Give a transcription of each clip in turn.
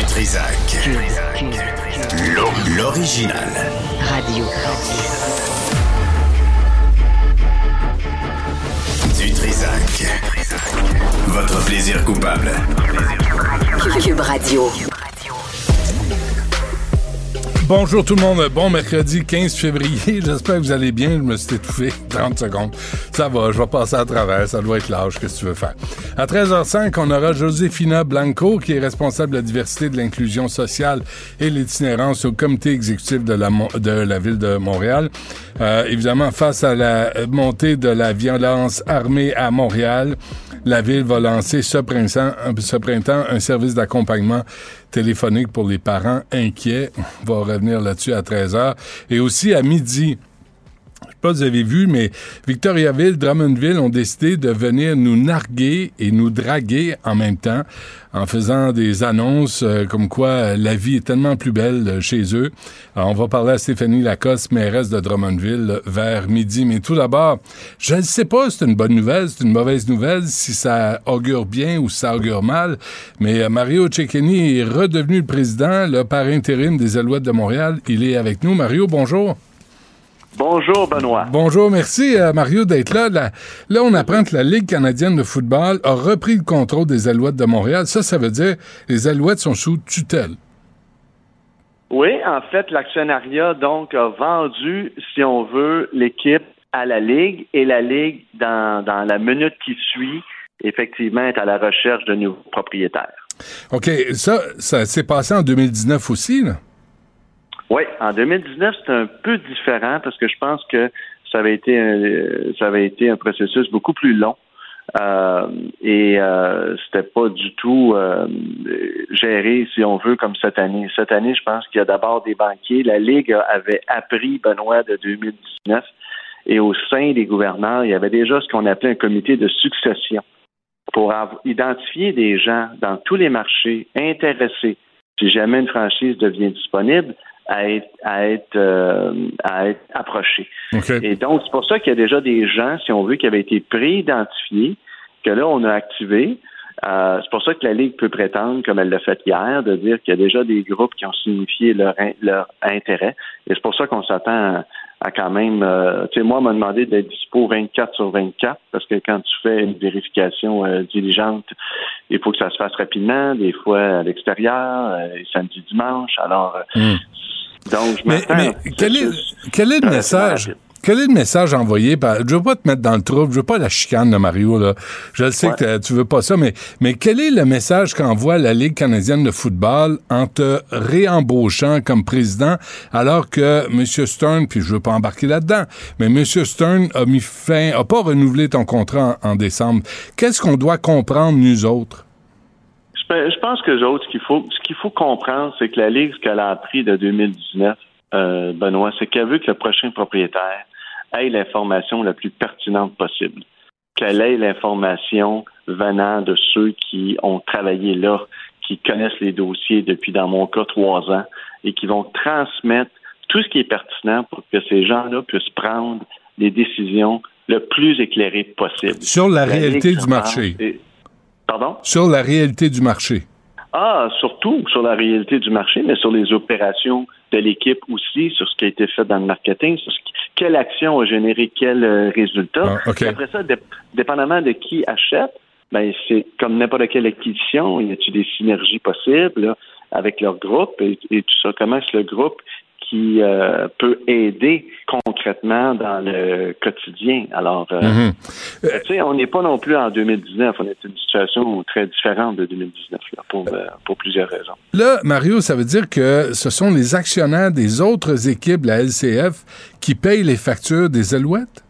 Du, du Trisac. L'o- L'original. Radio. Du Trisac. Votre plaisir coupable. Cube Radio. Bonjour tout le monde, bon mercredi 15 février, j'espère que vous allez bien, je me suis étouffé 30 secondes. Ça va, je vais passer à travers, ça doit être l'âge, qu'est-ce que tu veux faire. À 13h05, on aura Josefina Blanco, qui est responsable de la diversité, de l'inclusion sociale et l'itinérance au comité exécutif de la, de la ville de Montréal. Euh, évidemment, face à la montée de la violence armée à Montréal, la ville va lancer ce printemps, un service d'accompagnement téléphonique pour les parents inquiets. On va revenir là-dessus à 13h. Et aussi à midi, je sais pas si vous avez vu, mais Victoriaville, Drummondville ont décidé de venir nous narguer et nous draguer en même temps en faisant des annonces euh, comme quoi euh, la vie est tellement plus belle euh, chez eux. Alors, on va parler à Stéphanie Lacoste, mairesse de Drummondville, vers midi. Mais tout d'abord, je ne sais pas si c'est une bonne nouvelle, c'est une mauvaise nouvelle, si ça augure bien ou si ça augure mal. Mais Mario Cecchini est redevenu le président, le par intérim des Alouettes de Montréal. Il est avec nous. Mario, bonjour. Bonjour, Benoît. Bonjour, merci euh, Mario d'être là. là. Là, on apprend que la Ligue canadienne de football a repris le contrôle des Alouettes de Montréal. Ça, ça veut dire que les Alouettes sont sous tutelle. Oui, en fait, l'actionnariat, donc, a vendu, si on veut, l'équipe à la Ligue et la Ligue, dans, dans la minute qui suit, effectivement, est à la recherche de nouveaux propriétaires. OK, ça, ça s'est passé en 2019 aussi, là? Oui, en 2019, c'est un peu différent parce que je pense que ça avait été un, ça avait été un processus beaucoup plus long. Euh, et euh, c'était pas du tout euh, géré, si on veut, comme cette année. Cette année, je pense qu'il y a d'abord des banquiers. La Ligue avait appris, Benoît, de 2019, et au sein des gouverneurs, il y avait déjà ce qu'on appelait un comité de succession pour identifier des gens dans tous les marchés intéressés, si jamais une franchise devient disponible, à être, à être, euh, à être approchés. OK. Et donc, c'est pour ça qu'il y a déjà des gens, si on veut, qui avaient été pré-identifiés, que là, on a activé. Euh, c'est pour ça que la Ligue peut prétendre, comme elle l'a fait hier, de dire qu'il y a déjà des groupes qui ont signifié leur, in- leur intérêt. Et c'est pour ça qu'on s'attend à, à quand même... euh, tu sais, moi, on m'a demandé d'être dispo 24 sur 24, parce que quand tu fais une vérification euh, diligente, il faut que ça se fasse rapidement, des fois à l'extérieur, euh, samedi, dimanche. Alors, Hmm. Donc, je Mais, quel, est, processus quel est le message? Quel est le message envoyé par. Je veux pas te mettre dans le trouble, je veux pas la chicane de Mario, là. Je le sais Ouais. que tu veux pas ça, mais, mais quel est le message qu'envoie la Ligue canadienne de football en te réembauchant comme président alors que M. Stern, puis je veux pas embarquer là-dedans, mais M. Stern a mis fin, a pas renouvelé ton contrat en, en décembre. Qu'est-ce qu'on doit comprendre, nous autres? Je pe- je pense que autres, ce qu'il faut, ce qu'il faut comprendre, c'est que la Ligue, ce qu'elle a appris de 2019, euh, Benoît, c'est qu'elle veut que le prochain propriétaire ait l'information la plus pertinente possible. Qu'elle ait l'information venant de ceux qui ont travaillé là, qui connaissent les dossiers depuis, dans mon cas, trois ans, et qui vont transmettre tout ce qui est pertinent pour que ces gens-là puissent prendre des décisions le plus éclairées possible. Sur la, La réalité du marché. et- Pardon? Sur la réalité du marché. Ah, surtout sur la réalité du marché, mais sur les opérations de l'équipe aussi, sur ce qui a été fait dans le marketing, sur ce qui- quelle action a généré quel euh, résultat. Ah, Après ça, dép- dépendamment de qui achète, ben c'est comme n'importe quelle acquisition, y a-t-il des synergies possibles là, avec leur groupe et, et tout ça? Comment est-ce le groupe qui euh, peut aider concrètement dans le quotidien. Alors, euh, Mhm. tu sais, on n'est pas non plus en 2019. On est dans une situation très différente de 2019 là, pour, euh, pour plusieurs raisons. Là, Mario, ça veut dire que ce sont les actionnaires des autres équipes de la LCF qui payent les factures des Alouettes?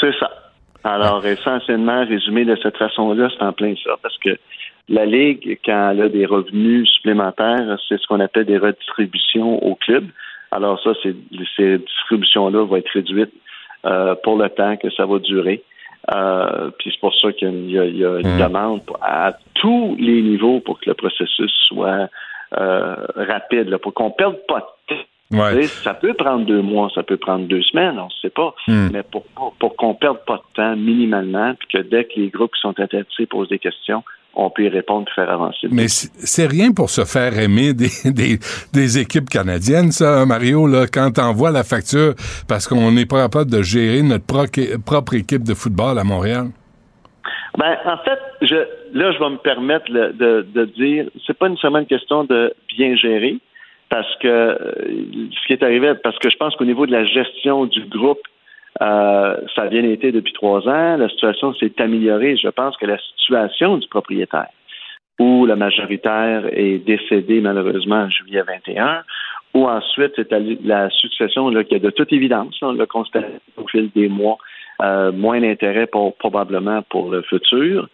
C'est ça. Alors, essentiellement, résumé de cette façon-là, c'est en plein ça, parce que la Ligue, quand elle a des revenus supplémentaires, c'est ce qu'on appelle des redistributions au club. Alors ça, ces distributions-là vont être réduites euh, pour le temps que ça va durer. Euh, puis c'est pour ça qu'il y a, il y a une Mm. demande à tous les niveaux pour que le processus soit euh, rapide, là, pour qu'on perde pas de temps. Ouais. Ça peut prendre deux mois, ça peut prendre deux semaines, on ne sait pas. Hmm. Mais pour, pour, pour qu'on perde pas de temps minimalement, puis que dès que les groupes qui sont intéressés posent des questions, on peut y répondre et faire avancer. Mais c'est rien pour se faire aimer des, des, des équipes canadiennes, ça, hein, Mario, là, quand t'envoies la facture parce qu'on n'est pas capable de gérer notre pro- propre équipe de football à Montréal? Ben, en fait, je, là, je vais me permettre le- de, de dire, c'est pas nécessairement une question de bien gérer, parce que euh, ce qui est arrivé, parce que je pense qu'au niveau de la gestion du groupe, euh, ça a bien été depuis trois ans. La situation s'est améliorée. Je pense que la situation du propriétaire, où le majoritaire est décédé malheureusement en juillet 21, ou ensuite c'est la- la succession qui a de toute évidence, on l'a constaté au fil des mois, euh, moins d'intérêt probablement pour le futur.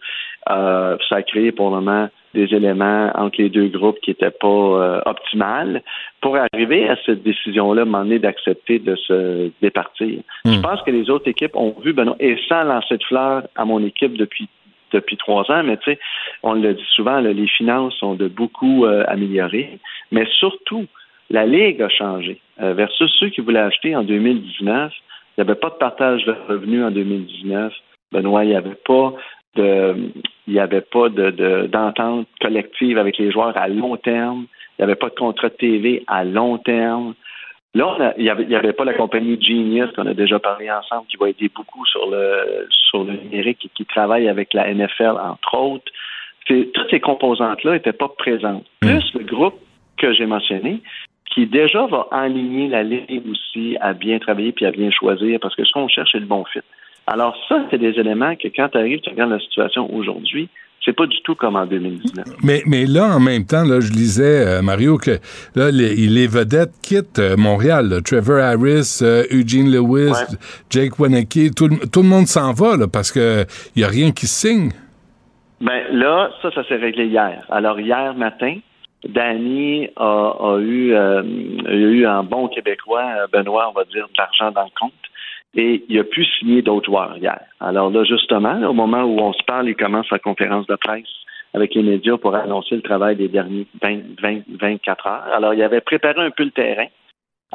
Euh, ça a créé pour le moment des éléments entre les deux groupes qui n'étaient pas euh, optimales pour arriver à cette décision-là, donné, d'accepter de se départir. Hmm. Je pense que les autres équipes ont vu, Benoît, et sans lancer de fleurs à mon équipe depuis depuis trois ans, mais tu sais, on le dit souvent, là, les finances sont de beaucoup euh, améliorées, mais surtout, la Ligue a changé. Euh, versus ceux qui voulaient acheter en 2019, il n'y avait pas de partage de revenus en 2019. Benoît, il n'y avait pas de, il n'y avait pas de, de- d'entente collective avec les joueurs à long terme. Il n'y avait pas de contrat de TV à long terme. Là, on a- il n'y avait, pas la compagnie Genius qu'on a déjà parlé ensemble qui va aider beaucoup sur le sur le numérique et qui travaille avec la NFL, entre autres. Toutes ces composantes-là n'étaient pas présentes. Plus le groupe que j'ai mentionné, qui déjà va enligner la ligue aussi à bien travailler puis à bien choisir, parce que ce qu'on cherche, c'est le bon fit. Alors ça, c'est des éléments que quand tu arrives, tu regardes la situation aujourd'hui, c'est pas du tout comme en 2019. Mais, mais là, en même temps, là, je lisais, euh, Mario, que là, les, les vedettes quittent euh, Montréal. là. Trevor Harris, euh, Eugene Lewis, Ouais. Jake Waneke, tout, le- tout le monde s'en va là, parce que il y a rien qui signe. Ben là, ça, ça s'est réglé hier. Alors hier matin, Danny a, a eu, a eu un bon québécois, Benoît, on va dire, de l'argent dans le compte. Et il a pu signer d'autres joueurs hier. Alors là, justement, là, au moment où on se parle, il commence sa conférence de presse avec les médias pour annoncer le travail des derniers 20, 20, 24 heures. Alors, il avait préparé un peu le terrain.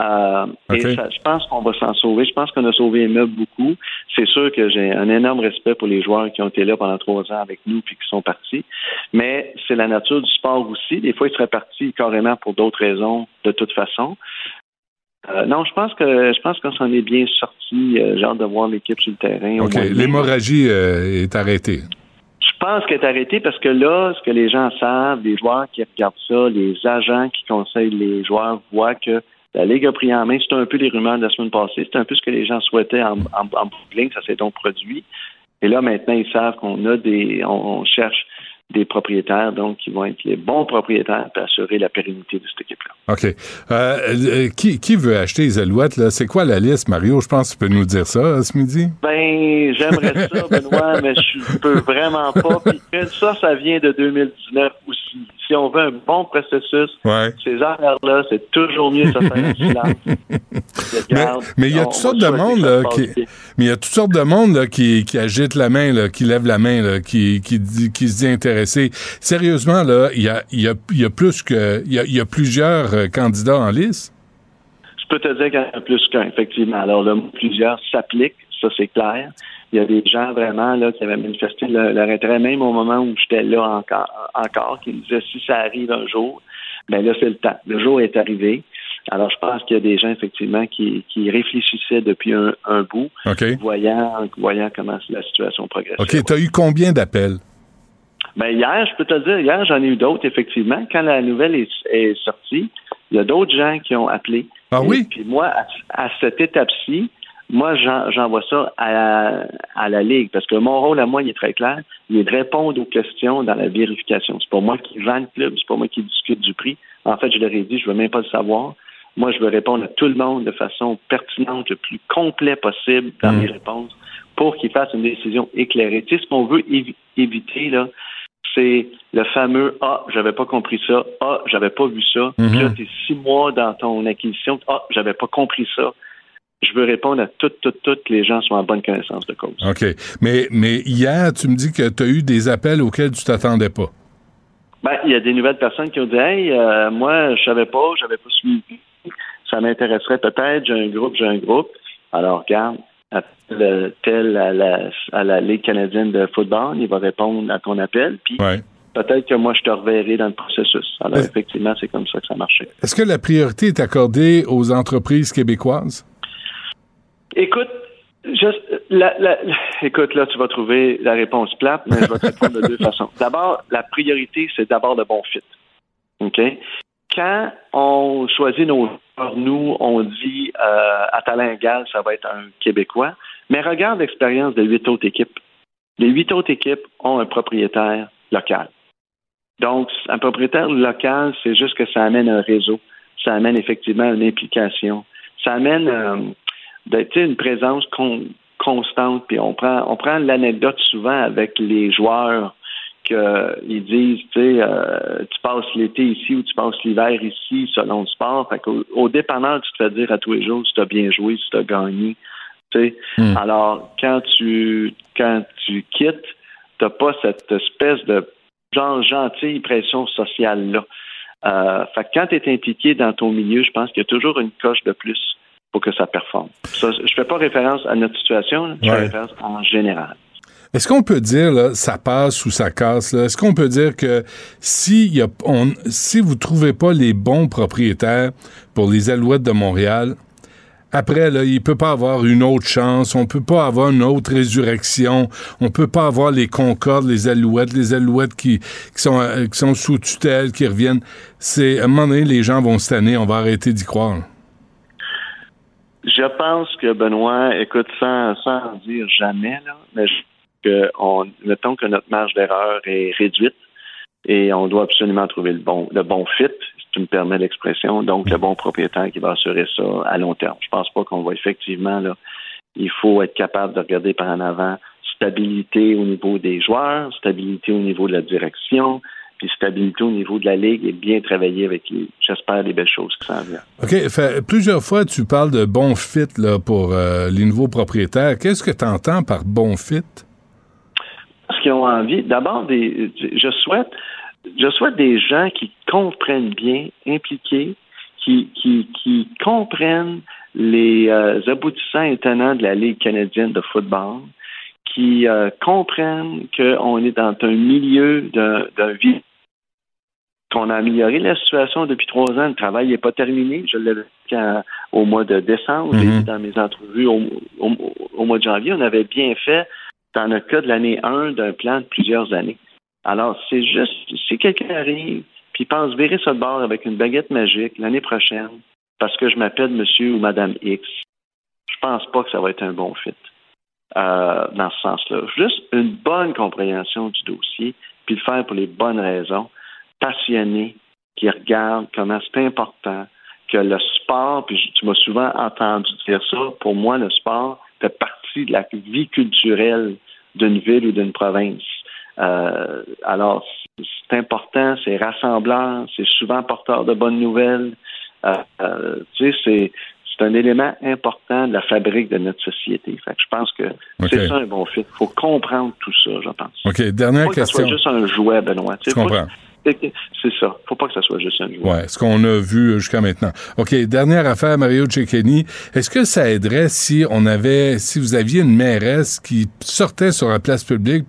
Euh. Et ça, je pense qu'on va s'en sauver. Je pense qu'on a sauvé les meubles beaucoup. C'est sûr que j'ai un énorme respect pour les joueurs qui ont été là pendant trois ans avec nous puis qui sont partis. Mais c'est la nature du sport aussi. Des fois, ils seraient partis carrément pour d'autres raisons, de toute façon. Euh, non, je pense que je pense qu'on s'en est bien sorti. Euh, j'ai hâte de voir l'équipe sur le terrain. OK. L'hémorragie euh, est arrêtée. Je pense qu'elle est arrêtée parce que là, ce que les gens savent, les joueurs qui regardent ça, les agents qui conseillent les joueurs voient que la Ligue a pris en main. C'est un peu les rumeurs de la semaine passée. C'est un peu ce que les gens souhaitaient en, en, en bout de ligne. Ça s'est donc produit. Et là, maintenant, ils savent qu'on a des, on, on cherche des propriétaires, donc qui vont être les bons propriétaires pour assurer la pérennité de cette équipe-là. OK. Euh, euh, qui, qui veut acheter les Alouettes? là? C'est quoi la liste, Mario? Je pense que tu peux nous dire ça euh, ce midi. Ben, j'aimerais ça, Benoît, mais je peux vraiment pas. Puis ça, ça vient de 2019 aussi. Si on veut un bon processus, Ouais. ces affaires-là, c'est toujours mieux de se faire en silence. Mais il y a toutes sortes de monde là, qui, mais il y a toutes sortes de monde là, qui, qui agite la main, là, qui lève la main, là, qui, qui, dit, qui se dit intéressé. Sérieusement, là, il y a, il y, a, il y a plus que il y a, il y a plusieurs euh, candidats en lice. Je peux te dire qu'il y en a plus qu'un, effectivement. Alors là, plusieurs s'appliquent, ça c'est clair. Il y a des gens vraiment là qui avaient manifesté leur, leur intérêt, même au moment où j'étais là encore, encore, qui me disaient si ça arrive un jour, ben là c'est le temps. Le jour est arrivé. Alors je pense qu'il y a des gens effectivement qui, qui réfléchissaient depuis un, un bout, OK. voyant, voyant comment la situation progressait. OK. Tu as eu combien d'appels? Ben hier, je peux te le dire, hier, j'en ai eu d'autres, effectivement. Quand la nouvelle est, sortie, il y a d'autres gens qui ont appelé. Ah oui? Puis moi, à, cette étape-ci, moi, j'envoie ça à, à, la Ligue parce que mon rôle à moi, il est très clair. Il est de répondre aux questions dans la vérification. C'est pas moi qui vends le club, c'est pas moi qui discute du prix. En fait, je leur ai dit, je veux même pas le savoir. Moi, je veux répondre à tout le monde de façon pertinente, le plus complet possible dans mm. mes réponses pour qu'ils fassent une décision éclairée. Tu sais, ce qu'on veut éviter, là, c'est le fameux Ah, j'avais pas compris ça, Ah, j'avais pas vu ça. Puis là, tu es six mois dans ton acquisition, Ah, j'avais pas compris ça. Je veux répondre à toutes, toutes, toutes les gens sont en bonne connaissance de cause. OK. Mais, mais hier, tu me dis que tu as eu des appels auxquels tu t'attendais pas. Ben, il y a des nouvelles personnes qui ont dit Hey, euh, moi, je savais pas, j'avais pas suivi. Ça m'intéresserait peut-être, j'ai un groupe, j'ai un groupe. Alors, regarde, tel à la, à la Ligue canadienne de football, il va répondre à ton appel, puis peut-être que moi, je te reverrai dans le processus. Alors, effectivement, c'est comme ça que ça marchait. Est-ce que la priorité est accordée aux entreprises québécoises? Écoute, juste, écoute, là, tu vas trouver la réponse plate, mais je vais te répondre de deux façons. D'abord, la priorité, c'est d'abord le bon fit. OK? Quand on choisit nos nous, on dit euh, à talent égal, ça va être un Québécois. Mais regarde l'expérience de huit autres équipes. Les huit autres équipes ont un propriétaire local. Donc, un propriétaire local, c'est juste que ça amène un réseau. Ça amène effectivement une implication. Ça amène euh, une présence constante. Puis on prend, on prend l'anecdote souvent avec les joueurs qu'ils disent, tu sais, euh, tu passes l'été ici ou tu passes l'hiver ici selon le sport. Fait qu'au au dépendant, tu te fais dire à tous les jours si tu as bien joué, si tu as gagné. Hmm. Alors, quand tu quand tu quittes, tu pas cette espèce de genre gentille pression sociale-là. Euh, fait que quand tu es impliqué dans ton milieu, je pense qu'il y a toujours une coche de plus pour que ça performe. Ça, je fais pas référence à notre situation, je fais référence en général. Est-ce qu'on peut dire, là, ça passe ou ça casse? Est-ce qu'on peut dire que si, y a, on, si vous trouvez pas les bons propriétaires pour les Alouettes de Montréal, après, là, il peut pas avoir une autre chance, on peut pas avoir une autre résurrection, on peut pas avoir les Concordes, les Alouettes, les Alouettes qui, qui, sont, euh, qui sont sous tutelle, qui reviennent. C'est, à un moment donné, les gens vont se on va arrêter d'y croire. Je pense que Benoît, écoute, sans, sans dire jamais, là, mais je que on, mettons que notre marge d'erreur est réduite et on doit absolument trouver le bon, le bon fit, si tu me permets l'expression, donc le bon propriétaire qui va assurer ça à long terme. Je pense pas qu'on va effectivement, là, il faut être capable de regarder par en avant stabilité au niveau des joueurs, stabilité au niveau de la direction, puis stabilité au niveau de la ligue et bien travailler avec, j'espère, des belles choses qui s'en viennent. OK. plusieurs fois, tu parles de bon fit là, pour euh, les nouveaux propriétaires. Qu'est-ce que tu entends par bon fit? Qu'ils ont envie. D'abord, des, je souhaite, je souhaite des gens qui comprennent bien, impliqués, qui, qui, qui comprennent les euh, aboutissants étonnants de la Ligue canadienne de football, qui euh, comprennent qu'on est dans un milieu d'un vie qu'on a amélioré la situation depuis trois ans. Le travail n'est pas terminé. Je l'ai dit au mois de décembre, mm-hmm. dans mes entrevues au, au, mois de janvier. On avait bien fait dans le cas de l'année 1 d'un plan de plusieurs années. Alors, c'est juste, si quelqu'un arrive, puis pense virer ça de bord avec une baguette magique l'année prochaine, parce que je m'appelle monsieur ou madame X, je pense pas que ça va être un bon fit euh, dans ce sens-là. Juste une bonne compréhension du dossier, puis le faire pour les bonnes raisons, passionné, qui regarde comment c'est important que le sport, puis tu m'as souvent entendu dire ça, pour moi, le sport fait partie de la vie culturelle d'une ville ou d'une province. Euh, alors, c'est important, c'est rassemblant, c'est souvent porteur de bonnes nouvelles. Euh, euh, tu sais, c'est c'est un élément important de la fabrique de notre société. Fait que je pense que c'est ça un bon fit. Il faut comprendre tout ça, je pense. OK, dernière question. Que soit juste un jouet, Benoît. Je comprends. C'est ça. Faut pas que ça soit juste un jouet. Ouais, ce qu'on a vu jusqu'à maintenant. OK, dernière affaire, Mario Cecchini. Est-ce que ça aiderait si on avait, si vous aviez une mairesse qui sortait sur la place publique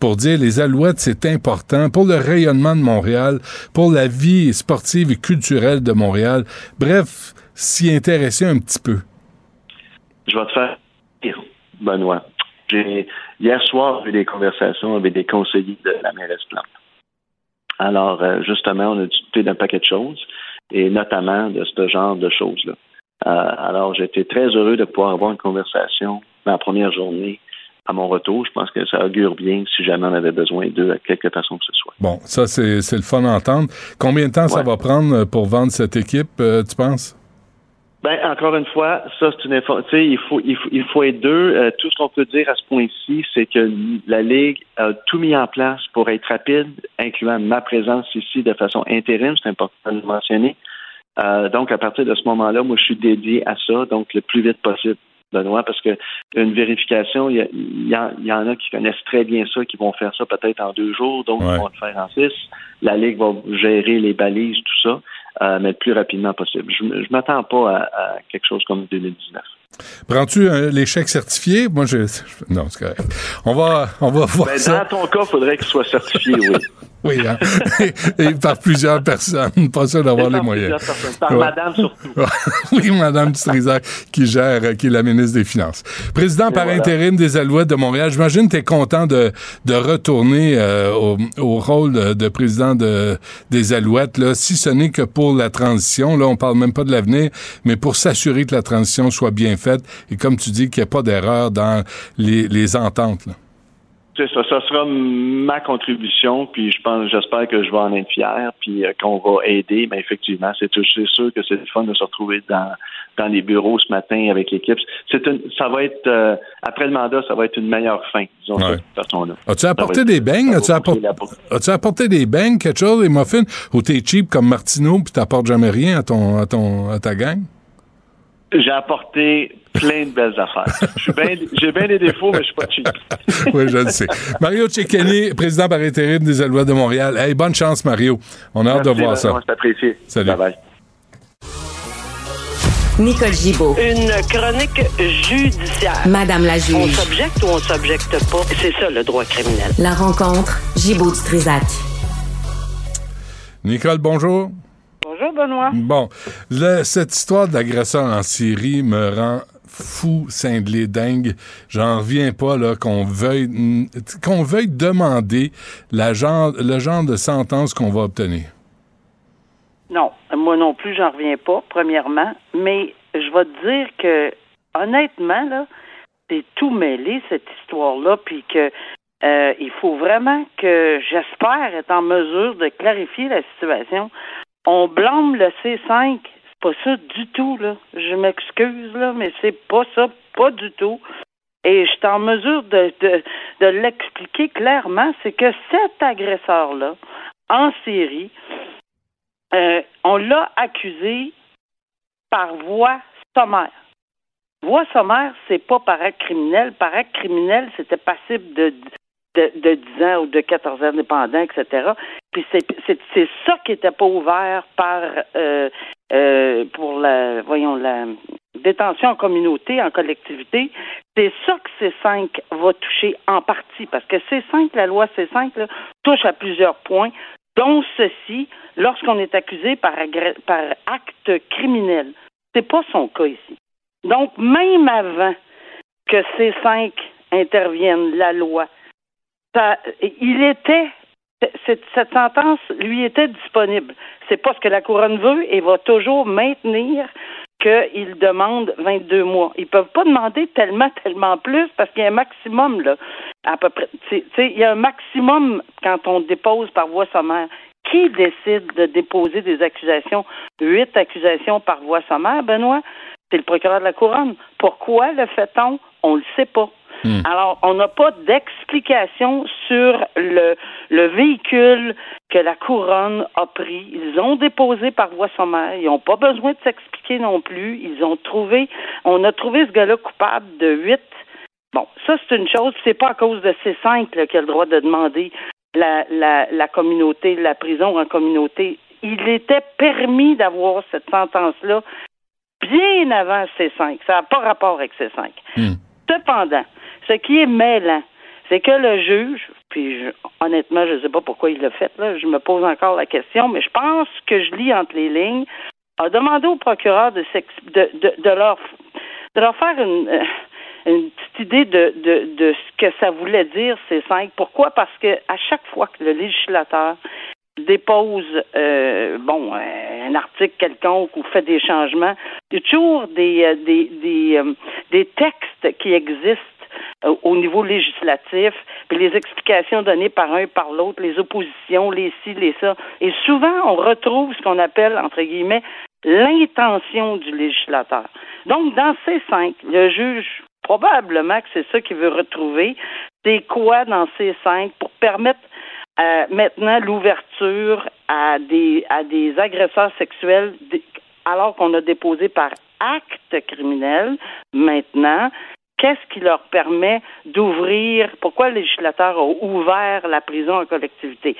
pour dire les Alouettes, c'est important pour le rayonnement de Montréal, pour la vie sportive et culturelle de Montréal. Bref, s'y intéresser un petit peu. Je vais te faire Benoît. J'ai hier soir eu des conversations avec des conseillers de la mairesse Plante. Alors, euh, justement, on a discuté d'un paquet de choses, et notamment de ce genre de choses-là. Euh, alors, j'ai été très heureux de pouvoir avoir une conversation la première journée à mon retour. Je pense que ça augure bien si jamais on avait besoin d'eux à quelque façon que ce soit. Bon, ça, c'est le fun à entendre. Combien de temps ça va prendre pour vendre cette équipe, euh, tu penses? Ben, encore une fois, ça, c'est une information. Il faut, il, faut, il faut être deux. Euh, tout ce qu'on peut dire à ce point-ci, c'est que la Ligue a tout mis en place pour être rapide, incluant ma présence ici de façon intérim, c'est important de le mentionner. Euh, donc, à partir de ce moment-là, moi, je suis dédié à ça, donc le plus vite possible. Benoît, parce que une vérification, il y, y, en a qui connaissent très bien ça, qui vont faire ça peut-être en deux jours, d'autres vont le faire en six. La Ligue va gérer les balises, tout ça, mais le plus rapidement possible. Je ne m'attends pas à, à, quelque chose comme 2019. Prends-tu l'échec certifié? Moi, je. Non, c'est correct. On va, on va voir ben, ça. Dans ton cas, il faudrait qu'il soit certifié, oui. oui, hein? et, par plusieurs personnes, pas sûr d'avoir les moyens. Par madame surtout. oui, madame Dutrisac, qui gère, qui est la ministre des Finances. Président par intérim des Alouettes de Montréal, j'imagine que tu es content de, de retourner euh, au, au, rôle de, de président de, des Alouettes, là, si ce n'est que pour la transition. Là, on parle même pas de l'avenir, mais pour s'assurer que la transition soit bien faite et comme tu dis, qu'il n'y ait pas d'erreur dans les, les ententes. Là. C'est ça, ça sera ma contribution, puis je pense, j'espère que je vais en être fier, puis euh, qu'on va aider. Mais effectivement, c'est sûr que c'est le fun de se retrouver dans, dans les bureaux ce matin avec l'équipe. C'est ça va être euh, après le mandat, ça va être une meilleure fin, disons ouais. de cette façon-là. As-tu apporté des beignes? As-tu apporté, as apporté des beignes, quelque chose, des muffins, ou t'es cheap comme Martineau, puis t'apportes jamais rien à ton à ton à ta gang? J'ai apporté plein de belles affaires. J'ai bien des défauts, mais je suis pas cheap. oui, je le sais. Mario Cecchini, président par intérim des Alouettes de Montréal. Hey, bonne chance, Mario. On a hâte de voir ça. C'est apprécié. Salut. Bye bye. Nicole Gibaud. Une chronique judiciaire. Madame la juge. On s'objecte ou on s'objecte pas? C'est ça, le droit criminel. La rencontre, Gibaud-Strisac. Nicole, bonjour. Bonjour, Benoît. Bon, le, cette histoire d'agresseur en Syrie me rend fou, cinglé, dingue. J'en reviens pas là qu'on veuille qu'on veuille demander la genre, le genre de sentence qu'on va obtenir. Non, moi non plus, j'en reviens pas, premièrement. Mais je vais te dire que honnêtement, là, c'est tout mêlé, cette histoire-là, puis que euh, il faut vraiment que j'espère être en mesure de clarifier la situation on blâme le C5. C'est pas ça du tout, là. Je m'excuse, là, mais c'est pas ça, pas du tout. Et je suis en mesure de, l'expliquer clairement, c'est que cet agresseur-là, en Syrie, euh, on l'a accusé par voie sommaire. Voie sommaire, c'est pas par acte criminel. Par acte criminel, c'était passible de de, de 10 ans ou de 14 ans dépendants, etc. Puis c'est, ça qui n'était pas ouvert par euh, euh, pour la voyons la détention en communauté, en collectivité. C'est ça que C5 va toucher en partie, parce que C5, la loi C5, là, touche à plusieurs points, dont ceci, lorsqu'on est accusé par, par acte criminel. C'est pas son cas ici. Donc, même avant que C5 intervienne, la loi, ça, il était cette, sentence lui était disponible. C'est pas ce que la couronne veut et va toujours maintenir qu'il demande 22 mois. Ils peuvent pas demander tellement, tellement plus parce qu'il y a un maximum, là, à peu près. Il y a un maximum quand on dépose par voie sommaire. Qui décide de déposer des accusations? Huit accusations par voie sommaire, Benoît? C'est le procureur de la couronne. Pourquoi le fait-on? On le sait pas. Hmm. Alors, on n'a pas d'explication sur le, le véhicule que la couronne a pris. Ils ont déposé par voie sommaire. Ils n'ont pas besoin de s'expliquer non plus. Ils ont trouvé, on a trouvé ce gars-là coupable de huit. Bon, ça, c'est une chose. C'est pas à cause de ces cinq qu'il a le droit de demander la, la, la communauté, la prison en communauté. Il était permis d'avoir cette sentence-là bien avant C5. Ça n'a pas rapport avec C5. Hmm. Cependant, ce qui est mêlant, c'est que le juge, puis honnêtement, je ne sais pas pourquoi il l'a fait, là, je me pose encore la question, mais je pense que je lis entre les lignes, a demandé au procureur de, de, leur, de leur faire une, euh, petite idée de, de, de ce que ça voulait dire, ces cinq. Pourquoi? Parce que à chaque fois que le législateur dépose euh, bon un article quelconque ou fait des changements, il y a toujours des euh, des des, euh, des textes qui existent au niveau législatif, puis les explications données par un par l'autre, les oppositions, les ci, les ça. Et souvent, on retrouve ce qu'on appelle, entre guillemets, l'intention du législateur. Donc, dans ces cinq, le juge, probablement que c'est ça qu'il veut retrouver, c'est quoi dans ces cinq pour permettre euh, maintenant l'ouverture à des, à des agresseurs sexuels alors qu'on a déposé par acte criminel maintenant qu'est-ce qui leur permet d'ouvrir, pourquoi le législateur a ouvert la prison en collectivité?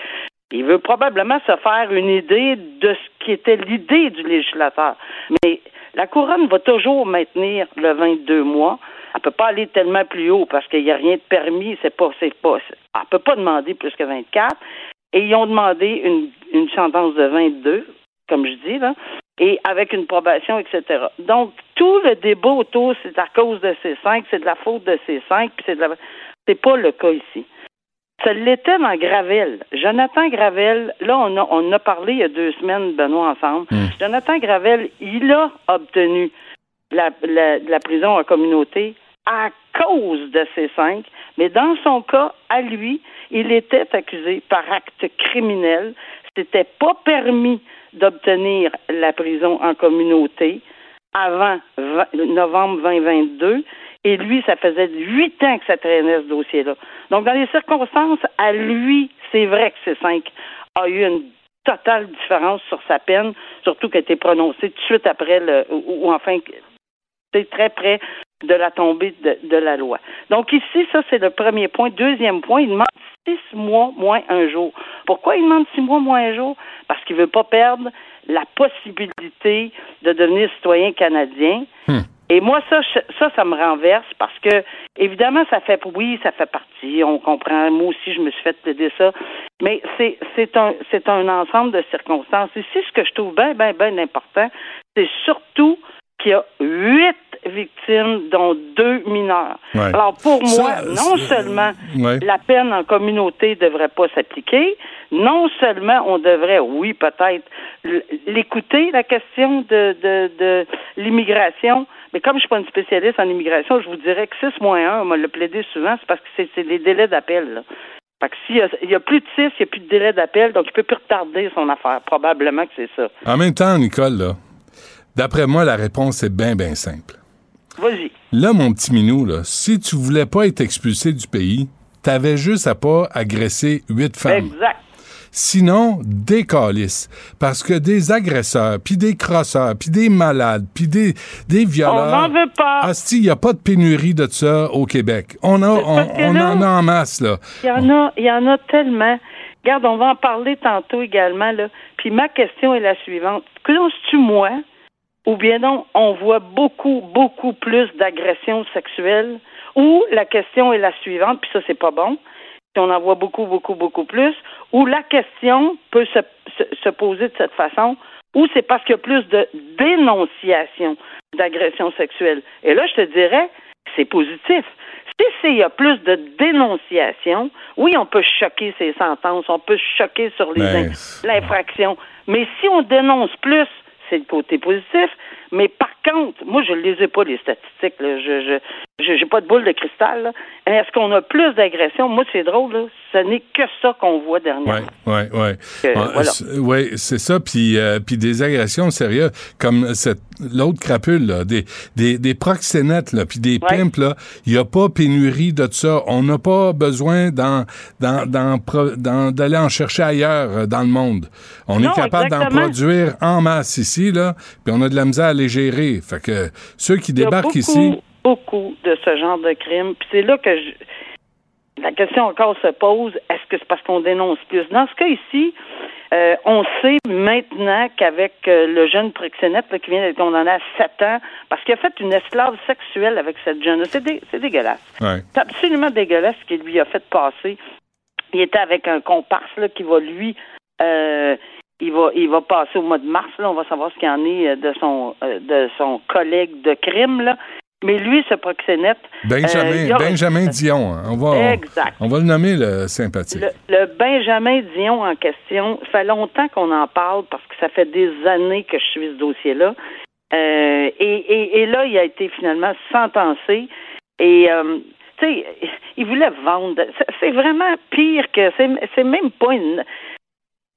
Il veut probablement se faire une idée de ce qui était l'idée du législateur. Mais la couronne va toujours maintenir le 22 mois. Elle peut pas aller tellement plus haut parce qu'il n'y a rien de permis. C'est pas, c'est pas, elle peut pas demander plus que 24. Et ils ont demandé une, une sentence de 22, comme je dis, là et avec une probation, etc. Donc, tout le débat autour, c'est à cause de ces cinq, c'est de la faute de ces cinq, puis c'est de la... C'est pas le cas ici. Ça l'était dans Gravel. Jonathan Gravel, là, on a, on a parlé il y a deux semaines, Benoît, ensemble. Hmm. Jonathan Gravel, il a obtenu la, la, la prison en communauté à cause de ces cinq, mais dans son cas, à lui, il était accusé par acte criminel. C'était pas permis d'obtenir la prison en communauté avant novembre 2022. Et lui, ça faisait huit ans que ça traînait ce dossier-là. Donc, dans les circonstances, à lui, c'est vrai que ces cinq a eu une totale différence sur sa peine, surtout qu'elle a été prononcée tout de suite après le, ou, enfin, c'est très près de la tombée de, la loi. Donc ici, ça, c'est le premier point. Deuxième point, il demande six mois moins un jour. Pourquoi il demande six mois moins un jour? Parce qu'il ne veut pas perdre la possibilité de devenir citoyen canadien. Hmm. Et moi, ça, ça, ça me renverse parce que, évidemment, ça fait, oui, ça fait partie, on comprend. Moi aussi, je me suis fait plaider ça. Mais c'est, c'est un, c'est un ensemble de circonstances. Ici, ce que je trouve bien, bien, bien important, c'est surtout qu'il y a huit victimes, dont deux mineurs. Alors, pour moi, non seulement la peine en communauté ne devrait pas s'appliquer, non seulement on devrait, oui, peut-être, l'écouter, la question de, de, de l'immigration, mais comme je suis pas une spécialiste en immigration, je vous dirais que 6 moins 1, on m'a le plaidé souvent, c'est parce que c'est les délais d'appel. Fait que s'il y, a plus de 6, il n'y a plus de délai d'appel, donc il peut plus retarder son affaire. Probablement que c'est ça. En même temps, Nicole, là, d'après moi, la réponse est bien, bien simple. Vas-y. Là, mon petit minou, là, si tu voulais pas être expulsé du pays, t'avais juste à pas agresser huit femmes. Exact. Sinon, des calices. Parce que des agresseurs, puis des crosseurs, puis des malades, puis des, des violeurs... On n'en veut pas. Asti, il n'y a pas de pénurie de ça au Québec. On, a, on, en a en masse, là. Il y en a, il y en a tellement. Regarde, on va en parler tantôt également, là. Puis ma question est la suivante. Que tu moi ou bien non, on voit beaucoup, beaucoup plus d'agressions sexuelles, ou la question est la suivante, puis ça, c'est pas bon, si on en voit beaucoup, beaucoup, beaucoup plus, ou la question peut se, se, poser de cette façon, ou c'est parce qu'il y a plus de dénonciation d'agressions sexuelles. Et là, je te dirais, c'est positif. Si il y a plus de dénonciation, oui, on peut choquer ces sentences, on peut choquer sur ben, l'infraction, mais si on dénonce plus, c'est le côté positif. Mais par contre, moi, je ne les pas, les statistiques. Je je n'ai pas de boule de cristal. Est-ce qu'on a plus d'agressions? Moi, c'est drôle. Là. Ce n'est que ça qu'on voit dernièrement. Oui, oui, oui. Oui, c'est ça. Puis, euh, puis des agressions sérieuses, comme cette l'autre crapule, là, des, des, des proxénètes, là, puis des pimps, là, il n'y a pas pénurie de ça. On n'a pas besoin d'en, d'aller en chercher ailleurs euh, dans le monde. On est capable d'en produire en masse ici, là, puis on a de la misère à les gérer. Fait que ceux qui débarquent ici... beaucoup de ce genre de crimes. Puis c'est là que la question encore se pose, est-ce que c'est parce qu'on dénonce plus? Dans ce cas ici, euh, on sait maintenant qu'avec euh, le jeune proxénète qui vient d'être condamné à 7 ans parce qu'il a fait une esclave sexuelle avec cette jeune, c'est, dégueulasse. C'est absolument dégueulasse ce qu'il lui a fait passer. Il était avec un comparse là, qui va lui euh, il va il va passer au mois de mars là, on va savoir ce qu'il en est de son de son collègue de crime là. Mais lui, ce proxénète. Benjamin, euh, a- Benjamin Dion. hein. On va, Exact. on, on va le nommer le sympathique. Le, le Benjamin Dion en question, ça fait longtemps qu'on en parle parce que ça fait des années que je suis ce dossier-là. Euh, et, et, et là, il a été finalement sentencé. Et, euh, tu sais, il voulait vendre. C'est- vraiment pire que. C'est même pas une.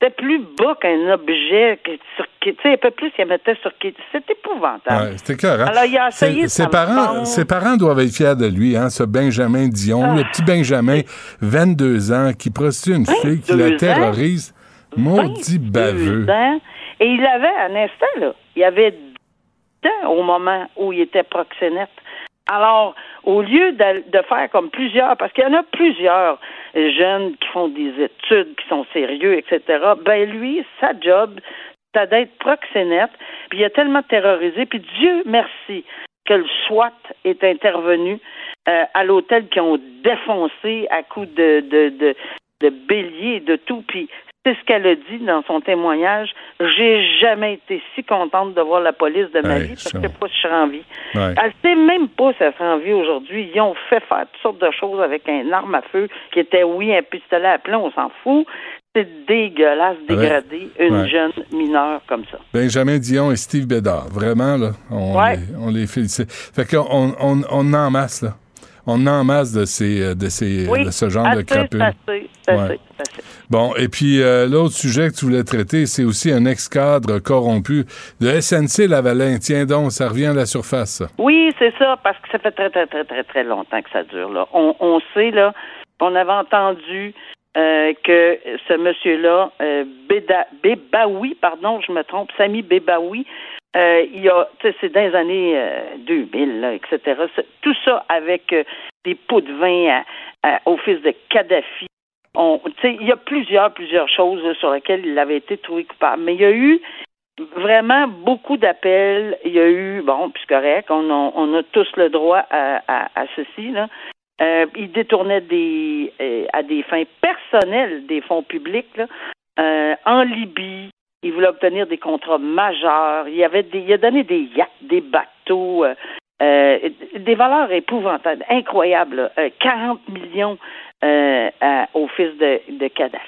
C'était plus bas qu'un objet. Que, sur, qui- tu sais, un peu plus qu'il mettait sur qui. C'est épouvantable. Ouais, c'était cœur. Alors, il a essayé de ses, parents, ses parents doivent être fiers de lui, hein, ce Benjamin Dion, Ah. le petit Benjamin, 22 ans, qui prostitue une fille, qui la 22 ans? terrorise. Maudit 22 baveux. ans? Et il avait, un instant, là, il avait 10 ans au moment où il était proxénète. Alors, au lieu de, de faire comme plusieurs, parce qu'il y en a plusieurs jeunes qui font des études, qui sont sérieux, etc., ben lui, sa job, c'est d'être proxénète, puis il a tellement terrorisé, puis Dieu merci que le SWAT est intervenu euh, à l'hôtel qui ont défoncé à coups de, de, de, et de tout, puis c'est ce qu'elle a dit dans son témoignage. J'ai jamais été si contente de voir la police de ma Ouais, vie parce que pas si je serais en vie. Ouais. Elle sait même pas si elle serait en vie aujourd'hui. Ils ont fait faire toutes sortes de choses avec un arme à feu qui était, oui, un pistolet à plomb, on s'en fout. C'est dégueulasse, Ouais. dégrader une jeune mineure comme ça. Benjamin Dion et Steve Bédard. Vraiment, là, on, Ouais. les, on les félicite. Fait qu'on on, on en masse, là. On en masse de, ces, euh, de, ces, Oui, de ce genre de crapules. assez, assez, Ouais. assez. Bon, et puis euh, l'autre sujet que tu voulais traiter, c'est aussi un ex-cadre corrompu de SNC Lavalin. Tiens donc, ça revient à la surface. Oui, c'est ça, parce que ça fait très, très, très, très, très longtemps que ça dure. Là. On, on sait, là, on avait entendu euh, que ce monsieur-là, euh, Bébaoui, pardon, je me trompe, Sami Bébaoui, euh, il y a, c'est dans les années euh, 2000, là, etc. Tout ça avec euh, des pots de vin à- à- au fils de Kadhafi. On, il y a plusieurs, plusieurs choses là, sur lesquelles il avait été trouvé coupable. Mais il y a eu vraiment beaucoup d'appels. Il y a eu, bon, puis correct, on a, on a tous le droit à, à, à ceci. Là. Euh, il détournait des, euh, à des fins personnelles des fonds publics là. Euh, en Libye. Il voulait obtenir des contrats majeurs. Il, avait des, il a donné des yachts, des bateaux, euh, euh, des valeurs épouvantables, incroyables. Euh, 40 millions euh, à- au fils de, de Kadhafi.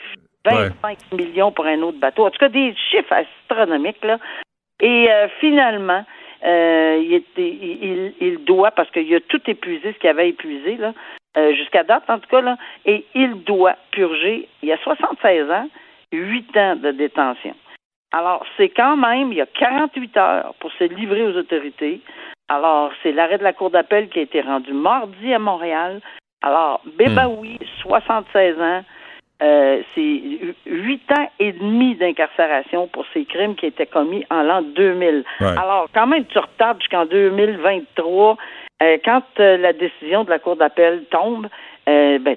25 millions pour un autre bateau. En tout cas, des chiffres astronomiques, là. Et euh, finalement, euh, il, était- il, il- il doit, parce qu'il a tout épuisé, ce qu'il avait épuisé, là, euh, jusqu'à date, en tout cas, là, et il doit purger, il y a 76 ans, 8 ans de détention. Alors, c'est quand même, il y a 48 heures pour se livrer aux autorités. Alors, c'est l'arrêt de la Cour d'appel qui a été rendu mardi à Montréal. Alors, Bébaoui, 76 ans, euh, c'est huit ans et demi d'incarcération pour ces crimes qui étaient commis en l'an 2000. Ouais. Alors, quand même, tu retardes jusqu'en 2023. Euh, quand euh, la décision de la Cour d'appel tombe, euh, ben,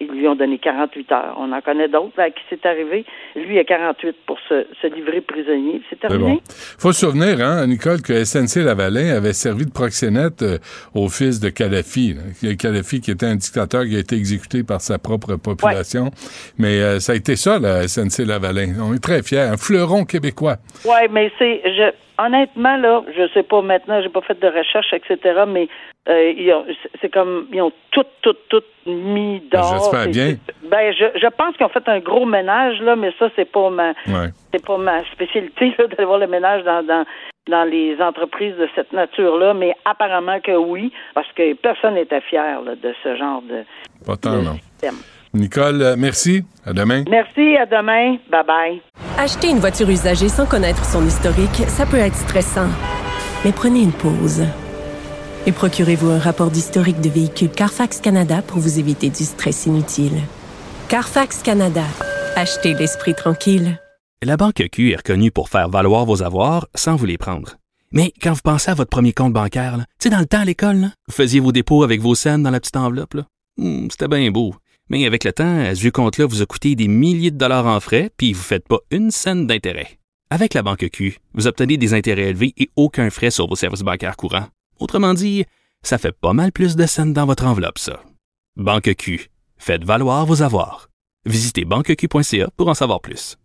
ils lui ont donné 48 heures. On en connaît d'autres à qui c'est arrivé. Lui, il a 48 pour se, se livrer prisonnier. C'est terminé. bon. faut se souvenir, hein, Nicole, que SNC Lavalin avait servi de proxénète euh, au fils de Kadhafi. là. Kadhafi, qui était un dictateur qui a été exécuté par sa propre population. Mais euh, ça a été ça, la SNC Lavalin. On est très fiers. Un fleuron québécois. Oui, mais c'est je honnêtement là, je sais pas maintenant, j'ai pas fait de recherche, etc. Mais euh, ils ont- c'est- comme ils ont tout, tout, tout mis j'espère C'est- bien. Ben je, je pense qu'ils ont fait un gros ménage là, mais ça c'est pas ma Ouais. c'est pas ma spécialité là, d'aller voir le ménage dans, dans dans les entreprises de cette nature-là, mais apparemment que oui, parce que personne n'était fier là, de ce genre de, Pas tant, de non. système. Nicole, euh, merci. À demain. Merci, à demain. Bye bye. Acheter une voiture usagée sans connaître son historique, ça peut être stressant. Mais prenez une pause. Et procurez-vous un rapport d'historique de véhicule Carfax Canada pour vous éviter du stress inutile. Carfax Canada. Achetez l'esprit tranquille. La Banque Q est reconnue pour faire valoir vos avoirs sans vous les prendre. Mais quand vous pensez à votre premier compte bancaire, tu sais, dans le temps à l'école, vous faisiez vos dépôts avec vos scènes dans la petite enveloppe. Hmm, C'était bien beau. Mais avec le temps, à ce compte-là vous a coûté des milliers de dollars en frais, puis vous ne faites pas une scène d'intérêt. Avec la Banque Q, vous obtenez des intérêts élevés et aucun frais sur vos services bancaires courants. Autrement dit, ça fait pas mal plus de scènes dans votre enveloppe, ça. Banque Q. Faites valoir vos avoirs. Visitez banqueq.ca pour en savoir plus.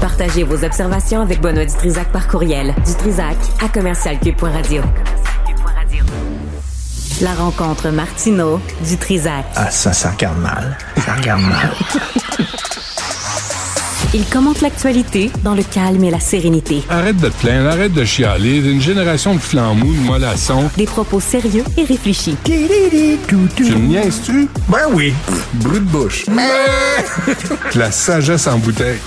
Partagez vos observations avec Benoît Dutrisac par courriel. Dutrisac à commercialcube.radio. La rencontre Martino Dutrisac. Ah, ça, ça regarde mal. Ça regarde mal. Il commente l'actualité dans le calme et la sérénité. Arrête de te plaindre, arrête de chialer. Une génération de flambous, de mollassons. Des propos sérieux et réfléchis. Tu me niaises-tu? Ben oui. Brut de bouche. La sagesse en bouteille.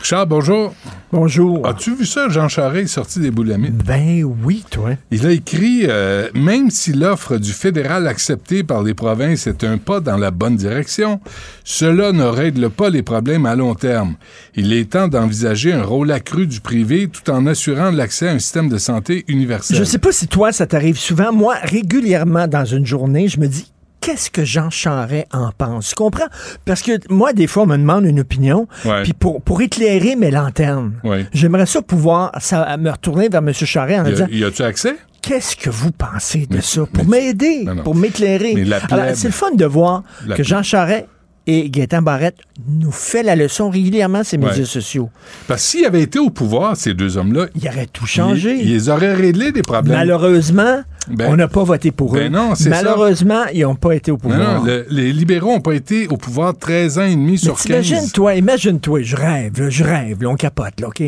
Richard, bonjour. Bonjour. As-tu vu ça? Jean Charest est sorti des boulamites? Ben oui, toi. Il a écrit euh, Même si l'offre du fédéral acceptée par les provinces est un pas dans la bonne direction, cela ne règle pas les problèmes à long terme. Il est temps d'envisager un rôle accru du privé tout en assurant l'accès à un système de santé universel. Je sais pas si toi, ça t'arrive souvent. Moi, régulièrement dans une journée, je me dis, qu'est-ce que Jean Charest en pense? Tu comprends? Parce que moi, des fois, on me demande une opinion, puis pour, pour éclairer mes lanternes, Ouais. j'aimerais ça pouvoir ça, me retourner vers M. Charest en Y, disant, y a-tu accès? qu'est-ce que vous pensez de Mais- ça? Pour m'aider, pour m'éclairer. Alors, c'est le fun de voir que Jean Charest et Gaétan Barrette nous fait la leçon régulièrement ces Ouais. médias sociaux. Parce que s'ils avaient été au pouvoir, ces deux hommes-là, Il aurait tout changé. ils, ils auraient réglé des problèmes. Malheureusement, Ben- on n'a pas voté pour Ben eux. non, c'est ça. Malheureusement, ils n'ont pas été au pouvoir. non, le- les libéraux n'ont pas été au pouvoir 13 ans et demi Mais sur 15. t'imagines-toi, imagine-toi, je rêve, là, je rêve, là, on capote, là, OK?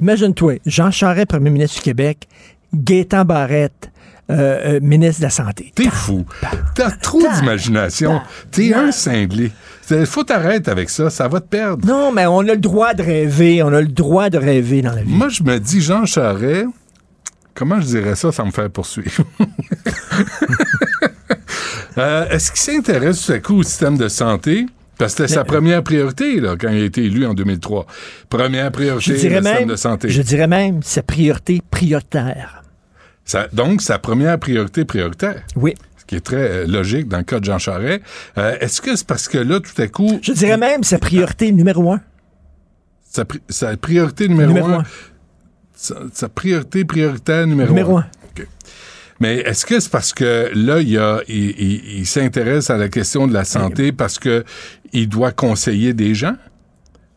Imagine-toi, Jean Charest, premier ministre du Québec, Gaétan Barrette, euh, euh, ministre de la Santé. T'es fou. T'as trop d'imagination. T'es un cinglé. Faut t'arrêter avec ça. Ça va te perdre. Non, mais on a le droit de rêver, on a le droit de rêver dans la vie. Moi, je me dis, Jean Charest, comment je dirais ça sans me faire poursuivre? Euh, Est-ce qu'il s'intéresse tout à coup au système de santé? Parce que c'était sa première priorité là, quand il a été élu en 2003. Première priorité, le système même, de santé. je dirais même, sa priorité prioritaire. Ça- donc, sa première priorité prioritaire. Oui. Qui est très euh, logique dans le cas de Jean Charest. Euh, Est-ce que c'est parce que là, tout à coup, Je dirais même sa priorité numéro un. sa, pri- sa priorité numéro, Numéro un, un. Sa, sa priorité prioritaire numéro, Numéro un. OK. Mais est-ce que c'est parce que là, il, il, il- il s'intéresse à la question de la santé parce que il doit conseiller des gens?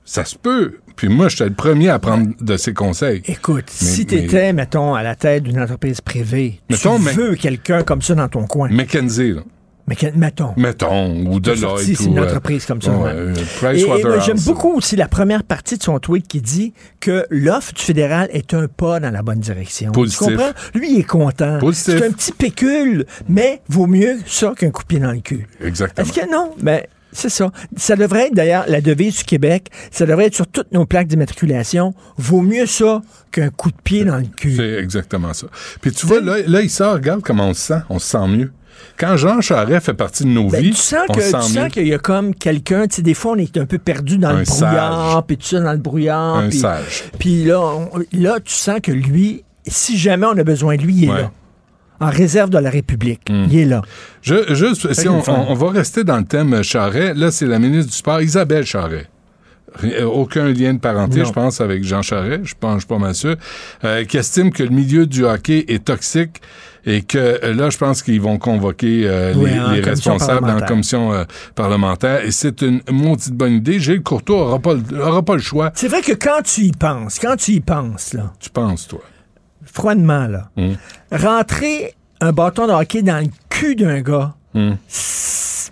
Ça se peut. Puis moi, j'étais le premier à prendre de ses conseils. Écoute, Mais- si tu étais, mettons, à la tête d'une entreprise privée, Mettons, tu mais- veux quelqu'un comme ça dans ton coin. McKenzie, là. Mais que- mettons. mettons, ou Deloitte. c'est ou, une euh, entreprise comme ça, ouais, ouais. euh, Et, et j'aime beaucoup aussi la première partie de son tweet qui dit que l'offre du fédéral est un pas dans la bonne direction. Positif. Tu comprends? Lui, il est content. Positif. C'est un petit pécule, mais vaut mieux ça qu'un coup de pied dans le cul. Exactement. Est-ce que non? Mais c'est ça. Ça devrait être d'ailleurs la devise du Québec. Ça devrait être sur toutes nos plaques d'immatriculation. Vaut mieux ça qu'un coup de pied dans le cul. C'est exactement ça. Puis tu vois, là, là, il sort, regarde comment on se sent. On se sent mieux. Quand Jean Charest fait partie de nos Ben, vies, tu sens on que tu sens qu'il y a comme quelqu'un, tu sais, des fois on est un peu perdu dans Un le brouillard, puis tout ça dans le brouillard. Un puis- sage. Puis là, on- là, tu sens que lui, si jamais on a besoin de lui, il est Ouais. Là. En réserve de la République. Il est là. Je, juste, si on, va rester dans le thème Charret, là, c'est la ministre du Sport, Isabelle Charret. Euh, Aucun lien de parenté, Non. je pense, avec Jean Charret, je pense, je suis pas mal sûr, euh, qui estime que le milieu du hockey est toxique et que euh, là, je pense qu'ils vont convoquer euh, Oui, les, en les commission responsables en commission euh, parlementaire. Et c'est une maudite bonne idée. Gilles Courtois aura pas, aura pas le choix. C'est vrai que quand tu y penses, quand tu y penses, là, Tu penses, toi? Froidement, là, Hum. rentrer un bâton de hockey dans le cul d'un gars, Hum. c'est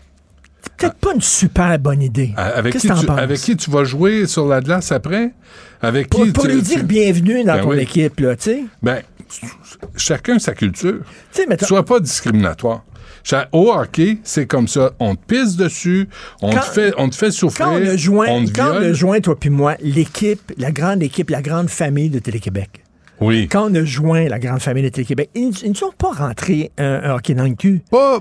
peut-être pas une super bonne idée. Avec Qu'est-ce qui, tu, penses? avec qui tu vas jouer sur la glace après? Avec Pour, qui pour tu- lui tu- dire bienvenue dans Ben ton oui. équipe, là, tu sais. Ben, chacun sa culture. Tu sais, mettons- Sois pas discriminatoire. Au hockey, c'est comme ça. On te pisse dessus, on, Quand- te, fait, on te fait souffrir, Quand on a joint, on te quand on a joint, toi puis moi, l'équipe, la grande équipe, la grande famille de Télé-Québec. Oui. Quand on a joint la grande famille de Télé-Québec, ils ils ne sont pas rentrés un, un hockey dans le cul. Pas,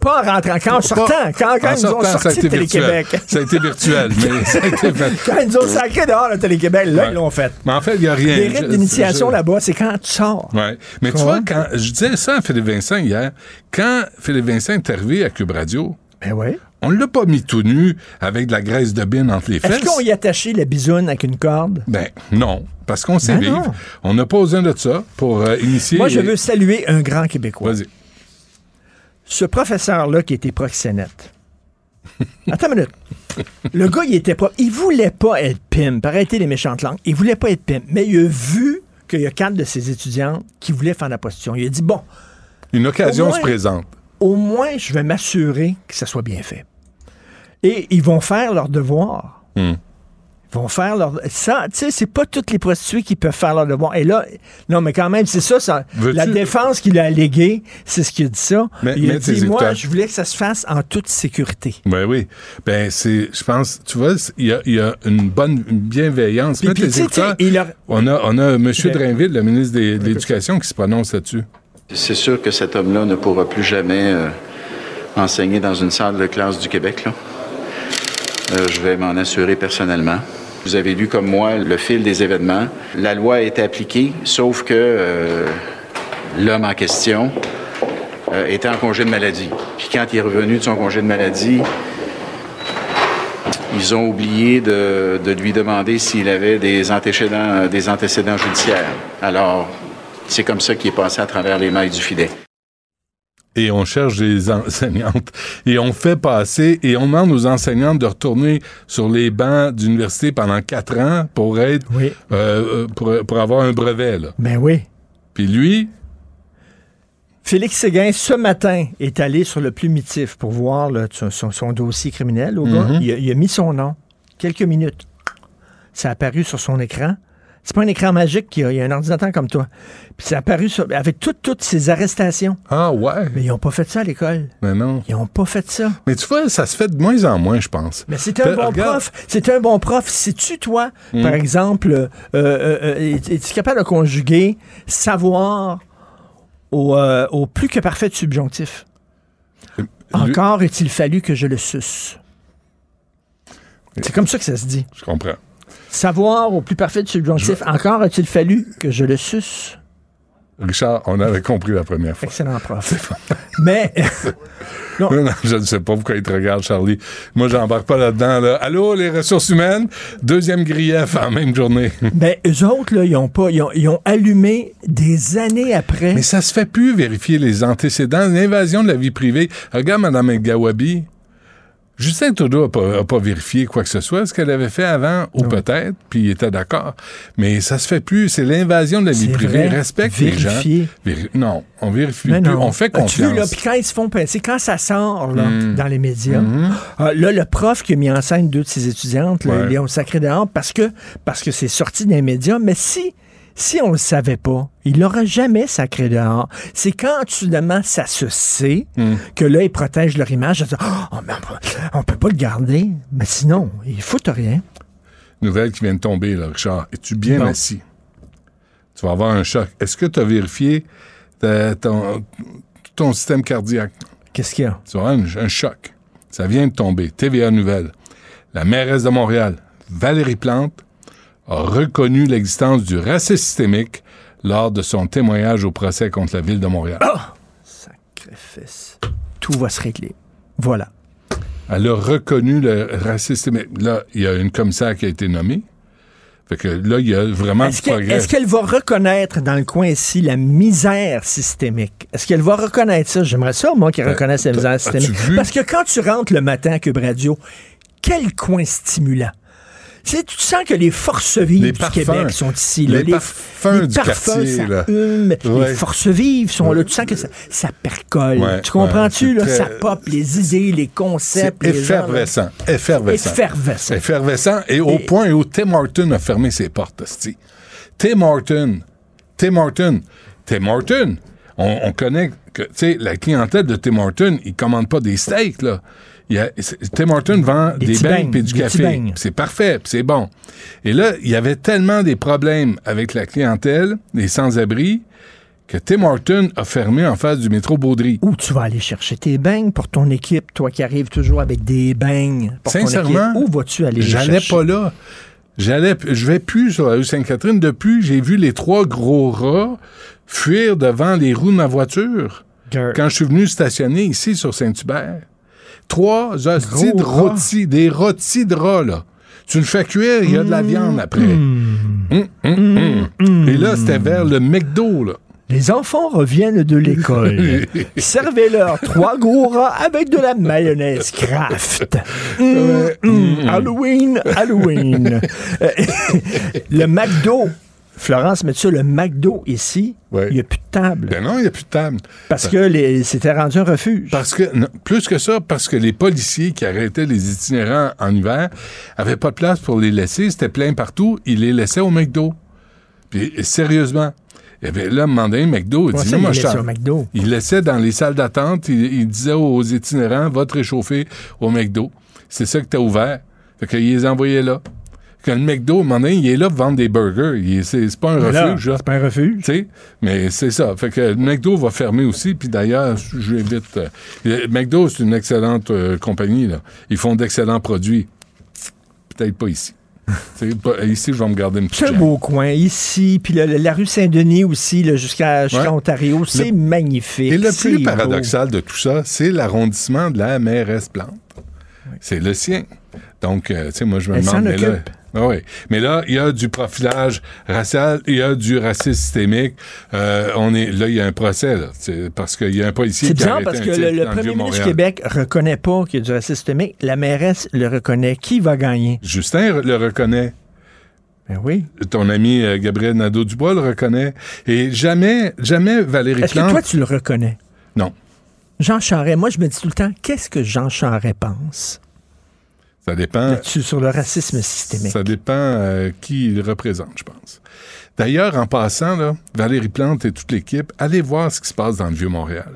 Pas en rentrant, quand en sortant, quand, quand en ils nous ont sortant, a sorti de. Télé-Québec. Ça a été virtuel, mais ça a été. Quand ils nous ont sacré dehors de Télé-Québec, là, Ouais. ils l'ont fait. Mais en fait, il n'y a rien. Les rites d'initiation là-bas, c'est quand tu sors. Ouais. Mais tu Ouais. vois, quand je disais ça à Philippe Vincent hier, quand Philippe Vincent est arrivé à Cube Radio, Ben oui. On l'a pas mis tout nu avec de la graisse de bine entre les fesses. Est-ce qu'on y attachait la bisoune avec une corde? Ben non, parce qu'on sait Ben vivre. non. On n'a pas besoin de ça pour euh, initier. Moi, je veux saluer un grand Québécois. Vas-y. Ce professeur-là qui était proxénète. Attends une minute. le gars, il était pas. Il voulait pas être pimp. Arrêtez les méchantes langues. Il voulait pas être pimp. Mais il a vu qu'il y a quatre de ses étudiants qui voulaient faire la position. Il a dit bon, Une occasion moins- se présente. au moins, je vais m'assurer que ça soit bien fait. Et ils vont faire leur devoir. Hmm. Ils vont faire leur. Ça, tu sais, c'est pas toutes les prostituées qui peuvent faire leur devoir. Et là, non, mais quand même, c'est ça, la défense qu'il a alléguée, c'est ce qu'il a dit ça. Mais- il a dit, moi, écouteurs. je voulais que ça se fasse en toute sécurité. Ben oui. Ben, c'est, je pense, tu vois, il y a, il y a une bonne une bienveillance. Puis, puis, il a- On a, on a M. Ben- Drainville, le ministre de l'Éducation, qui se prononce là-dessus. C'est sûr que cet homme-là ne pourra plus jamais euh, enseigner dans une salle de classe du Québec. Là. Euh, je vais m'en assurer personnellement. Vous avez lu comme moi le fil des événements. La loi a été appliquée, sauf que euh, l'homme en question euh, était en congé de maladie. Puis quand il est revenu de son congé de maladie, ils ont oublié de, de lui demander s'il avait des antécédents, des antécédents judiciaires. Alors, c'est comme ça qu'il est passé à travers les mailles du filet. Et on cherche des enseignantes. Et on fait passer, et on demande aux enseignantes de retourner sur les bancs d'université pendant quatre ans pour être, Oui. euh, euh, pour, pour avoir un brevet, là. Ben oui. Puis lui, Félix Séguin, ce matin, est allé sur le plumitif pour voir là, son, son- dossier criminel. Au gars. Mhm. il, a, il a mis son nom. Quelques minutes. Ça a apparu sur son écran. C'est pas un écran magique qu'il y a. Il y a un ordinateur comme toi. Puis a apparu sur- avec toutes, toutes ces arrestations. ah ouais, Mais ils n'ont pas fait ça à l'école. mais non. Ils n'ont pas fait ça. Mais tu vois, ça se fait de moins en moins, je pense. Mais c'est un bon regarde. prof. C'est un bon prof. Sais-tu, toi, Mm. par exemple, euh, euh, euh, es- es-tu capable de conjuguer savoir au, au plus que parfait subjonctif? Lui- Encore est-il fallu que je le suce. C'est comme ça que ça se dit. Je comprends. Savoir au plus parfait subjonctif. Encore a-t-il fallu que je le suce? Richard, on avait compris la première fois. Excellent prof. Mais, Non, non, je ne sais pas pourquoi il te regarde, Charlie. Moi, j'embarque pas là-dedans. Là. Allô, les ressources humaines? Deuxième grief en même journée. ben, eux autres, là, ils ont pas, ils ont, ils ont allumé des années après. Mais ça se fait plus vérifier les antécédents, l'invasion de la vie privée. Regarde Mme Gawabi. Justin Trudeau n'a pas, a pas vérifié quoi que ce soit, ce qu'elle avait fait avant, ou peut-être, puis il était d'accord. Mais ça se fait plus. C'est l'invasion de la vie privée. Respecte les gens. Non, on vérifie plus. On fait As-tu vu, là, confiance. puis quand ils se font pincer, quand ça sort là, Mm. dans les médias, Mhm. euh, là, le prof qui a mis en scène deux de ses étudiantes, là, Ouais. ils ont sacré dehors parce que parce que c'est sorti des médias. Mais si si on le savait pas, il n'aurait jamais sacré dehors. C'est quand soudainement ça se sait Mm. que là, ils protègent leur image. Oh, mais on, peut, on peut pas le garder. Mais sinon, ils foutent rien. Nouvelle qui vient de tomber, là, Richard. Es-tu bien Bon. assis? Tu vas avoir un choc. Est-ce que tu as vérifié ta- ton, ton système cardiaque? Qu'est-ce qu'il y a? Tu vas avoir un, un choc. Ça vient de tomber. TVA Nouvelle. La mairesse de Montréal, Valérie Plante, a reconnu l'existence du racisme systémique lors de son témoignage au procès contre la ville de Montréal. Sacrifice. Tout va se régler. Voilà. Elle a reconnu le racisme systémique. Là, il y a une commissaire qui a été nommée. Fait que là, il y a vraiment Est-ce du qu'elle progrès. est-ce qu'elle va reconnaître dans le coin ici la misère systémique? Est-ce qu'elle va reconnaître ça? J'aimerais ça, moi, qu'elle Ben, reconnaisse la misère systémique. Parce que quand tu rentres le matin à Cube Radio, quel coin stimulant! Tu sais, tu sens que les forces vives Les du parfums. Québec sont ici. là. Les parfums du quartier, ça là. hume. Ouais. Les forces vives sont là. Tu sens que ça, ça percole. Ouais, tu comprends-tu? c'est Ça très- pop, les idées, les concepts. les gens, effervescent. Effervescent. Effervescent. Effervescent. Et au point où Tim Horton a fermé ses portes. Tim Horton. Tim Horton. Tim Horton. On, on connaît que, tu sais, la clientèle de Tim Horton, ils commandent pas des steaks, là. Il y a- c'est- Tim Horton vend Des des, beignes puis du des café. C'est parfait, c'est bon. Et là, il y avait tellement des problèmes avec la clientèle, les sans-abri, que Tim Horton a fermé en face du métro Baudry. Où tu vas aller chercher tes beignes pour ton équipe, toi qui arrives toujours avec des beignes pour ton Sincèrement, équipe. Où vas-tu aller les J'allais chercher? pas là. J'allais, je vais plus sur la rue Sainte-Catherine. Depuis, j'ai vu les trois gros rats fuir devant les roues de ma voiture quand je suis venu stationner ici sur Saint-Hubert. Trois hosties de rôtis, des rôtis de rats, là. Tu le fais cuire, il y a de la viande après. Hum, hum. Et là, c'était vers le McDo, là. Les enfants reviennent de l'école. Servez-leur trois gros rats avec de la mayonnaise Kraft. Hum, Halloween, Halloween. Euh, le McDo. Florence, met ça, le McDo ici, il n'y a plus de table. Ben non, il n'y a plus de table. Parce que c'était rendu un refuge. Parce que, non, plus que ça, parce que les policiers qui arrêtaient les itinérants en hiver avaient pas de place pour les laisser, c'était plein partout, ils les laissaient au McDo. Puis, sérieusement. Il y avait là, à un moment donné, McDo, il dit, ça, non, moi, il laissait McDo? Il laissait dans les salles d'attente, il, il disait aux itinérants, va te réchauffer au McDo. C'est ça que t'as ouvert. Fait qu'il les envoyait là. Que le McDo, à un moment donné, il est là pour vendre des burgers. C'est pas un Là, refuge. C'est pas un refuge. Tu sais, mais c'est ça. Fait que le McDo va fermer aussi. Puis d'ailleurs, j'invite. euh, McDo, c'est une excellente euh, compagnie. Là. Ils font d'excellents produits. Peut-être pas ici. Pas- ici, je vais me garder une petite gêne. beau coin ici, puis le- le- la rue Saint-Denis aussi, jusqu'à jusqu'à Ouais. Ontario, c'est magnifique. Et le plus beau. paradoxal de tout ça, c'est l'arrondissement de la mairesse Plante. C'est le sien. Donc, euh, tu sais, moi, je me Elle demande. Ah oui. Mais là, il y a du profilage racial, il y a du racisme systémique. Euh, on est, là, il y a un procès, là, parce qu'il y a un policier C'est qui a bizarre parce que le, premier ministre du Québec reconnaît pas qu'il y a du racisme systémique. La mairesse le reconnaît. Qui va gagner? Justin le reconnaît. Ben oui. Ton ami euh, Gabriel Nadeau-Dubois le reconnaît. Et jamais, jamais Valérie Est-ce que toi, tu le reconnais? Non. Jean Charest, moi, je me dis tout le temps, qu'est-ce que Jean Charest pense? Ça dépend... sur le racisme systémique? Ça dépend euh, qui il représente, je pense. D'ailleurs, en passant, là, Valérie Plante et toute l'équipe, allez voir ce qui se passe dans le Vieux-Montréal.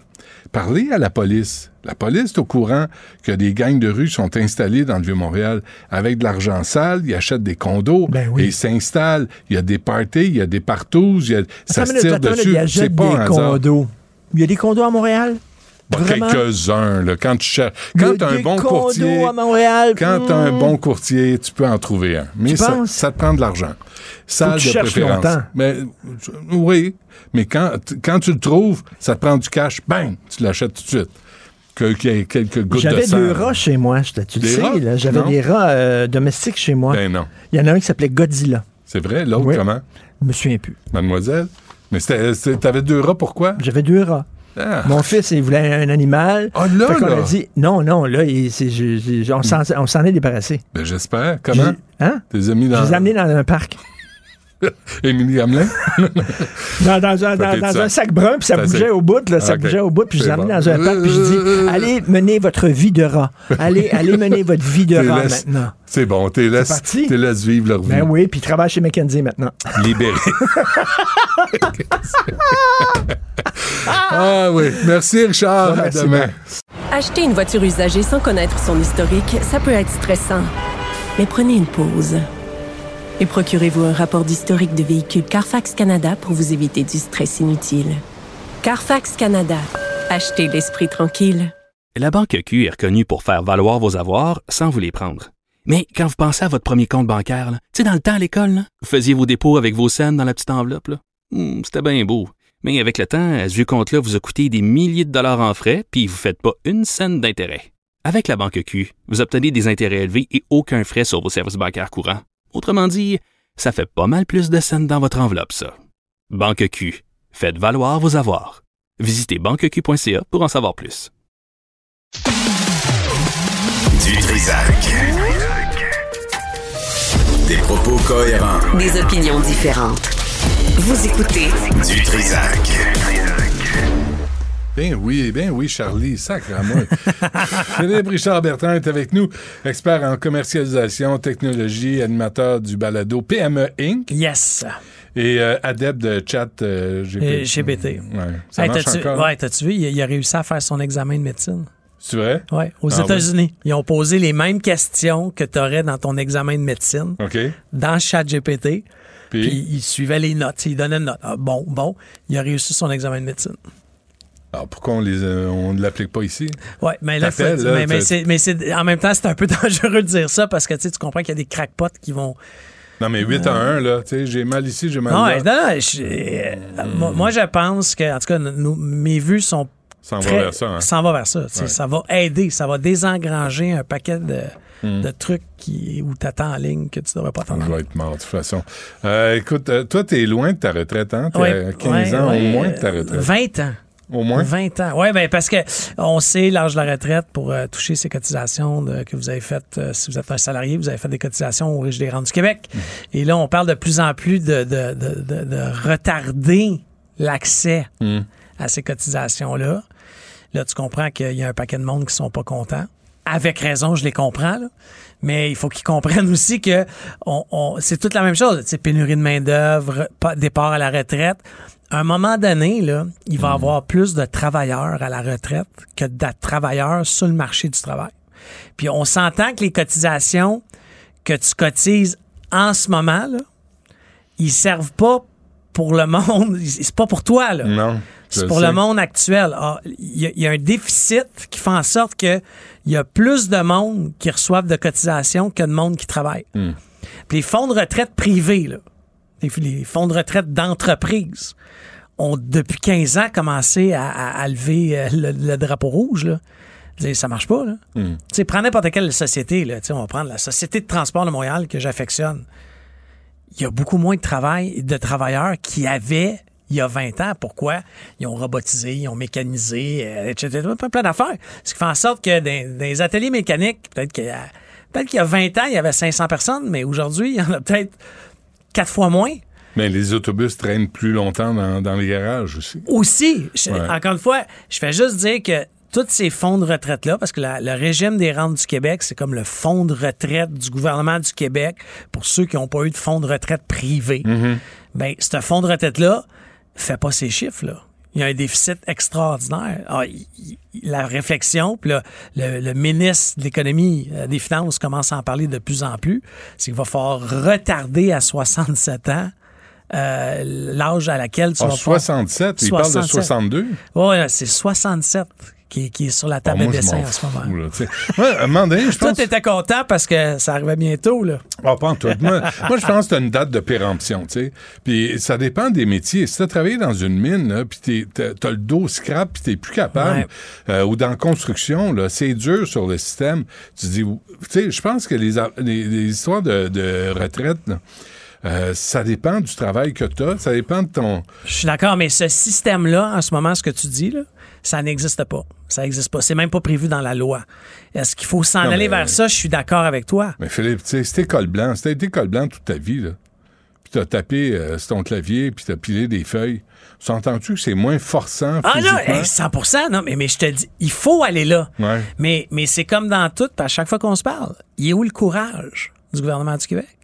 Parlez à la police. La police est au courant que des gangs de rue sont installés dans le Vieux-Montréal avec de l'argent sale, ils achètent des condos Ben oui. et ils s'installent. Il y a des parties, il y a des partouzes, il y a- ça se tire dessus. il C'est achète pas des un hasard. condos. Il y a des condos à Montréal? Quelques-uns, quand tu cherches. Quand tu as un bon courtier. à Montréal. Quand tu as un Hmm. bon courtier, tu peux en trouver un. Mais ça, ça te prend de l'argent. Que tu de préférence. longtemps. Mais, euh, oui, mais quand, quand tu le trouves, ça te prend du cash, bang, tu l'achètes tout de suite. Que- Qu'il y ait quelques gouttes de J'avais deux rats chez moi, je te- tu le sais. J'avais des rats euh, domestiques chez moi. Ben non. Il y en a un qui s'appelait Godzilla. C'est vrai, l'autre, Oui. comment? Je me souviens plus. Mademoiselle? Mais c'était- t'avais deux rats, pourquoi? J'avais deux rats. Ah. Mon fils, il voulait un animal. Ah, là, Fait là. a dit, non, non, là, il- c'est- je- je- on s'en on s'en est débarrassé. Ben j'espère. Comment? Hein? T'es amis Je dans... les ai amenés dans un parc. Émilie Hamelin? Dans, dans un, dans- dans sac brun, puis ça bougeait au bout, là, ça Ok. bougeait au bout, puis je les bon. dans un parc, puis je dis, allez mener votre vie de rat. Allez, allez mener votre vie de rat laisse- maintenant. C'est bon, t'es laisse, parti? t'es laisse vivre leur vie. Ben oui, puis il travaille chez McKenzie maintenant. Libéré. ah oui. Merci, Richard. Bon, à merci, demain. Acheter une voiture usagée sans connaître son historique, ça peut être stressant. Mais prenez une pause. Et procurez-vous un rapport d'historique de véhicule Carfax Canada pour vous éviter du stress inutile. Carfax Canada. Achetez l'esprit tranquille. La Banque Q est reconnue pour faire valoir vos avoirs sans vous les prendre. Mais quand vous pensez à votre premier compte bancaire, tu sais, dans le temps à l'école, vous faisiez vos dépôts avec vos scènes dans la petite enveloppe. Hmm, C'était bien beau. Mais avec le temps, ce vieux compte-là vous a coûté des milliers de dollars en frais, puis vous ne faites pas une scène d'intérêt. Avec la Banque Q, vous obtenez des intérêts élevés et aucun frais sur vos services bancaires courants. Autrement dit, ça fait pas mal plus de scènes dans votre enveloppe, ça. Banque Q. Faites valoir vos avoirs. Visitez banqueq.ca pour en savoir plus. Du Trisac. Des propos cohérents. Des opinions différentes. Vous écoutez Du Trisac. Ben oui, ben oui, Charlie, sacre à moi. Philippe Richard Bertrand est avec nous, expert en commercialisation, technologie, animateur du balado PME Inc. Yes. et euh, adepte de chat euh, GPT. GPT. Ouais. Ça Hey, marche encore? ouais, t'as-tu vu, il, a- il a réussi à faire son examen de médecine. C'est vrai? Ouais, aux Ah États-Unis. Ils ont posé les mêmes questions que tu aurais dans ton examen de médecine OK. dans ChatGPT. Puis il suivait les notes. Il donnait une note. Ah, bon, bon. Il a réussi son examen de médecine. Alors, pourquoi on les euh, on ne l'applique pas ici? Ouais, mais là, faut- là, mais, mais t'as- c'est, mais c'est- en même temps, c'est un peu dangereux de dire ça parce que tu tu comprends qu'il y a des crackpots qui vont. Non, mais 8 à 1, là, tu sais, j'ai mal ici, j'ai mal Non, là. non, non, je- euh, moi, moi, je pense que, en tout cas, nous- mes vues sont Ça en va vers ça, hein? s'en va vers ça. tu Ouais. Ça va aider, ça va désengranger un paquet de, Hmm. de trucs qui, où tu attends en ligne que tu devrais pas attendre. Je vais être mort, de toute façon. Euh, écoute, euh, toi, t'es loin de ta retraite, hein? T'es Ouais, à 15 ouais, ans au moins de ta euh, retraite. 20 ans. Au moins? 20 ans. Oui, ben parce que on sait l'âge de la retraite pour euh, toucher ces cotisations de- que vous avez faites. euh, si vous êtes un salarié, vous avez fait des cotisations au Riche des Rentes du Québec. Mm. Et là, on parle de plus en plus de, de, de, de- de retarder l'accès Mm. à ces cotisations-là. Là, tu comprends qu'il y a un paquet de monde qui sont pas contents. Avec raison, je les comprends, là. mais il faut qu'ils comprennent aussi que on, on- c'est toute la même chose. Sais, pénurie de main-d'œuvre, pas- départ à la retraite. À un moment donné, là, il va y avoir plus de travailleurs à la retraite que de travailleurs sur le marché du travail. Puis on s'entend que les cotisations que tu cotises en ce moment, là, ils servent pas pour le monde. C'est pas pour toi, là. Non. C'est pour sais. le monde actuel. Ah, Il y, a- il y a un déficit qui fait en sorte qu'il y a plus de monde qui reçoivent de cotisations que de monde qui travaille. Hmm. Puis les fonds de retraite privés, là, les fonds de retraite d'entreprise, ont depuis 15 ans commencé à, à- à lever euh, le, le drapeau rouge. Là. Ça marche pas. Là. Tu sais, prends n'importe quelle société. Là. Tu sais, On va prendre la Société de transport de Montréal que j'affectionne. Il y a beaucoup moins de travail, de travailleurs qui avaient il y a 20 ans. Pourquoi? Ils ont robotisé, ils ont mécanisé, euh, etc. Plein, plein d'affaires. Ce qui fait en sorte que dans, dans les ateliers mécaniques, peut-être qu'il y a, peut-être qu'il y a 20 ans, il y avait 500 personnes, mais aujourd'hui, il y en a peut-être quatre fois moins. Mais les autobus traînent plus longtemps dans, dans les garages aussi. Aussi, je- Ouais. encore une fois, je fais juste dire que tous ces fonds de retraite-là, parce que la- le régime des rentes du Québec, c'est comme le fonds de retraite du gouvernement du Québec pour ceux qui n'ont pas eu de fonds de retraite privé. Ben, ce fonds de retraite-là fait pas ces chiffres-là. Il y a un déficit extraordinaire. Ah, il- il- la réflexion, puis là, le, le ministre de l'économie, euh, des finances commence à en parler de plus en plus, c'est qu'il va falloir retarder à 67 ans euh, l'âge à laquelle tu En vas pouvoir- 67, il parle de 67. 62. Ouais, c'est 67 qui, qui est sur la Ah, table moi, de dessin en ce moment. là. Moi, à un moment donné, je Toi, t'étais content parce que ça arrivait bientôt, là. Ah, pas en tout. Moi, moi, je pense que tu as une date de péremption, tu sais. Puis ça dépend des métiers. Si tu as travaillé dans une mine, là, puis t'es- t'as t'as le dos scrap, puis t'es plus capable, Ouais. euh, ou dans la construction, là, c'est dur sur le système. Tu dis, tu sais, je pense que les, les histoires de, de retraite, là, euh, ça dépend du travail que tu as, ça dépend de ton... Je suis d'accord, mais ce système-là, en ce moment, ce que tu dis, là, ça n'existe pas. Ça n'existe pas. C'est même pas prévu dans la loi. Est-ce qu'il faut s'en aller mais- vers ça? Je suis d'accord avec toi. Mais Philippe, tu sais, t'es col blanc, si t'as été col blanc toute ta vie, là, puis t'as tapé euh, sur ton clavier, puis t'as pilé des feuilles, s'entends-tu que c'est moins forçant Ah non, hey, 100 non, mais, mais je te dis, il faut aller là. Ouais. Mais, mais c'est comme dans tout, puis à chaque fois qu'on se parle, il est où le courage du gouvernement du Québec?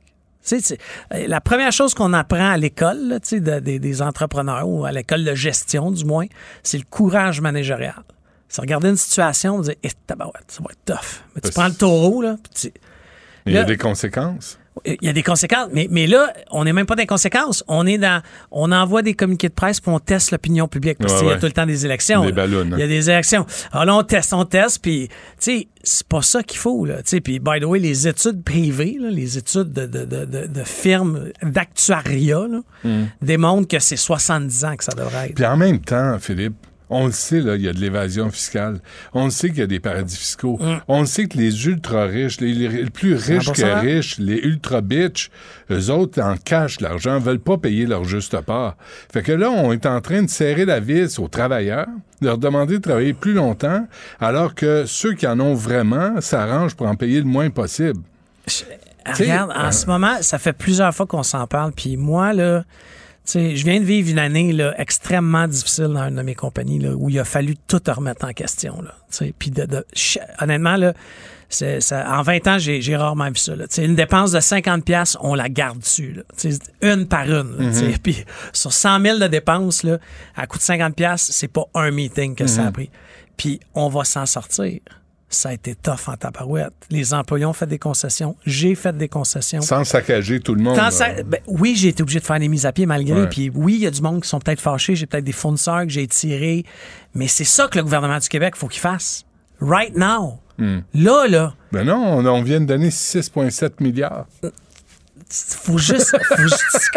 Euh, la première chose qu'on apprend à l'école, là, de- des, des entrepreneurs ou à l'école de gestion, du moins, c'est le courage managérial. C'est regarder une situation, dire, eh, ça va être tough. Mais tu prends le taureau, là, puis tu- Il y a des conséquences. Il y a des conséquences. Mais, mais là, on n'est même pas dans les conséquences. On est dans, on envoie des communiqués de presse puis on teste l'opinion publique. Parce Ouais, qu'il y a ouais. tout le temps des élections. Des ballons, hein. Il y a des élections. Alors là, on teste, on teste, puis, tu sais, c'est pas ça qu'il faut, là. Tu sais, puis, by the way, les études privées, là, les études de, de, de, de, firmes d'actuariat, Hmm. démontrent que c'est 70 ans que ça devrait être. Puis en même temps, Philippe, on le sait, là, il y a de l'évasion fiscale. On le sait qu'il y a des paradis fiscaux. Mm. On le sait que les ultra-riches, les, plus riches que 100%. riches, les ultra-bitches, eux autres en cachent l'argent, veulent pas payer leur juste part. Fait que là, on est en train de serrer la vis aux travailleurs, de leur demander de travailler plus longtemps, alors que ceux qui en ont vraiment s'arrangent pour en payer le moins possible. Regarde, en euh, ce moment, ça fait plusieurs fois qu'on s'en parle. Puis moi, là, sais, je viens de vivre une année là, extrêmement difficile dans une de mes compagnies là, où il a fallu tout remettre en question. Là, tu sais. puis de, de- honnêtement, là, ça, en 20 ans, j'ai, rarement vu ça. Là. Tu sais, Une dépense de 50$, piastres, on la garde dessus. Là. Une par une. là, sais. Puis sur 100 000 de dépenses, là, à coût de 50$, piastres, c'est pas un meeting que ça a pris. Puis on va s'en sortir. Ça a été tough en tabarouette. Les employés ont fait des concessions. J'ai fait des concessions. Sans saccager tout le monde. Ça- ben, oui, j'ai été obligé de faire des mises à pied malgré. Ouais. Puis oui, il y a du monde qui sont peut-être fâchés. J'ai peut-être des fournisseurs que j'ai tirés. Mais c'est ça que le gouvernement du Québec, faut qu'il fasse. Right now. Hmm. Là, là. Ben non, on, on vient de donner 6,7 milliards. Faut juste. faut juste-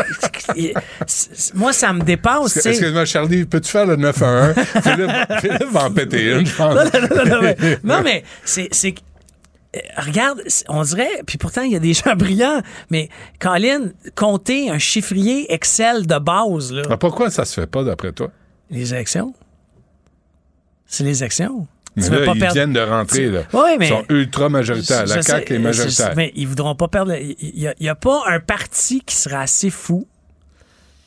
moi, ça me dépasse. Excuse-moi, Charlie, peux-tu faire le 9 à 1? Philippe, Philippe va en péter une, je pense. Non, non, non, non, mais, non, mais c'est. euh, Regarde, on dirait, puis pourtant, il y a des gens brillants, mais Colin, compter un chiffrier Excel de base, là, Ah, pourquoi ça se fait pas, d'après toi? les élections. C'est les élections. Mais Tu veux là, pas ils perdre- viens de rentrer, là. Oui, mais- Ils sont ultra majoritaires. Je La CAQ est je majoritaire. sais, Mais ils voudront pas perdre. Il n'y a, pas un parti qui sera assez fou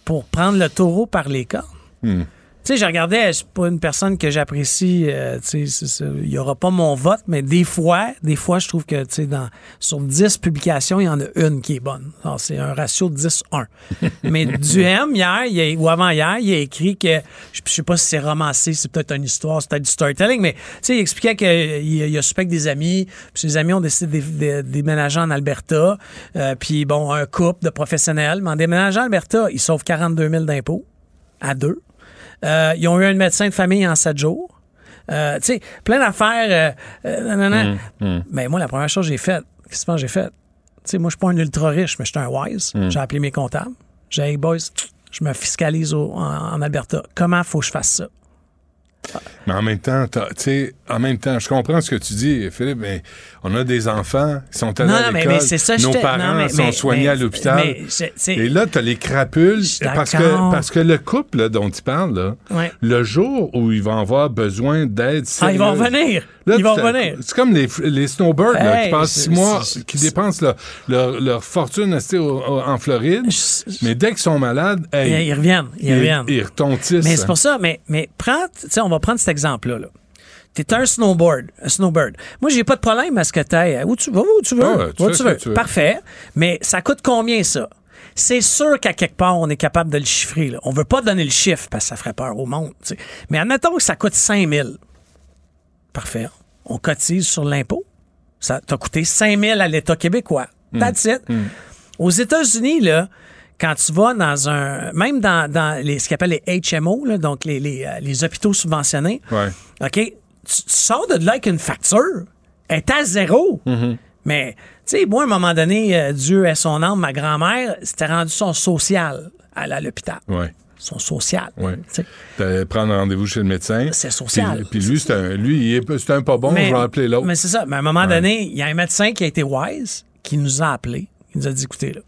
pour prendre le taureau par les cornes. Hmm. Tu sais, je regardais, c'est pas une personne que j'apprécie, euh, tu sais, il y aura pas mon vote, mais des fois, des fois, je trouve que, tu sais, dans, sur 10 publications, il y en a une qui est bonne. Alors, c'est un ratio 10-1. mais Duhem, hier, il a- ou avant-hier, il a écrit que, je, je sais pas si c'est romancé, c'est peut-être une histoire, c'est peut-être du storytelling, mais, tu sais, il expliquait qu'il il a suspect des amis, puis ses amis ont décidé de, de- de déménager en Alberta, euh, puis bon, un couple de professionnels, mais en déménageant en Alberta, ils sauvent 42 000 d'impôts à deux. Euh, ils ont eu un médecin de famille en sept jours. Euh, tu sais, plein d'affaires. Euh, euh, nanana. Mais moi, la première chose que j'ai faite, qu'est-ce que j'ai fait? Tu sais, moi, je suis pas un ultra riche, mais je suis un wise. J'ai appelé mes comptables. J'ai dit, hey, boys, je me fiscalise au- en, en Alberta. Comment faut que je fasse ça? Mais en même temps, tu sais, en même temps, je comprends ce que tu dis, Philippe, mais on a des enfants qui sont allés Non, à non, mais- l'école. mais c'est ça, je Nos parents non, mais- sont mais- soignés mais- à l'hôpital. Et là, t'as les crapules. Parce que, d'accord. parce que le couple là, dont tu parles, là, Ouais. le jour où ils vont avoir besoin d'aide Ah, ils vont revenir. Là, ils vont revenir. C'est comme les, les snowbirds là, qui passent six mois, qui dépensent leur, leur, leur fortune au- au- en Floride, mais dès qu'ils sont malades, hey, Ils, reviennent. Ils, ils, reviennent. ils retontissent. Mais c'est pour ça, mais, mais prends, tu sais, on va prendre cet exemple-là. Là. T'es un snowboard, un snowbird. Moi, j'ai pas de problème à ce que t'ailles. Où tu vas, où tu veux. Ah ouais, tu où tu veux. tu veux. Parfait. Mais ça coûte combien, ça? C'est sûr qu'à quelque part, on est capable de le chiffrer. Là. On veut pas donner le chiffre parce que ça ferait peur au monde. Mais admettons que ça coûte 5 000. Parfait. On cotise sur l'impôt. Ça t'a coûté 5 000 à l'État québécois. Hmm. That's it. Aux États-Unis, là, quand tu vas dans un. Même dans, dans les, ce qu'on appelle les HMO, là, donc les, les, euh, les hôpitaux subventionnés, Ouais. OK, tu, tu sors de là avec une facture. Elle est à zéro. Mm-hmm. Mais, tu sais, moi, à un moment donné, euh, Dieu est son âme, ma grand-mère, c'était rendu son social à l'hôpital. Ouais. Son social. Ouais. tu sais. T'allais prendre rendez-vous chez le médecin. C'est social. Puis, puis lui, c'est un, lui, il est, c'est un pas bon, je vais appeler l'autre. Mais c'est ça. Mais à un moment donné, il y a un médecin qui a été wise, qui nous a appelés. Il nous a dit, écoutez, là.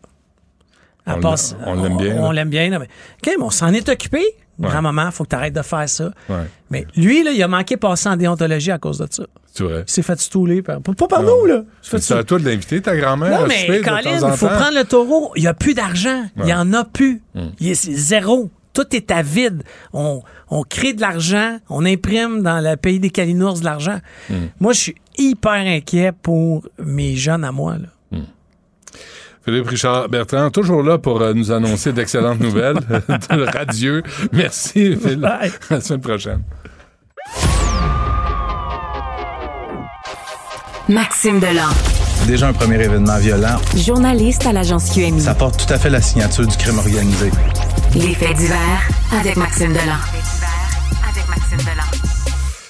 On l'aime bien, On, l'aime bien. là, mais, OK, mais on s'en est occupé. Grand-maman, il faut que tu arrêtes de faire ça. Ouais. Mais lui, là, il a manqué passer en déontologie à cause de ça. C'est vrai. Il s'est fait stouler. Par... Pas par nous, là. C'est à toi de l'inviter, ta grand-mère. non, mais Colin, il faut prendre le taureau. Il n'y a plus d'argent. Il n'y en a plus. Hmm. Il est zéro. Tout est à vide. On, on crée de l'argent. On imprime dans le pays des Calinours de l'argent. Hmm. Moi, je suis hyper inquiet pour mes jeunes à moi. Là. Philippe Richard Bertrand, toujours là pour euh, nous annoncer d'excellentes nouvelles. Radieux. Merci, Phil. Bye. À la semaine prochaine. Maxime Delan. Déjà un premier événement violent. Journaliste à l'agence QMI. Ça porte tout à fait la signature du crime organisé. Les faits divers avec Maxime Delan. Avec Maxime Delan.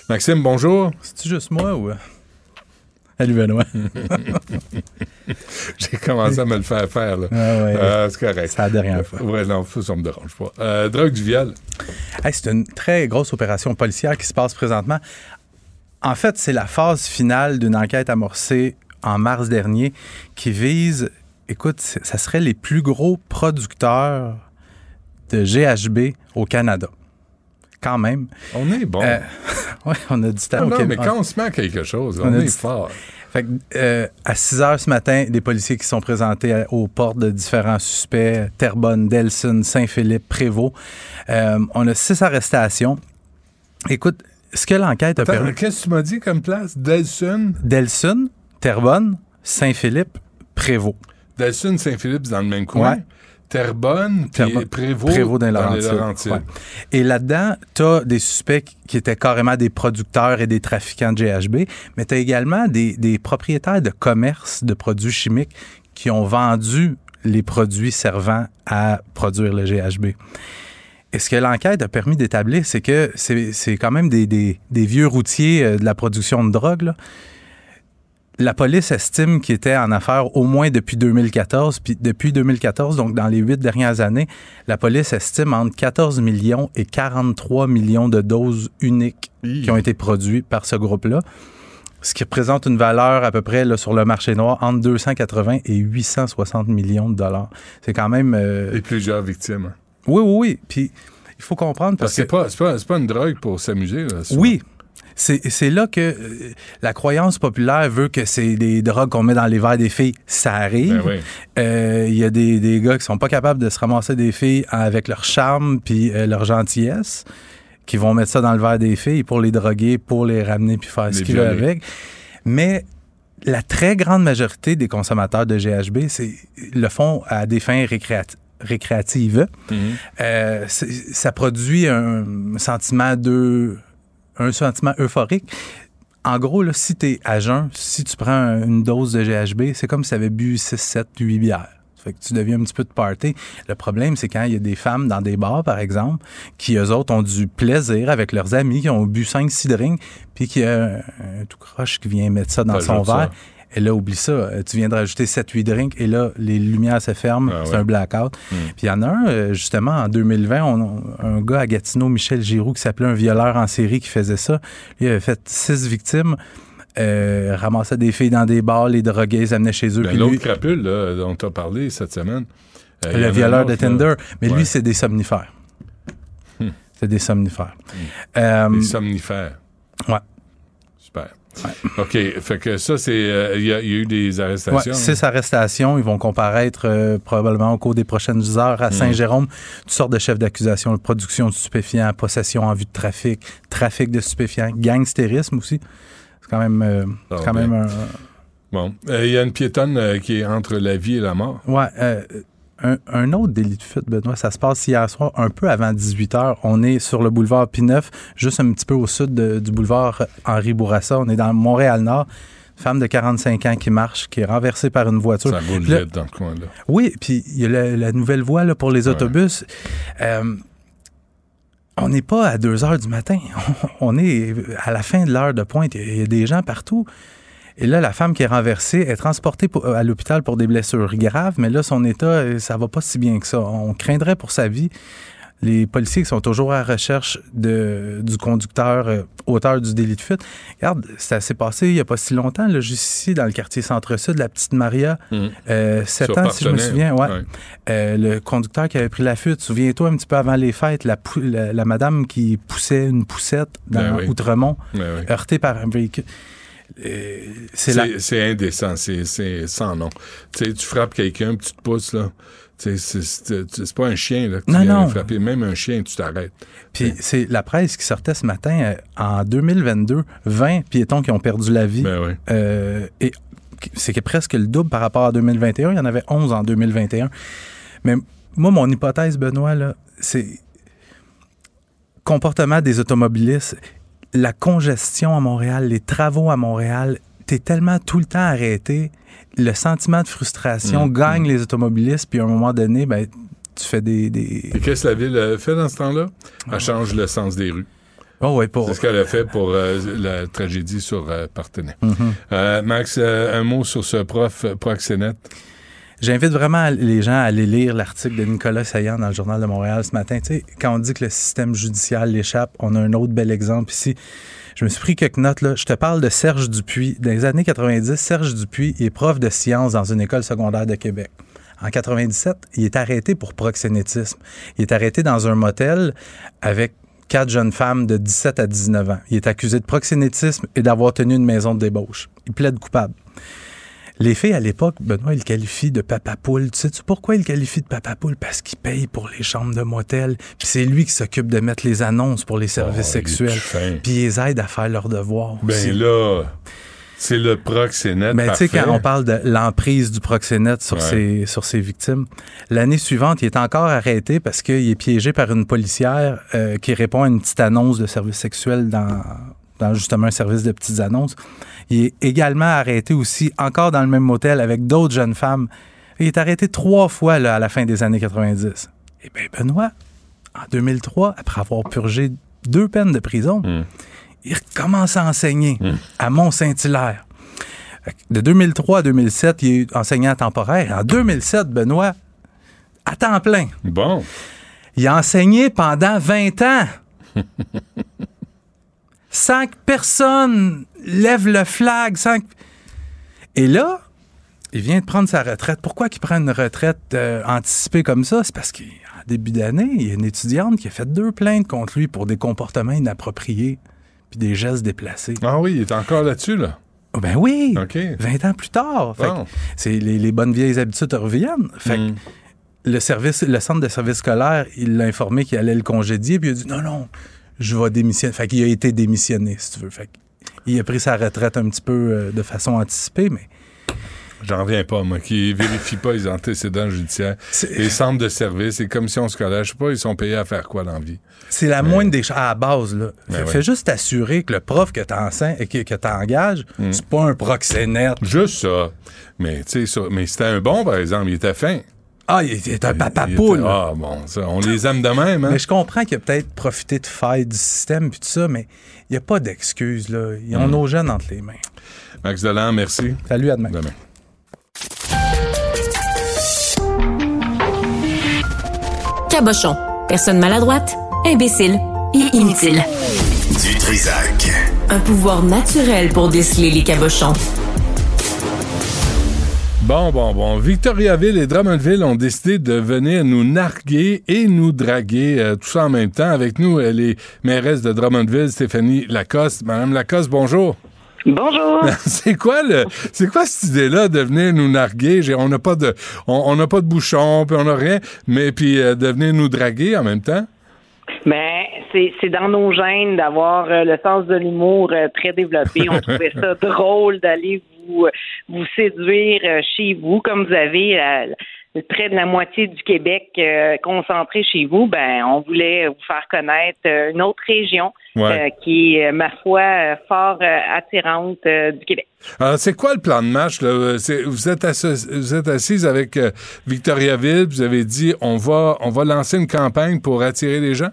Maxime, bonjour. C'est juste moi ou. Salut Benoît. J'ai commencé à me le faire faire. Là. Ah ouais. Euh, c'est correct. C'est la dernière fois. Ouais, non, ça, ça me dérange pas. Euh, drogue du viol. Hey, c'est une très grosse opération policière qui se passe présentement. En fait, c'est la phase finale d'une enquête amorcée en mars dernier qui vise, écoute, ça serait les plus gros producteurs de GHB au Canada. Quand même. On est bon. Euh, ouais, on a du temps Ah non, Québec. mais quand on se met à quelque chose, on, est fort. Fait que, euh, à 6 heures ce matin, des policiers qui sont présentés aux portes de différents suspects, Terrebonne, Delson, Saint-Philippe, Prévost. Euh, on a six arrestations. Écoute, ce que l'enquête a permis... Qu'est-ce que tu m'as dit comme place? Delsun? Delson, Terrebonne, Saint-Philippe, Prévost. Delsun, Saint-Philippe, c'est dans le même coin. Ouais. Terrebonne, Terrebonne. Prévost, Prévost dans les Laurentides. Ouais. Et là-dedans, tu as des suspects qui étaient carrément des producteurs et des trafiquants de GHB, mais tu as également des, des propriétaires de commerce de produits chimiques qui ont vendu les produits servant à produire le GHB. Et ce que l'enquête a permis d'établir, c'est que c'est quand même des, des- des vieux routiers euh, de la production de drogue. là. La police estime qu'il était en affaires au moins depuis 2014. Puis depuis 2014, donc dans les huit dernières années, la police estime entre 14 millions et 43 millions de doses uniques qui ont été produites par ce groupe-là. Ce qui représente une valeur à peu près là, sur le marché noir entre 280 et 860 millions de dollars. C'est quand même. euh, Et plusieurs victimes. hein. Oui, oui, oui. Puis il faut comprendre Parce parce, que c'est pas, pas, pas une drogue pour s'amuser. oui. C'est là que euh, la croyance populaire veut que c'est des drogues qu'on met dans les verres des filles. Ça arrive. Ben oui. Euh, Il y a des, des gars qui sont pas capables de se ramasser des filles avec leur charme puis euh, leur gentillesse, qui vont mettre ça dans le verre des filles pour les droguer, pour les ramener puis faire ce qu'ils veulent avec. Mais la très grande majorité des consommateurs de GHB le font à des fins récréati- récréatives. Euh, c'est- ça produit un sentiment de un sentiment euphorique. En gros, là, si tu es à jeun, si tu prends un- une dose de GHB, c'est comme si tu avais bu 6, 7, 8 bières. Fait que tu deviens un petit peu de party. Le problème, c'est quand il y a des femmes dans des bars, par exemple, qui, eux autres, ont du plaisir avec leurs amis, qui ont bu 5, 6 drinks, puis qu'il y a un, un tout croche qui vient mettre ça dans son ça. Et là, oublie ça. Euh, Tu viens de rajouter 7-8 drinks et là, les lumières se ferment. Ah c'est ouais. un blackout. Mm. Puis il y en a un, euh, justement, en 2020, on- un gars à Gatineau, Michel Giroux, qui s'appelait un violeur en série qui faisait ça. Lui, il avait fait six victimes, euh, ramassait des filles dans des bars, les droguait, les amenait chez eux. Ben, L'autre lui, crapule là, dont tu as parlé cette semaine. euh, le violeur de là. Tinder. Mais Ouais. lui, c'est des somnifères. Hmm. C'est des somnifères. Euh, Les somnifères. ouais. Super. OK. Fait que ça, c'est. euh, Il y, a il y a eu des Ouais, arrestations. six arrestations. Ils vont comparaître euh, probablement au cours des prochaines heures à Saint-Jérôme. Toutes sortes de chefs d'accusation. Production de stupéfiants, possession en vue de trafic, trafic de stupéfiants, gangstérisme aussi. C'est quand même, euh, quand ben. même un, Bon. Il y a une piétonne qui est entre la vie et la mort. Ouais, un, un autre délit de fuite, Benoît, ça se passe hier soir, un peu avant 18 h. On est sur le boulevard P9, juste un petit peu au sud de- du boulevard Henri Bourassa. On est dans Montréal-Nord. Femme de 45 ans qui marche, qui est renversée par une voiture. Ça vite dans le coin, là. oui, puis il y a la, la nouvelle voie là, pour les autobus. Euh, on n'est pas à 2 heures du matin. On est à la fin de l'heure de pointe. Il y a des gens partout. Et là, la femme qui est renversée est transportée pour- à l'hôpital pour des blessures graves, mais là, son état, euh, ça va pas si bien que ça. On craindrait pour sa vie. Les policiers qui sont toujours à la recherche de, du conducteur euh, auteur du délit de fuite. Regarde, ça s'est passé il n'y a pas si longtemps, là, juste ici, dans le quartier Centre-Sud, la petite Maria, Mhm. euh, 7 Sur ans, si je me souviens. Ouais. ouais. Euh, le conducteur qui avait pris la fuite, souviens-toi un petit peu avant les fêtes, la, pou- la, la madame qui poussait une poussette dans Ben oui. Outremont, Ben oui. heurtée par un véhicule. C'est la... Indécent, c'est c'est sans nom. Tu sais, tu frappes quelqu'un, puis tu te pousses, là. C'est- c'est c'est pas un chien, là, que tu Non, viens non. frapper. Même un chien, tu t'arrêtes. Puis c'est la presse qui sortait ce matin, euh, en 2022, 20 piétons qui ont perdu la vie. Ben oui. Euh, et c'est que presque le double par rapport à 2021. Il y en avait 11 en 2021. Mais moi, mon hypothèse, Benoît, là, c'est comportement des automobilistes, la congestion à Montréal, les travaux à Montréal, t'es tellement tout le temps arrêté, le sentiment de frustration Mm, gagne les automobilistes, puis à un moment donné, ben, tu fais des... des... Et qu'est-ce que la ville fait dans ce temps-là? Elle change le sens des rues. Oh, ouais, pour... C'est ce qu'elle a fait pour euh, la tragédie sur euh, Partenay. Mhm. Euh, Max, euh, un mot sur ce prof proxénète. J'invite vraiment les gens à aller lire l'article de Nicolas Saillant dans le Journal de Montréal ce matin. Quand on dit que le système judiciaire l'échappe, on a un autre bel exemple ici. Je me suis pris quelques notes. Je te parle de Serge Dupuis. Dans les années 90, Serge Dupuis est prof de sciences dans une école secondaire de Québec. En 97, il est arrêté pour proxénétisme. Il est arrêté dans un motel avec quatre jeunes femmes de 17 à 19 ans. Il est accusé de proxénétisme et d'avoir tenu une maison de débauche. Il plaide coupable. Les filles, à l'époque, Benoît, il le qualifie de papa poule. Tu sais-tu pourquoi il le qualifie de papa poule? Parce qu'il paye pour les chambres de motel. Puis c'est lui qui s'occupe de mettre les annonces pour les services Oh, il est sexuels. Puis il les aide à faire leurs devoirs Ben aussi. là, c'est le proxénète Mais tu sais, quand on parle de l'emprise du proxénète sur, Ouais. ses, sur ses victimes, l'année suivante, il est encore arrêté parce qu'il est piégé par une policière euh, qui répond à une petite annonce de service sexuel dans, dans justement un service de petites annonces. Il est également arrêté aussi, encore dans le même motel, avec d'autres jeunes femmes. Il est arrêté trois fois là, à la fin des années 90. Et bien, Benoît, en 2003, après avoir purgé deux peines de prison, Mm. il recommence à enseigner Mm. à Mont-Saint-Hilaire. De 2003 à 2007, il est enseignant temporaire. En 2007, Benoît, à temps plein. Bon. Il a enseigné pendant 20 ans. Cinq personnes lèvent le flag. Et là, il vient de prendre sa retraite. Pourquoi qu'il prend une retraite euh, anticipée comme ça? C'est parce qu'en début d'année, il y a une étudiante qui a fait deux plaintes contre lui pour des comportements inappropriés puis des gestes déplacés. Ah oui, il est encore là-dessus, là. Oh ben oui! OK. 20 ans plus tard. Fait que Bon. c'est les, les bonnes vieilles habitudes reviennent. Fait que Mm. le service, le centre de service scolaire, il l'a informé qu'il allait le congédier, puis il a dit non, non, je vais démissionner. Fait qu'il a été démissionné, si tu veux. Fait il a pris sa retraite un petit peu euh, de façon anticipée, mais J'en reviens pas, moi, qui vérifient pas les antécédents judiciaires. Les centres de services, les commissions scolaires, je sais pas, ils sont payés à faire quoi dans la vie? c'est la moindre des choses à la base. Là. Fais, ouais. fais juste t'assurer que le prof que tu enseignes, que, que engages, c'est pas un proxénète. Juste ça. Mais, tu sais, ça- mais c'était un bon, par exemple, il était fin. Ah, il est un papa poule. Ah, bon, ça, on les aime de même, hein? Mais je comprends qu'il a peut-être profité de failles du système puis tout ça, mais il n'y a pas d'excuses. là. Ils ont Mm. nos jeunes entre les mains. Max Delan, merci. Salut, à demain. Demain. Cabochon. Personne maladroite, imbécile et inutile. Du Trisac. Un pouvoir naturel pour déceler les cabochons. Bon, bon, bon. Victoriaville et Drummondville ont décidé de venir nous narguer et nous draguer, euh, tout ça en même temps. Avec nous, elle est mairesse de Drummondville, Stéphanie Lacoste. Madame Lacoste, bonjour. Bonjour. c'est quoi le, c'est quoi cette idée-là de venir nous narguer? On n'a pas de, on n'a pas de bouchon, puis on n'a rien, mais puis euh, de venir nous draguer en même temps? Ben, c'est c'est dans nos gènes d'avoir euh, le sens de l'humour euh, très développé. On trouvait ça drôle d'aller vous, euh, vous séduire euh, chez vous, comme vous avez près de la moitié du Québec euh, concentré chez vous. Ben, on voulait vous faire connaître une autre région Ouais. euh, qui est, ma foi, fort euh, attirante du Québec. Alors, c'est quoi le plan de match? Là? Vous, êtes vous êtes assise avec Victoriaville, vous avez dit on va, on va lancer une campagne pour attirer les gens?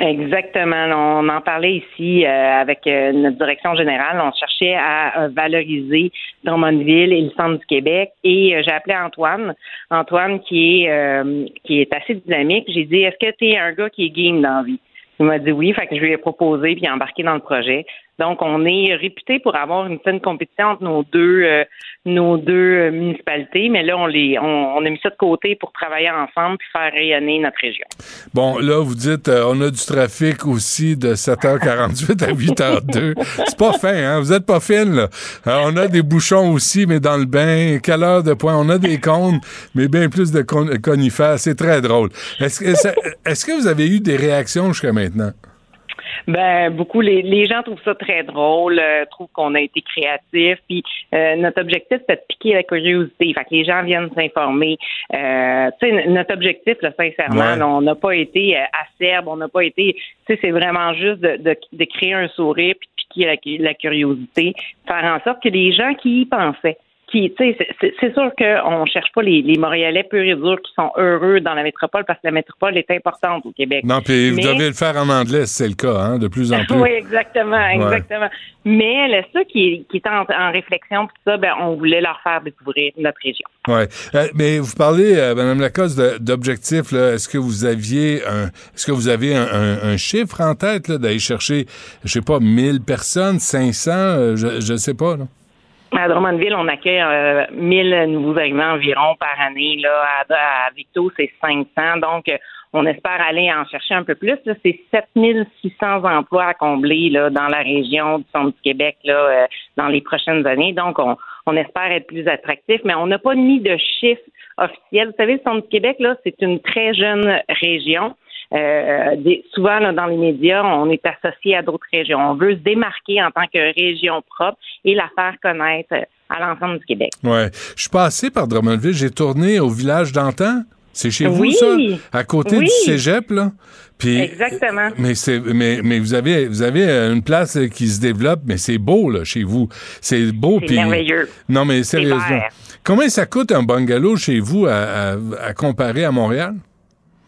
Exactement. On en parlait ici euh, avec euh, notre direction générale. On cherchait à euh, valoriser Drummondville et le centre du Québec. Et euh, j'ai appelé Antoine. Antoine qui est euh, qui est assez dynamique. J'ai dit Est-ce que tu es un gars qui est game dans la vie? Il m'a dit oui, fait que je lui ai proposé puis embarqué dans le projet. Donc, on est réputé pour avoir une saine compétition entre nos deux euh, nos deux euh, municipalités, mais là, on les on, a mis ça de côté pour travailler ensemble puis faire rayonner notre région. Bon, là, vous dites, euh, on a du trafic aussi de 7h48 à 8h02. C'est pas fin, hein? Vous êtes pas fine, là. Euh, on a des bouchons aussi, mais dans le bain. Quelle heure de point? On a des cônes, mais bien plus de con- conifères. C'est très drôle. Est-ce que vous avez eu des réactions jusqu'à maintenant? Ben beaucoup les, les gens trouvent ça très drôle, euh, trouvent qu'on a été créatif. Puis euh, notre objectif c'est de piquer la curiosité. Fait que les gens viennent s'informer. Euh, tu sais notre objectif là, sincèrement, Ouais. là, on n'a pas été euh, acerbe, on n'a pas été. Tu sais c'est vraiment juste de, de, de créer un sourire puis de piquer la, la curiosité, faire en sorte que les gens qui y pensaient qui, tu sais, c'est- sûr qu'on cherche pas les, les Montréalais purs et durs qui sont heureux dans la métropole parce que la métropole est importante au Québec. Non, puis vous devez le faire en anglais, si c'est le cas, hein, de plus en plus. oui, exactement, exactement. Mais le, ça qui est, qui en, en réflexion, puis ça, ben, on voulait leur faire découvrir notre région. Ouais. Euh, mais vous parlez, euh, Mme Lacoste, d'objectifs. là. Est-ce que vous aviez un, est-ce que vous avez un, un- un chiffre en tête là, d'aller chercher, je sais pas, 1000 personnes, 500, euh, je, je sais pas. Là? À Drummondville, on accueille euh, 1000 nouveaux arrivants environ par année. Là, à, Victo, c'est 500. Donc, euh, on espère aller en chercher un peu plus. Là, c'est 7600 emplois à combler là, dans la région du centre du Québec là, euh, dans les prochaines années. Donc, on, on espère être plus attractif, mais on n'a pas mis de chiffres officiels. Vous savez, le centre du Québec, là, c'est une très jeune région. Euh, des- souvent, là, dans les médias, on est associé à d'autres régions. On veut se démarquer en tant que région propre et la faire connaître à l'ensemble du Québec. Ouais. Je suis passé par Drummondville, j'ai tourné au village d'antan. C'est chez vous, ça? À côté Oui. du cégep, là? Puis, Exactement. mais c'est mais, mais vous avez vous avez euh, une place euh, qui se développe mais c'est beau là chez vous c'est beau C'est merveilleux. non mais sérieusement combien ça coûte un bungalow chez vous à, à- à comparer à Montréal?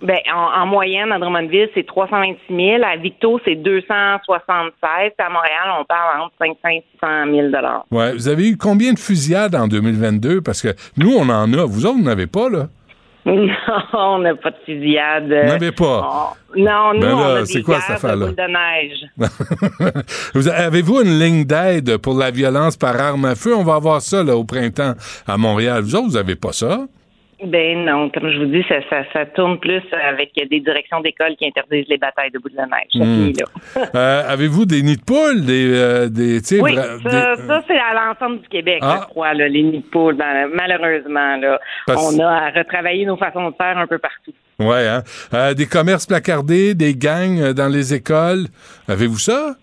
Ben, en, moyenne, à Drummondville, c'est 326 000. À Victo, c'est 276. À Montréal, on parle entre 500 et 600 000 Ouais. Vous avez eu combien de fusillades en 2022? Parce que nous, on en a. Vous autres, vous n'avez pas, là? Non, on n'a pas de fusillade. Vous n'avez pas? non, nous, ben on a des quoi, de, de neige. Avez-vous une ligne d'aide pour la violence par arme à feu? On va avoir ça là, au printemps à Montréal. Vous autres, vous n'avez pas ça? Ben non, comme je vous dis, ça, ça, ça tourne plus avec des directions d'école qui interdisent les batailles de bout de la neige. Hmm. euh, Avez-vous des nids de poules, des, euh, des Oui, ça, ça c'est à l'ensemble du Québec, je ah. crois, là, les nids de poules. Ben, malheureusement, là, on a à retravailler nos façons de faire un peu partout. Ouais, hein? Euh, des commerces placardés, des gangs dans les écoles. Avez-vous ça?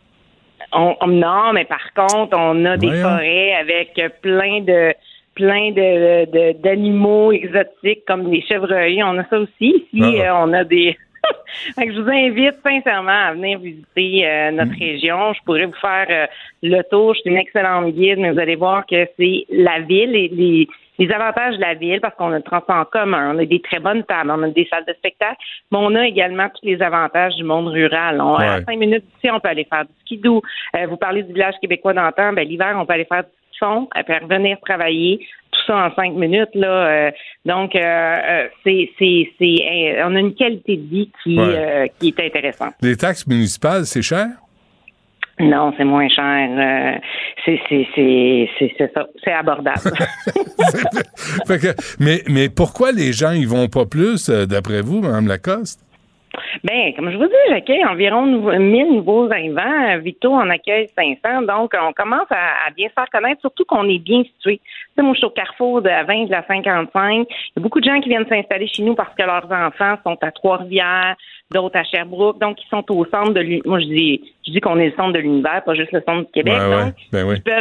On, non, mais par contre, on a des forêts avec plein de plein de, d'animaux exotiques comme des chevreuils. On a ça aussi. Ici, ah. euh, on a des. je vous invite sincèrement à venir visiter euh, notre mm. région. Je pourrais vous faire euh, le tour. Je suis une excellente guide, mais vous allez voir que c'est la ville et les, les avantages de la ville parce qu'on a le transport en commun, on a des très bonnes tables, on a des salles de spectacle, mais on a également tous les avantages du monde rural. On, À cinq minutes d'ici, on peut aller faire du skidoo. vous parlez du village québécois d'antan, ben, l'hiver, on peut aller faire du font, après revenir travailler, tout ça en cinq minutes là. Euh, donc euh, euh, c'est c'est c'est on a une qualité de vie qui qui est intéressante. Les taxes municipales, c'est cher? Non, c'est moins cher. c'est c'est c'est c'est ça, c'est abordable. mais mais pourquoi les gens ils vont pas plus d'après vous, Mme Lacoste? Bien, comme je vous dis, j'accueille environ 1000 nouveaux arrivants. Vito en accueille 500. Donc, on commence à, bien se faire connaître, surtout qu'on est bien situé. Tu sais, moi, je suis au carrefour de la 20 de la 55. Il y a beaucoup de gens qui viennent s'installer chez nous parce que leurs enfants sont à Trois-Rivières, d'autres à Sherbrooke. Donc, ils sont au centre de l'univers. Moi, je dis, je dis qu'on est le centre de l'univers, pas juste le centre du Québec. donc, ben oui. tu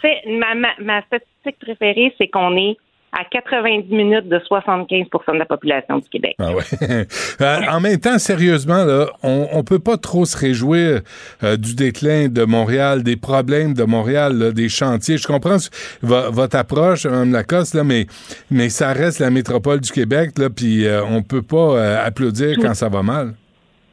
sais, ma, ma, ma statistique préférée, c'est qu'on est à 90 minutes de 75% de la population du Québec. Ah ouais. Euh, en même temps, sérieusement, là, on ne peut pas trop se réjouir euh, du déclin de Montréal, des problèmes de Montréal, des chantiers. Je comprends votre approche, Mme Lacoste, là, mais, mais ça reste la métropole du Québec, puis euh, on peut pas applaudir quand ça va mal.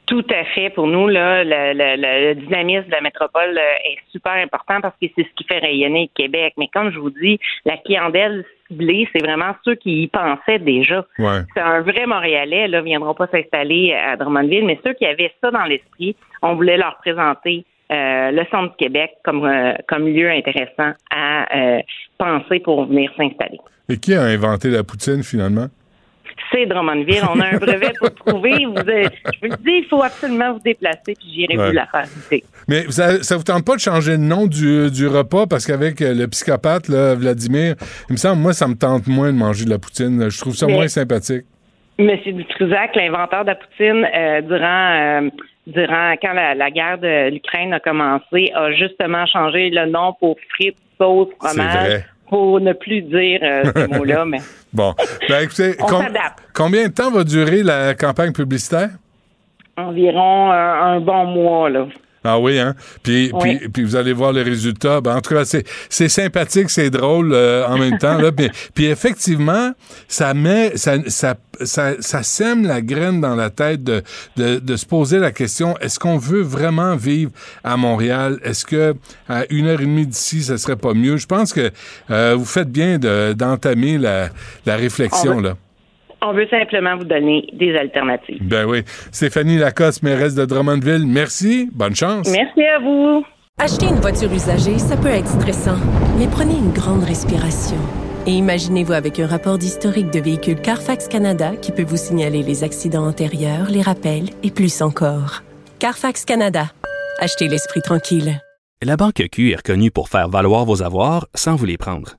Tout à fait. Pour nous, là, le, dynamisme de la métropole est super important parce que c'est ce qui fait rayonner le Québec. Mais comme je vous dis, la clientèle c'est vraiment ceux qui y pensaient déjà. C'est un vrai Montréalais, là, viendront pas s'installer à Drummondville, mais ceux qui avaient ça dans l'esprit, on voulait leur présenter euh, le centre du Québec comme, euh, comme lieu intéressant à euh, penser pour venir s'installer. Et qui a inventé la poutine finalement? C'est Drummondville. On a un brevet pour trouver. Vous, je vous le dis, il faut absolument vous déplacer, puis j'irai vous la faire Mais ça, ça vous tente pas de changer le nom du, du repas? Parce qu'avec euh, le psychopathe, là, Vladimir, il me semble, moi, ça me tente moins de manger de la poutine. Je trouve ça moins sympathique. Monsieur Dutrisac, l'inventeur de la poutine, euh, durant euh, durant quand la, guerre de l'Ukraine a commencé, a justement changé le nom pour frites, sauce, fromage pour ne plus dire euh, ces mots-là, mais. Bon. Ben, écoutez, combien de temps va durer la campagne publicitaire? Environ un bon mois, là. Ah oui, hein? Puis, puis, puis, vous allez voir les résultats. Ben, en tout cas, c'est, c'est sympathique, c'est drôle euh, en même temps. Là. Puis, puis, effectivement, ça met, ça, ça, ça, ça, sème la graine dans la tête de, de, de se poser la question est-ce qu'on veut vraiment vivre à Montréal? Est-ce que à une heure et demie d'ici, ce serait pas mieux? Je pense que euh, vous faites bien de, d'entamer la, la réflexion là. On veut simplement vous donner des alternatives. Ben oui. Stéphanie Lacoste, mairesse de Drummondville, merci. Bonne chance. Merci à vous. Acheter une voiture usagée, ça peut être stressant, mais prenez une grande respiration. Et imaginez-vous avec un rapport d'historique de véhicule Carfax Canada qui peut vous signaler les accidents antérieurs, les rappels et plus encore. Carfax Canada. Achetez l'esprit tranquille. La Banque Q est reconnue pour faire valoir vos avoirs sans vous les prendre.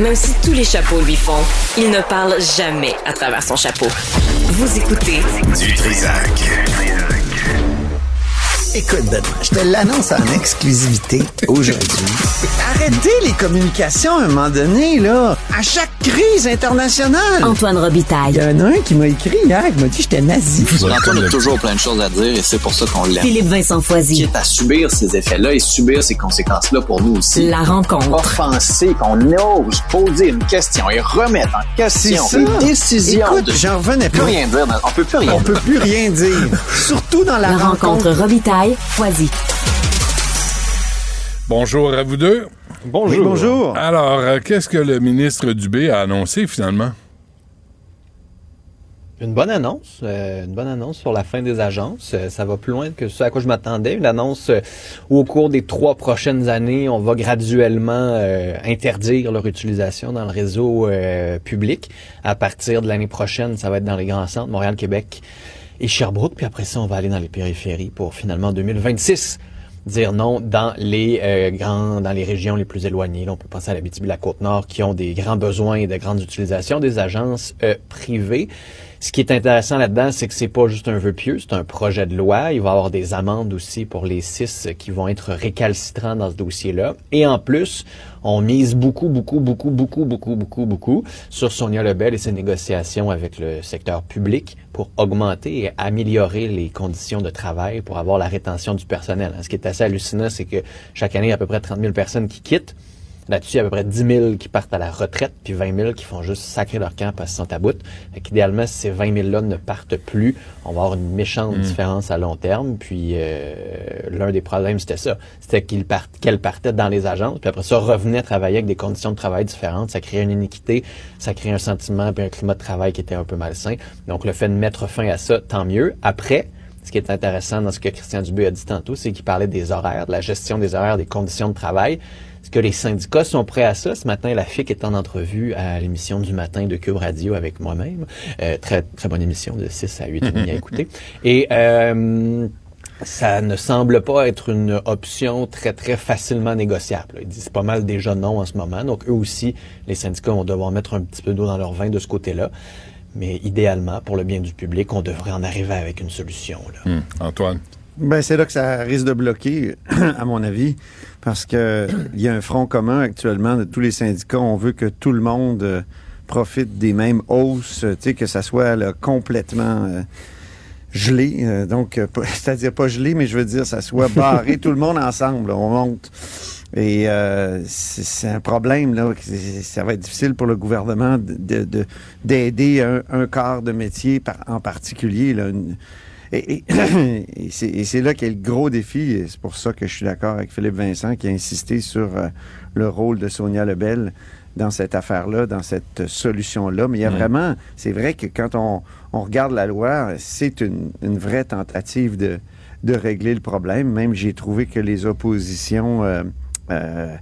Même si tous les chapeaux lui font, il ne parle jamais à travers son chapeau. Vous écoutez Du. Écoute, Benoît, je te l'annonce en exclusivité aujourd'hui. Arrêtez les communications à un moment donné, là. À chaque crise internationale. Antoine Robitaille. Il y en a un qui m'a écrit hier, qui m'a dit que j'étais nazi. Antoine a toujours plein de choses à dire et c'est pour ça qu'on l'aime. Philippe Vincent Foisy. Quitte à subir ces effets-là et subir ces conséquences-là pour nous aussi. La rencontre. Offenser, qu'on ose poser une question et remettre en question les décisions. Écoute, de- j'en revenais On peut pas. dire. On peut plus rien On peut dire. plus rien dire. Surtout dans la, La rencontre Robitaille, Foisy. Bonjour à vous deux. Bonjour. Oui, bonjour. Alors, euh, qu'est-ce que le ministre Dubé a annoncé finalement? Une bonne annonce, euh, une bonne annonce sur la fin des agences. Euh, ça va plus loin que ce à quoi je m'attendais. Une annonce euh, où au cours des trois prochaines années, on va graduellement euh, interdire leur utilisation dans le réseau euh, public. À partir de l'année prochaine, ça va être dans les grands centres, Montréal, Québec et Sherbrooke. Puis après ça, on va aller dans les périphéries pour finalement en 2026 dire non dans les euh, grands, dans les régions les plus éloignées. On peut penser à la la Côte-Nord qui ont des grands besoins et de grandes utilisations des agences euh, privées. Ce qui est intéressant là-dedans, c'est que c'est pas juste un vœu pieux, c'est un projet de loi. Il va y avoir des amendes aussi pour les six qui vont être récalcitrants dans ce dossier-là. Et en plus, on mise beaucoup, beaucoup, beaucoup, beaucoup, beaucoup, beaucoup, beaucoup sur Sonia Lebel et ses négociations avec le secteur public pour augmenter et améliorer les conditions de travail pour avoir la rétention du personnel. Ce qui est assez hallucinant, c'est que chaque année, il y a à peu près 30 000 personnes qui quittent. Là-dessus, il y a à peu près 10 000 qui partent à la retraite, puis 20 000 qui font juste sacrer leur camp parce qu'ils sont à bout. Fait qu'idéalement, si ces 20 000-là ne partent plus, on va avoir une méchante Mm. différence à long terme. Puis euh, l'un des problèmes, c'était ça. C'était qu'ils partent, qu'elles partaient dans les agences, puis après ça, revenaient travailler avec des conditions de travail différentes. Ça créait une iniquité, ça créait un sentiment, puis un climat de travail qui était un peu malsain. Donc, le fait de mettre fin à ça, tant mieux. Après, ce qui est intéressant dans ce que Christian Dubé a dit tantôt, c'est qu'il parlait des horaires, de la gestion des horaires, des conditions de travail. Est-ce que les syndicats sont prêts à ça? Ce matin, la FIC est en entrevue à l'émission du matin de Cube Radio avec moi-même. Euh, très, très bonne émission de 6 à 8 et demi à écouter. Et euh, ça ne semble pas être une option très, très facilement négociable. Ils disent pas mal déjà non en ce moment. Donc, eux aussi, les syndicats vont devoir mettre un petit peu d'eau dans leur vin de ce côté-là. Mais idéalement, pour le bien du public, on devrait en arriver avec une solution. Là. Hmm. Antoine? Ben, c'est là que ça risque de bloquer, à mon avis, parce que il y a un front commun actuellement de tous les syndicats. On veut que tout le monde euh, profite des mêmes hausses, tu sais, que ça soit là, complètement euh, gelé. euh, donc, c'est-à-dire pas gelé, mais je veux dire, ça soit barré, tout le monde ensemble, là, on monte. Et euh, c'est un problème, là. Ça va être difficile pour le gouvernement de- de- d'aider un, un quart de métier par- en particulier, là. Une- et, et- et c'est là qu'est le gros défi. et C'est pour ça que je suis d'accord avec Philippe Vincent qui a insisté sur euh, le rôle de Sonia Lebel dans cette affaire-là, dans cette solution-là. Mais il y a vraiment, c'est vrai que quand on, on regarde la loi, c'est une, une vraie tentative de, de régler le problème. Même j'ai trouvé que les oppositions euh, euh,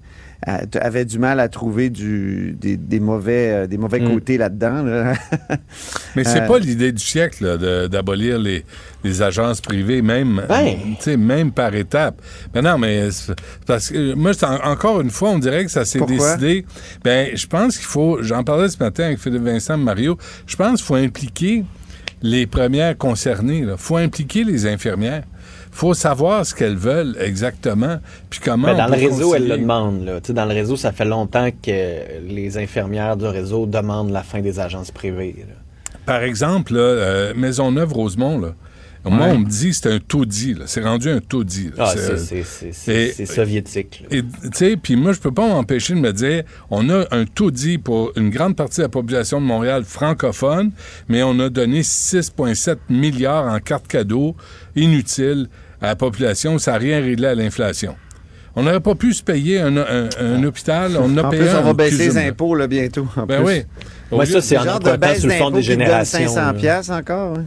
a- avaient du mal à trouver du, des, des mauvais, euh, des mauvais Mm. côtés là-dedans. là. Mais c'est Euh, pas l'idée du siècle d'abolir les, les agences privées, même, Ben. même par étapes. Ben non, mais parce que moi, en- encore une fois, on dirait que ça s'est décidé. Ben, je pense qu'il faut. J'en parlais ce matin avec Philippe Vincent Mario. Je pense qu'il faut impliquer les premières concernées. Il faut impliquer les infirmières. Faut savoir ce qu'elles veulent exactement, puis comment. Mais on dans le réseau, elle concilier. le demande. Là. Tu sais, Dans le réseau, ça fait longtemps que les infirmières du réseau demandent la fin des agences privées. là. Par exemple, là, euh, Maisonneuve-Rosemont, là. Moi, Ouais. on me dit que c'est un taudis. C'est rendu un taudis. Ah, C'est- c'est soviétique. là. Et tu sais, puis moi, je peux pas m'empêcher de me dire, on a un taudis pour une grande partie de la population de Montréal francophone, mais on a donné 6,7 milliards en cartes cadeaux inutiles à la population. Ça n'a rien réglé à l'inflation. On n'aurait pas pu se payer un, un- un hôpital. On a en payé plus, on un va baisser cuisine, les impôts là, bientôt. en Ben plus. oui. Au Ouais, lieu- ça, c'est en Le genre de baisse sur le fonds d'impôts des générations. 500 là. encore. hein.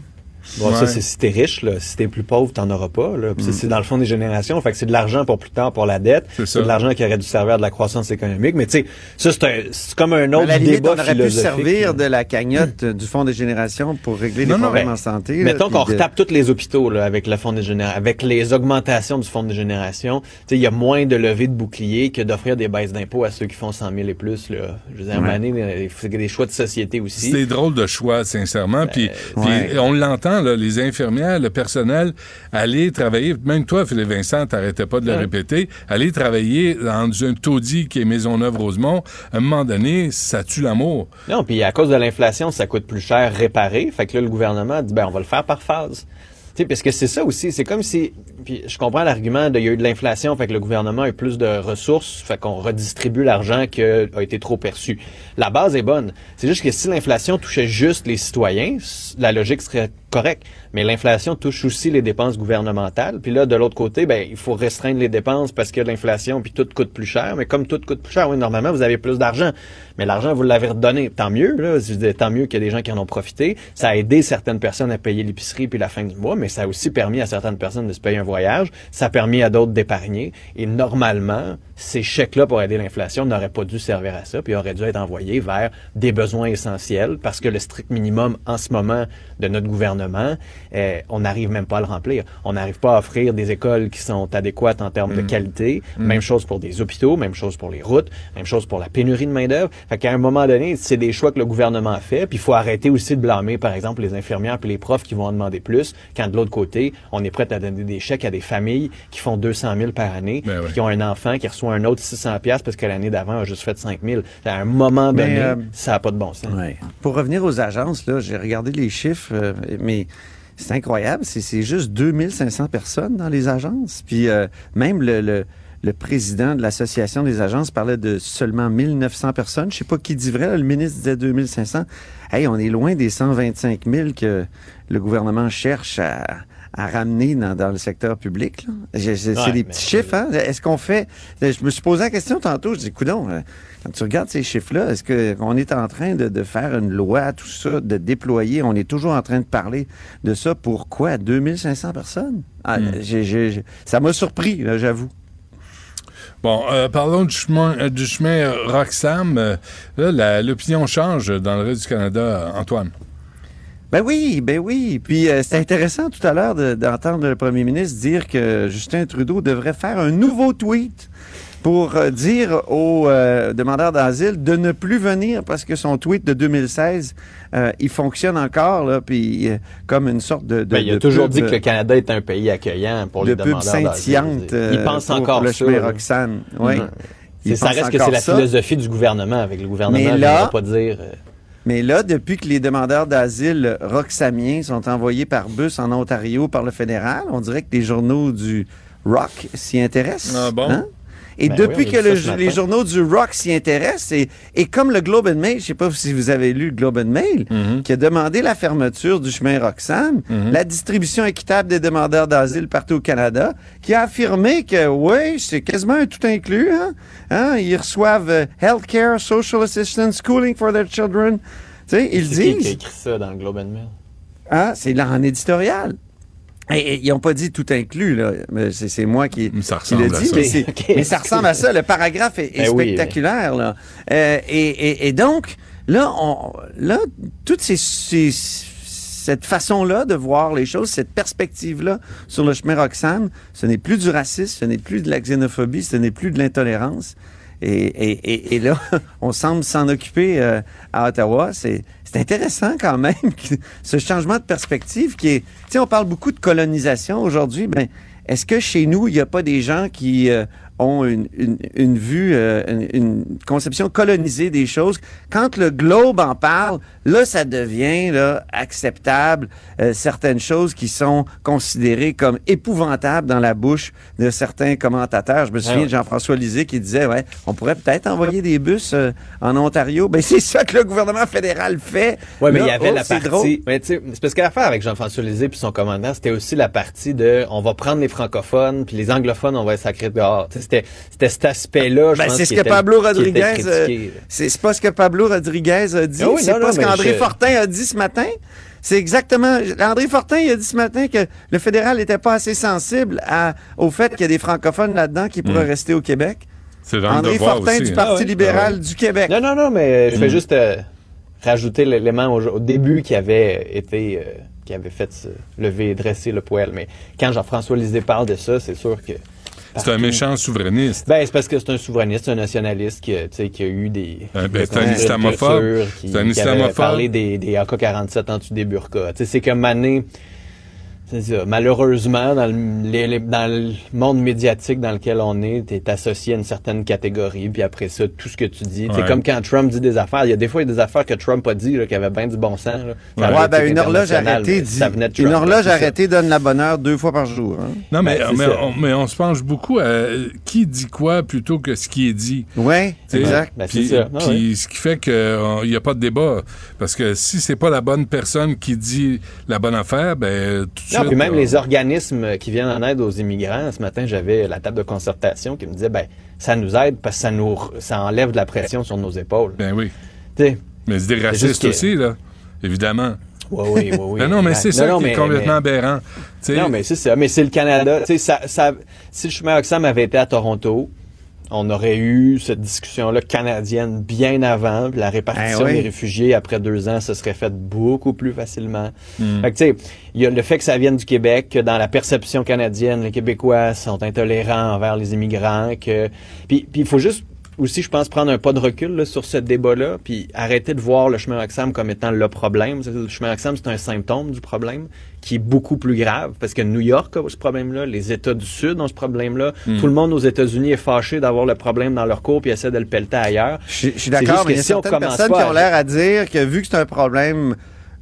Bon, Ouais. ça, c'est si t'es riche, là. Si t'es plus pauvre, t'en auras pas, là. Puis Mm. c'est dans le fond des générations. Fait que c'est de l'argent pour plus tard pour la dette. ça. C'est de l'argent qui aurait dû servir à de la croissance économique. Mais tu sais, ça, c'est un- c'est comme un À autre la limite, débat on aurait pu servir de la cagnotte euh, du Fonds des générations pour régler les Non, problèmes mais en santé. là, Mettons puis qu'on de- retape tous les hôpitaux là, avec le fonds des générations, avec les augmentations du fonds des générations. Tu sais, il y a moins de levées de boucliers que d'offrir des baisses d'impôts à ceux qui font 100 000 et plus. Là. Je veux dire, à un Ouais. moment donné, il faut des choix de société aussi. C'est des drôles de choix, sincèrement. Puis, puis ouais. on l'entend, là, les infirmières, le personnel, aller travailler, même toi, Philippe Vincent, t'arrêtais pas de le Ouais. répéter, aller travailler dans un taudis qui est Maisonneuve-Rosemont, à un moment donné, ça tue l'amour. Non, puis à cause de l'inflation, ça coûte plus cher réparer. Fait que là, le gouvernement dit, ben, on va le faire par phase. Tu sais, parce que c'est ça aussi, c'est comme si, puis je comprends l'argument de, il y a eu de l'inflation, fait que le gouvernement a eu plus de ressources, fait qu'on redistribue l'argent qui a été trop perçu. La base est bonne. C'est juste que si l'inflation touchait juste les citoyens, la logique serait correcte. Mais l'inflation touche aussi les dépenses gouvernementales. Puis là, de l'autre côté, ben, il faut restreindre les dépenses parce qu'il y a de l'inflation puis tout coûte plus cher. Mais comme tout coûte plus cher, oui, normalement, vous avez plus d'argent. Mais l'argent, vous l'avez redonné. Tant mieux, là. Tant mieux qu'il y a des gens qui en ont profité. Ça a aidé certaines personnes à payer l'épicerie puis la fin du mois, mais ça a aussi permis à certaines personnes de se payer un voyage. Ça a permis à d'autres d'épargner. Et normalement, ces chèques-là pour aider l'inflation n'auraient pas dû servir à ça, puis auraient dû être envoyés vers des besoins essentiels, parce que le strict minimum en ce moment de notre gouvernement, euh, on n'arrive même pas à le remplir. On n'arrive pas à offrir des écoles qui sont adéquates en termes de qualité. Même chose pour des hôpitaux, même chose pour les routes, même chose pour la pénurie de main-d'œuvre. Fait qu'à un moment donné, c'est des choix que le gouvernement fait, puis il faut arrêter aussi de blâmer, par exemple, les infirmières puis les profs qui vont en demander plus, quand de l'autre côté, on est prêt à donner des chèques à des familles qui font 200 000 par année, puis qui ont un enfant qui reçoit un autre 600 pièces parce que l'année d'avant a juste fait 5 000. À un moment donné, euh, ça n'a pas de bon sens. Pour revenir aux agences, là, j'ai regardé les chiffres, euh, mais c'est incroyable. C'est, c'est juste 2500 personnes dans les agences. Puis euh, même le, le, le président de l'Association des agences parlait de seulement 1900 personnes. Je sais pas qui dit vrai. là, le ministre disait 2500. Hey, on est loin des 125 000 que le gouvernement cherche à, à ramener dans, dans le secteur public. c'est des petits chiffres. Hein? Est-ce qu'on fait... Je me suis posé la question tantôt. Je dis, coudon, euh, quand tu regardes ces chiffres-là, est-ce qu'on est en train de, de faire une loi, tout ça, de déployer? On est toujours en train de parler de ça. Pourquoi 2500 personnes? Ah, Hmm. ça m'a surpris, j'avoue. Bon, euh, parlons du chemin, euh, du chemin euh, Roxham. Euh, l'opinion change dans le reste du Canada, Antoine. Ben oui, ben oui. Puis euh, c'est intéressant tout à l'heure de- d'entendre le premier ministre dire que Justin Trudeau devrait faire un nouveau tweet pour euh, dire aux euh, demandeurs d'asile de ne plus venir parce que son tweet de 2016, euh, il fonctionne encore, là, puis euh, comme une sorte de... de- Ben, il a de toujours pub, dit que le Canada est un pays accueillant pour de les pub demandeurs d'asile. Il pense pour encore le ça. là. Roxane. Oui. Ça reste que c'est la ça. philosophie du gouvernement. Avec le gouvernement, Mais il ne là- va pas dire... Mais là, depuis que les demandeurs d'asile roxamiens sont envoyés par bus en Ontario par le fédéral, on dirait que les journaux du Rock s'y intéressent. Ah bon? Hein? Et Ben depuis oui, que le- les journaux du Rock s'y intéressent, et, et comme le Globe and Mail, je sais pas si vous avez lu le Globe and Mail, Mm-hmm. qui a demandé la fermeture du chemin Roxham, la distribution équitable des demandeurs d'asile partout au Canada, qui a affirmé que oui, c'est quasiment un tout inclus. Hein? Hein? Ils reçoivent euh, healthcare, social assistance, schooling for their children. Tu sais, ils c'est qui qui a disent. écrit ça dans le Globe and Mail? Hein? C'est là en éditorial. Et, et ils n'ont pas dit tout inclus, là. Mais c'est, c'est moi qui, qui ressemble le dis, ça. mais, c'est- Ok. mais ça ressemble à ça. Le paragraphe est, est Ben oui, spectaculaire, là. Euh, et, et- et donc, là, on, là, toutes ces, ces- cette façon-là de voir les choses, cette perspective-là sur le chemin Roxham, ce n'est plus du racisme, ce n'est plus de la xénophobie, ce n'est plus de l'intolérance. Et, et- et- et là, on semble s'en occuper euh, à Ottawa. C'est c'est intéressant quand même, ce changement de perspective qui est... Tu on parle beaucoup de colonisation aujourd'hui. Ben, est-ce que chez nous, il n'y a pas des gens qui euh, ont une, une- une vue, euh, une, une conception colonisée des choses? Quand le globe en parle, là, ça devient là, acceptable euh, certaines choses qui sont considérées comme épouvantables dans la bouche de certains commentateurs. Je me souviens ouais. de Jean-François Lisée qui disait, ouais, on pourrait peut-être envoyer des bus euh, en Ontario. Ben, c'est ça que le gouvernement fédéral fait. Oui, mais il y avait oh, la partie. c'est parce que l'affaire avec Jean-François Lisée puis son commandant, c'était aussi la partie de on va prendre les francophones puis les anglophones, on va les sacrer dehors. C'était c'était cet aspect-là. je Ben, c'est ce que était- Pablo Rodriguez. euh, c'est pas ce que Pablo Rodriguez a dit. Ah oui, c'est pas non, ce qu'André je- Fortin a dit ce matin. C'est exactement. André Fortin, il a dit ce matin que le fédéral n'était pas assez sensible à, au fait qu'il y a des francophones là-dedans qui pourraient Mm. rester au Québec. C'est dans le André Fortin aussi, du hein. Parti Ah ouais. libéral Ah ouais. du Québec. Non, non, non, mais je fais Mm. juste euh, rajouter l'élément au, au début qui avait été, euh, qui avait fait se lever et dresser le poêle. Mais quand Jean-François Lisée parle de ça, c'est sûr que. C'est un méchant souverainiste. Ben, c'est parce que c'est un souverainiste, un nationaliste qui, a- tu sais, qui a eu des. Ben, ben, des c'est un islamophobe. Qui, C'est un qui avait islamophobe. parlé des, des AK-47 en dessous des burkas. Tu sais, c'est que Mané. Ça. Malheureusement, dans le, les- les- dans le monde médiatique dans lequel on est, tu es associé à une certaine catégorie, puis après ça, tout ce que tu dis. C'est Ouais. comme quand Trump dit des affaires. Il y a des fois, il y a des affaires que Trump a dit qui avaient bien du bon sens. là. Ouais, ben, une horloge arrêtée dit. ça venait de Une Trump, horloge arrêtée donne la bonne heure deux fois par jour. hein. Non, mais, Ben, mais, on, mais on se penche beaucoup à qui dit quoi plutôt que ce qui est dit. Oui, exact. Ben, c'est Puis, ça. Ah puis ouais. ce qui fait qu'il n'y a pas de débat. Parce que si c'est pas la bonne personne qui dit la bonne affaire, ben tout de Non, suite, puis même euh, les organismes qui viennent en aide aux immigrants, ce matin, j'avais la table de concertation qui me disait, ben, ça nous aide parce que ça nous, ça enlève de la pression sur nos épaules. Ben oui. Mais c'est des racistes que- aussi, là. Évidemment. Oui, oui, oui, oui. Ben non, mais c'est ça Non, qui est complètement mais- aberrant. Non, mais c'est ça. Mais c'est le Canada. Ça, ça, si le chemin Oxfam avait été à Toronto, on aurait eu cette discussion-là canadienne bien avant. puis la répartition Eh oui. des réfugiés après deux ans, se serait faite beaucoup plus facilement. Hmm. Fait que, tu sais, il y a le fait que ça vienne du Québec, que dans la perception canadienne, les Québécois sont intolérants envers les immigrants, que puis puis il faut juste aussi, je pense, prendre un pas de recul là, sur ce débat-là, puis arrêter de voir le chemin Oxfam comme étant le problème. Le chemin Oxfam, c'est un symptôme du problème qui est beaucoup plus grave, parce que New York a ce problème-là, les États du Sud ont ce problème-là, Mm. tout le monde aux États-Unis est fâché d'avoir le problème dans leur cours, puis essaie de le pelleter ailleurs. Je je suis d'accord, mais il y a certaines personnes qui ont l'air à dire que vu que c'est un problème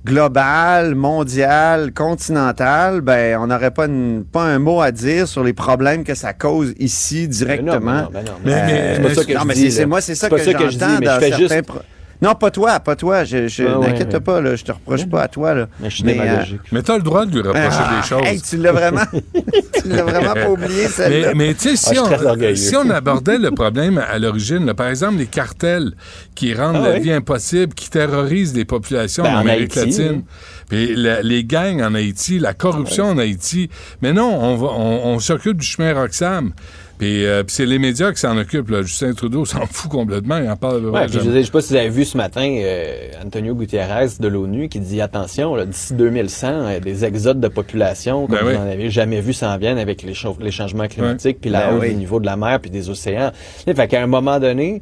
global, mondial, continental, ben on n'aurait pas, une- pas un mot à dire sur les problèmes que ça cause ici directement. non, non, mais- mais c'est pas ça que non, je mais dis, c'est- c'est là. moi, c'est ça que ça que je dis, j'entends mais dans je fais certains juste- pro- Non, pas toi, pas toi. Je, je Ah ouais, n'inquiète mais- pas, là, je te reproche pas à toi. Là. Mais je suis Mais, démagogique. Mais t'as le droit de lui reprocher Ah, des choses. hey, tu l'as vraiment, tu l'as vraiment pas oublié, Mais, celle-là. mais tu sais, si, Ah, si on abordait le problème à l'origine, là, par exemple, les cartels qui rendent Ah la oui. vie impossible, qui terrorisent les populations Ben, en en Amérique Haïti, latine, puis la- les gangs en Haïti, la corruption en Haïti. Mais non, on, va, on, on s'occupe du chemin Roxham. Puis, euh, puis c'est les médias qui s'en occupent. Là. Justin Trudeau s'en fout complètement. Il en parle. Ouais, puis je ne sais pas si vous avez vu ce matin euh, Antonio Gutiérrez de l'ONU qui dit attention, là, d'ici 2100, euh, des exodes de population comme Ben vous oui. n'en avez jamais vu s'en viennent avec les, les changements climatiques, puis la Ben hausse oui. du niveau de la mer puis des océans. Fait qu'à un moment donné,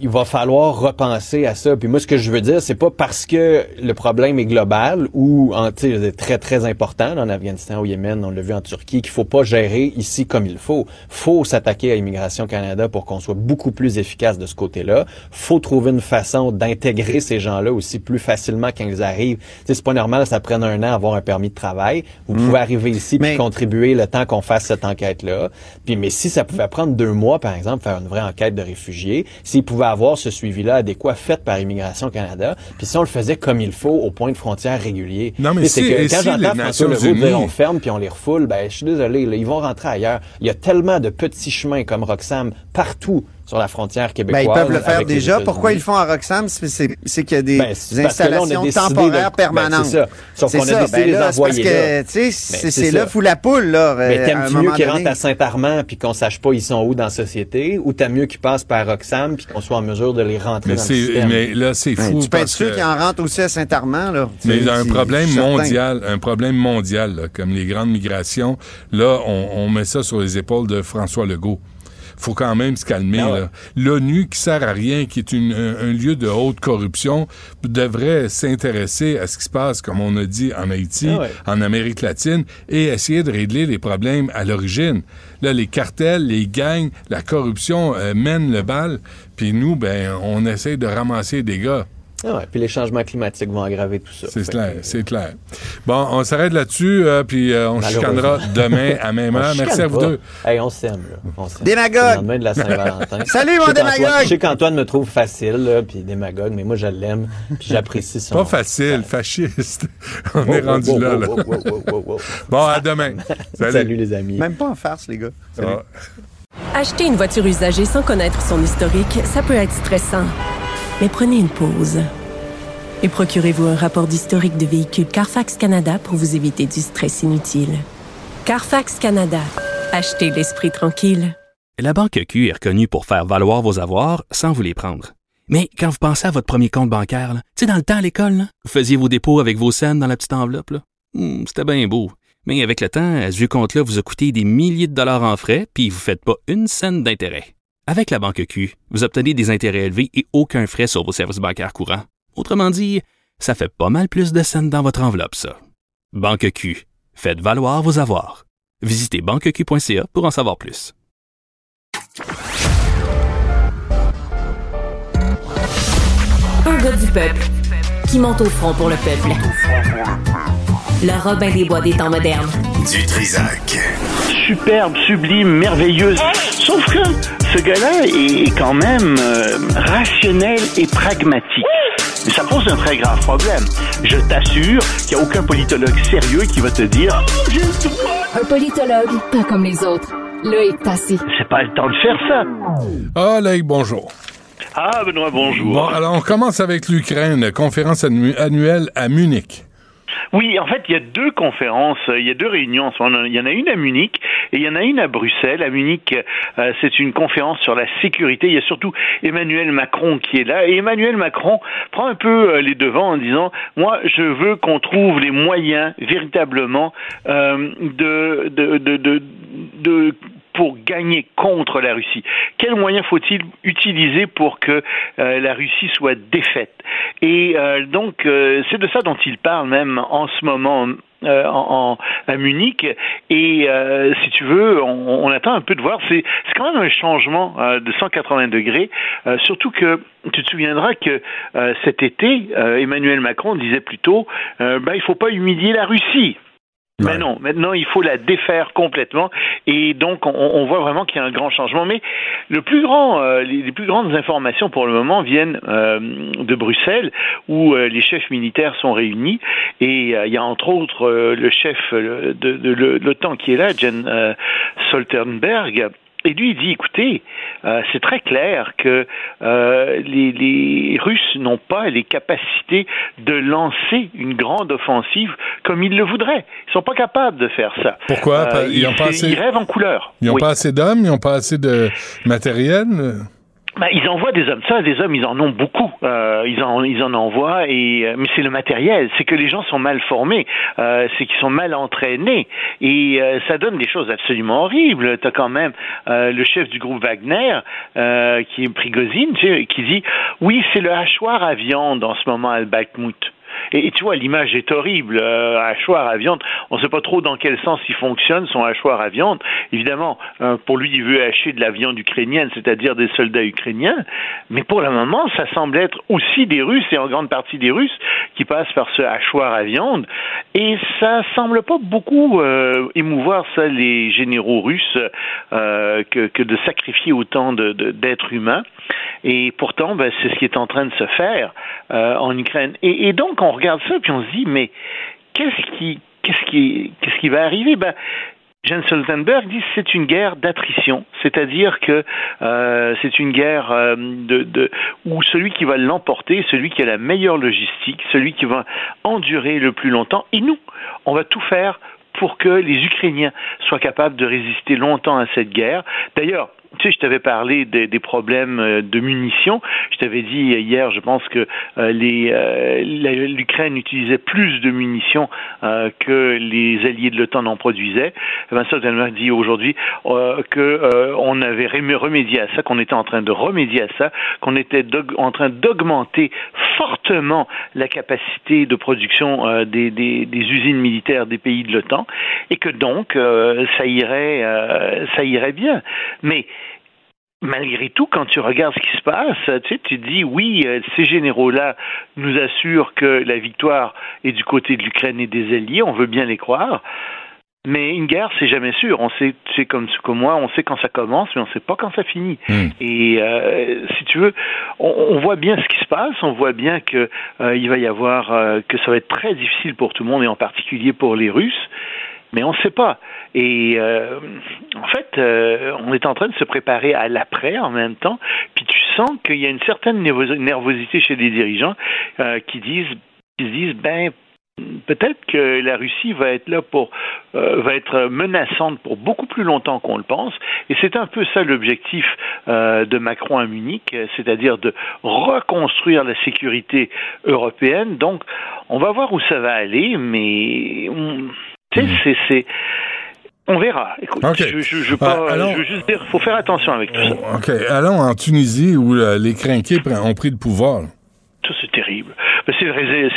il va falloir repenser à ça. Puis moi, ce que je veux dire, c'est pas parce que le problème est global ou en, très très important en Afghanistan, au Yémen, on l'a vu en Turquie, qu'il faut pas gérer ici comme il faut. Faut s'attaquer à Immigration Canada pour qu'on soit beaucoup plus efficace de ce côté-là. Faut trouver une façon d'intégrer ces gens-là aussi plus facilement quand ils arrivent. C'est pas normal, ça prenne un an à avoir un permis de travail. Vous Mm. pouvez arriver ici puis Mais- contribuer le temps qu'on fasse cette enquête-là. Puis, mais si ça pouvait prendre deux mois, par exemple, faire une vraie enquête de réfugiés, s'ils pouvaient avoir ce suivi-là adéquat fait par Immigration Canada, puis si on le faisait comme il faut au point de frontière régulier. Non, mais si- que quand si j'entends les François Legault dire on ferme puis on les refoule, ben je suis désolé, là, ils vont rentrer ailleurs. Il y a tellement de petits chemins comme Roxham partout sur la frontière Ben, québécoise. ils peuvent le faire déjà. Pourquoi ils le font à Roxham? C'est- C'est c'est qu'il y a des Ben, là, a installations temporaires de- permanentes. ben, c'est ça. Sauf C'est qu'on a ça. décidé Ben de les là, c'est envoyer parce que, là. tu sais, Ben, c'est c'est c'est ça. là fou la poule, là. Mais euh, à un t'aimes-tu mieux qu'ils rentrent à Saint-Armand puis qu'on sache pas ils sont où dans la société ou t'aimes mieux qu'ils passent par Roxham puis qu'on soit en mesure de les rentrer Mais, dans le système? mais là, c'est Ben, fou. tu peux être parce sûr que- qu'il en rentre aussi à Saint-Armand, là? Mais Tu sais, un c'est- problème mondial, un problème mondial, là, comme les grandes migrations, là, on, on met ça sur les épaules de François Legault. Faut quand même se calmer. Ah ouais. là. L'ONU, qui sert à rien, qui est une- un, un lieu de haute corruption, devrait s'intéresser à ce qui se passe, comme on a dit, en Haïti, Ah ouais. en Amérique latine, et essayer de régler les problèmes à l'origine. Là, les cartels, les gangs, la corruption euh, mènent le bal, puis nous, ben, on essaie de ramasser des gars. Ah ouais, puis les changements climatiques vont aggraver tout ça. C'est clair, que- c'est clair. Bon, on s'arrête là-dessus, euh, puis euh, on chicanera demain à même heure. Merci à vous pas. deux. Hey, on s'aime, là. On s'aime. Démagogue! Le de la Saint-Valentin. Salut, mon démagogue! Je sais qu'Antoine me trouve facile, là, puis démagogue, mais moi, je l'aime, puis j'apprécie son... Pas facile, fasciste. On est rendu là. là. Bon, à demain. Salut. Salut, les amis. Même pas en farce, les gars. Salut. Ah. Acheter une voiture usagée sans connaître son historique, ça peut être stressant. Mais prenez une pause. Et procurez-vous un rapport d'historique de véhicule Carfax Canada pour vous éviter du stress inutile. Carfax Canada. Achetez l'esprit tranquille. La Banque Q est reconnue pour faire valoir vos avoirs sans vous les prendre. Mais quand vous pensez à votre premier compte bancaire, tu sais, dans le temps à l'école, vous faisiez vos dépôts avec vos scènes dans la petite enveloppe. Hmm, C'était bien beau. Mais avec le temps, ce vieux compte-là vous a coûté des milliers de dollars en frais, puis vous ne faites pas une scène d'intérêt. Avec la Banque Q, vous obtenez des intérêts élevés et aucun frais sur vos services bancaires courants. Autrement dit, ça fait pas mal plus de scènes dans votre enveloppe, ça. Banque Q. Faites valoir vos avoirs. Visitez banqueq.ca pour en savoir plus. Un gars du peuple qui monte au front pour le peuple. Le Robin des Bois des temps modernes. Du Trisac. Superbe, sublime, merveilleuse. Sauf que ce gars-là est quand même euh, rationnel et pragmatique. Mais ça pose un très grave problème. Je t'assure qu'il n'y a aucun politologue sérieux qui va te dire Un politologue, pas comme les autres. Loïc Passy. c'est pas le temps de faire ça. Ah, Loïc, bonjour. Ah, Benoît, bonjour. Bon, alors on commence avec l'Ukraine, conférence annu- annuelle à Munich. Oui, en fait, il y a deux conférences, euh, il y a deux réunions. Il y en a une à Munich et il y en a une à Bruxelles. À Munich, euh, c'est une conférence sur la sécurité. Il y a surtout Emmanuel Macron qui est là. Et Emmanuel Macron prend un peu euh, les devants en disant, moi, je veux qu'on trouve les moyens véritablement de, de, de, de pour gagner contre la Russie. Quels moyens faut-il utiliser pour que euh, la Russie soit défaite? Et euh, donc, euh, c'est de ça dont il parle même en ce moment. en, en- à Munich et si tu veux on, attend un peu de voir c'est quand même un changement de 180 degrés surtout que tu te souviendras que cet été Emmanuel Macron disait plutôt ben il faut pas humilier la Russie mais non, maintenant il faut la défaire complètement et donc on, on voit vraiment qu'il y a un grand changement. Mais le plus grand, euh, les, les plus grandes informations pour le moment viennent euh, de Bruxelles où euh, les chefs militaires sont réunis et euh, il y a entre autres euh, le chef euh, de, de, de l'OTAN qui est là, Jen euh, Stoltenberg. Et lui, il dit, écoutez, euh, c'est très clair que euh, les, les Russes n'ont pas les capacités de lancer une grande offensive comme ils le voudraient. Ils sont pas capables de faire ça. Pourquoi? Euh, ils ont pas c'est- assez- ils rêvent en couleur. Ils n'ont Oui. pas assez d'hommes, ils n'ont pas assez de matériel? Ben, ils envoient des hommes. Ça, des hommes, ils en ont beaucoup. Euh, ils en, ils en envoient. Et euh, mais c'est le matériel. C'est que les gens sont mal formés. Euh, c'est qu'ils sont mal entraînés. Et euh, ça donne des choses absolument horribles. T'as quand même euh, le chef du groupe Wagner, euh, qui est Prigozhin, tu sais, qui dit oui, c'est le hachoir à viande en ce moment à Bakhmut. Et, tu vois, l'image est horrible. Euh, hachoir à viande, on ne sait pas trop dans quel sens il fonctionne, son hachoir à viande. Évidemment, euh, pour lui, il veut hacher de la viande ukrainienne, c'est-à-dire des soldats ukrainiens. Mais pour le moment, ça semble être aussi des Russes, et en grande partie des Russes, qui passent par ce hachoir à viande. Et ça semble pas beaucoup euh, émouvoir, ça, les généraux russes, euh, que, que de sacrifier autant de- de- d'êtres humains. Et pourtant, ben, c'est ce qui est en train de se faire euh, en Ukraine. Et, donc, on regarde ça, puis on se dit, mais qu'est-ce qui, va arriver? Ben, Jens Stoltenberg dit c'est une guerre d'attrition, c'est-à-dire que euh, c'est une guerre euh, de, où celui qui va l'emporter, celui qui a la meilleure logistique, celui qui va endurer le plus longtemps, et nous, on va tout faire pour que les Ukrainiens soient capables de résister longtemps à cette guerre. D'ailleurs, tu sais, je t'avais parlé des, problèmes euh, de munitions. Je t'avais dit hier, je pense que euh, euh, l'Ukraine utilisait plus de munitions que les alliés de l'OTAN n'en produisaient. Eh ben, Stoltenberg dit aujourd'hui euh, que euh, on avait remé- remédié à ça, qu'on était en train de remédier à ça, qu'on était en train d'augmenter fortement la capacité de production des, des- usines militaires des pays de l'OTAN, et que donc ça irait, ça irait bien. Mais malgré tout, quand tu regardes ce qui se passe, tu sais, tu te dis oui, euh, ces généraux-là nous assurent que la victoire est du côté de l'Ukraine et des alliés, on veut bien les croire. Mais une guerre, c'est jamais sûr. On sait, tu sais comme, comme moi, on sait quand ça commence, mais on sait pas quand ça finit. Et euh, si tu veux, on, on voit bien ce qui se passe. On voit bien que euh, il va y avoir, euh, que ça va être très difficile pour tout le monde et en particulier pour les Russes. Mais on ne sait pas. Et euh, en fait, euh, on est en train de se préparer à l'après en même temps. Puis tu sent qu'il y a une certaine nervosité chez les dirigeants qui disent qui se disent ben Peut-être que la Russie va être là pour euh, va être menaçante pour beaucoup plus longtemps qu'on le pense, et c'est un peu ça l'objectif euh, de Macron à Munich, c'est-à-dire de reconstruire la sécurité européenne. Donc, on va voir où ça va aller, mais c'est c'est on verra. Écoute, je, je, je, pas, je, veux juste dire, faut faire attention avec tout ça. OK. Allons en Tunisie où euh, les crinqués ont pris le pouvoir. Ça, c'est terrible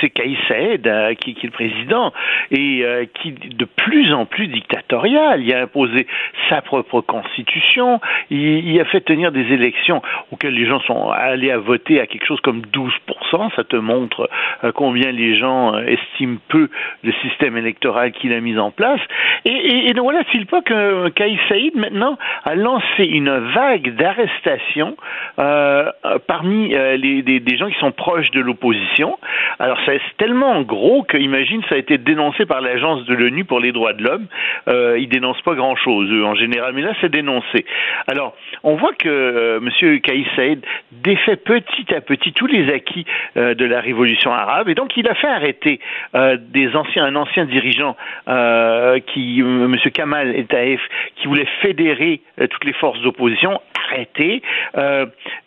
c'est Kais Saïd euh, qui, qui, est le président et euh, qui de plus en plus dictatorial. Il a imposé sa propre constitution. Il, a fait tenir des élections auxquelles les gens sont allés à voter à quelque chose comme 12 Ça te montre euh, combien les gens estiment peu le système électoral qu'il a mis en place. Et, et, donc voilà, s'il pas que Kais Saïd maintenant a lancé une vague d'arrestations parmi les, des gens qui sont proches de l'opposition alors c'est tellement gros que, imagine, ça a été dénoncé par l'agence de l'ONU pour les droits de l'homme. Euh, ils dénoncent pas grand-chose, eux, en général, mais là, c'est dénoncé. Alors, on voit que euh, M. Kais Saïd défait petit à petit tous les acquis euh, de la révolution arabe, et donc il a fait arrêter euh, des anciens, un ancien dirigeant qui, M. Kamal El Taef, qui voulait fédérer toutes les forces d'opposition, arrêté.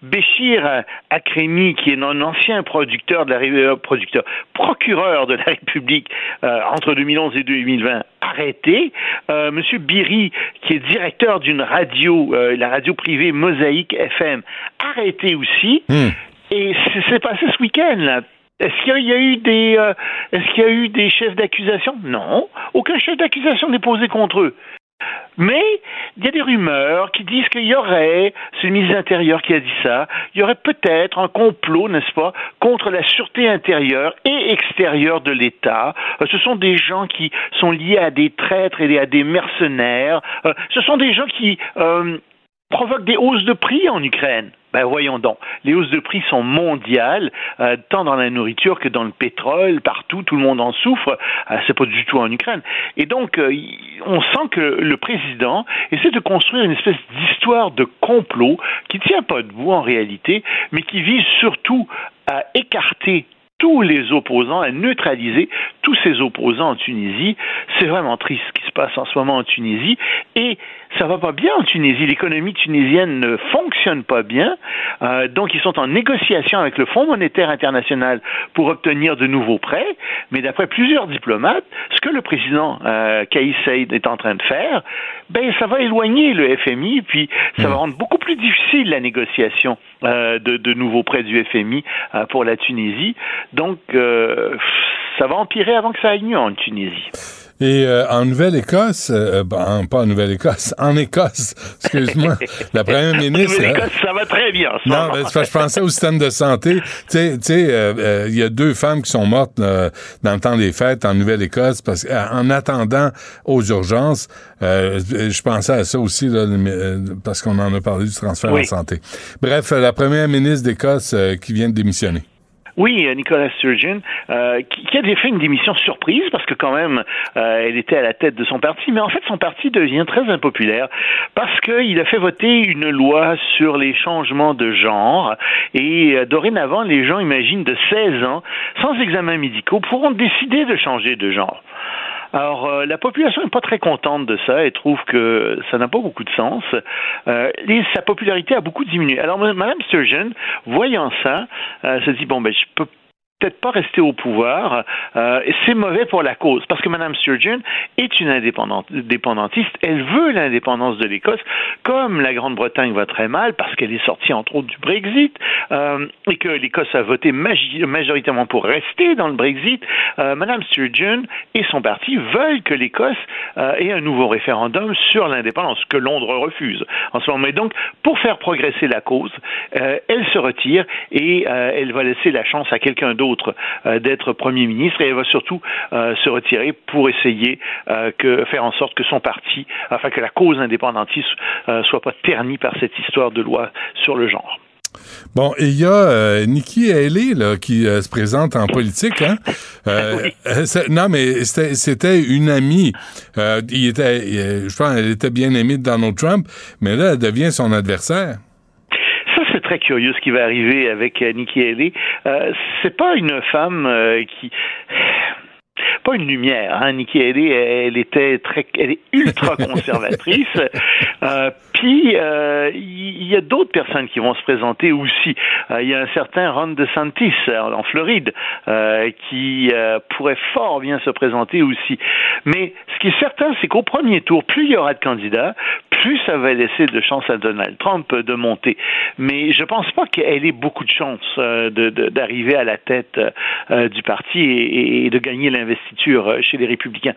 Béchir Akremi, qui est un ancien producteur de la euh, producteur, procureur de la République euh, entre 2011 et 2020, arrêté. Euh, Monsieur Biri, qui est directeur d'une radio, la radio privée Mosaïque FM, arrêté aussi. Hmm. Et c'est passé ce week-end là. Est-ce qu'il y a eu des est-ce qu'il y a eu des chefs d'accusation? Non, aucun chef d'accusation n'est posé contre eux. Mais il y a des rumeurs qui disent qu'il y aurait, c'est le ministre de qui a dit ça, il y aurait peut-être un complot, n'est-ce pas, contre la sûreté intérieure et extérieure de l'État. Euh, ce sont des gens qui sont liés à des traîtres et à des mercenaires. Euh, ce sont des gens qui euh, provoquent des hausses de prix en Ukraine. Ben voyons donc, les hausses de prix sont mondiales, euh, tant dans la nourriture que dans le pétrole, partout, tout le monde en souffre. Euh, c'est pas du tout en Ukraine. Et donc, euh, on sent que le président essaie de construire une espèce d'histoire de complot qui tient pas debout en réalité, mais qui vise surtout à écarter tous les opposants, à neutraliser tous ces opposants en Tunisie. C'est vraiment triste ce qui se passe en ce moment en Tunisie. Et ça va pas bien en Tunisie. L'économie tunisienne ne fonctionne pas bien. Euh, donc, ils sont en négociation avec le Fonds monétaire international pour obtenir de nouveaux prêts. Mais d'après plusieurs diplomates, ce que le président euh, Kais Saïd est en train de faire, ben, ça va éloigner le FMI, puis ça va hmm. rendre beaucoup plus difficile la négociation euh, de, de, nouveaux prêts du FMI euh, pour la Tunisie. Donc, ça va empirer avant que ça aille mieux en Tunisie. Et euh, en Nouvelle-Écosse, euh, ben, pas en Nouvelle-Écosse, en Écosse, excuse-moi, la première ministre. En Nouvelle-Écosse, ça va très bien. Ça. Non, mais je pensais au système de santé. Tu sais, euh, il y a deux femmes qui sont mortes dans le temps des fêtes en Nouvelle-Écosse parce qu'en attendant aux urgences, je pensais à ça aussi là, parce qu'on en a parlé du transfert en santé. Bref, la première ministre d'Écosse qui vient de démissionner. Oui, euh, Nicolas Sturgeon, euh, qui, a fait une démission surprise parce que quand même, euh, elle était à la tête de son parti, mais en fait, son parti devient très impopulaire parce qu'il a fait voter une loi sur les changements de genre et dorénavant, les gens imaginent de 16 ans, sans examen médicaux, pourront décider de changer de genre. Alors, euh, la population n'est pas très contente de ça et trouve que ça n'a pas beaucoup de sens. Euh, et sa popularité a beaucoup diminué. Alors, Mme Sturgeon, voyant ça, euh, se dit, bon, ben, je peux peut-être pas rester au pouvoir. Euh, c'est mauvais pour la cause, parce que Mme Sturgeon est une indépendantiste. Elle veut l'indépendance de l'Écosse, comme la Grande-Bretagne va très mal, parce qu'elle est sortie entre autres du Brexit, euh, et que l'Écosse a voté majoritairement pour rester dans le Brexit. Euh, Mme Sturgeon et son parti veulent que l'Écosse euh, ait un nouveau référendum sur l'indépendance, que Londres refuse en ce moment. Mais donc, pour faire progresser la cause, elle se retire et elle va laisser la chance à quelqu'un d'autre euh, d'être Premier ministre et elle va surtout euh, se retirer pour essayer euh, que faire en sorte que son parti, afin que la cause indépendantiste soit pas ternie par cette histoire de loi sur le genre. Bon, et il y a Nikki Haley là, qui se présente en politique. Hein? non, mais c'était une amie. il était, je pense, elle était bien aimée de Donald Trump, mais là, elle devient son adversaire très curieux ce qui va arriver avec Nikki Haley. c'est pas une femme qui pas une lumière. Hein. Nikki Haley, elle était très, elle est ultra conservatrice. euh, euh, il y, a d'autres personnes qui vont se présenter aussi. Euh, il y a un certain Ron DeSantis en, en Floride euh, qui euh, pourrait fort bien se présenter aussi. Mais ce qui est certain, c'est qu'au premier tour, plus il y aura de candidats, plus ça va laisser de chance à Donald Trump de monter. Mais je pense pas qu'elle ait beaucoup de chance d'arriver à la tête du parti et de gagner l'investiture chez les républicains.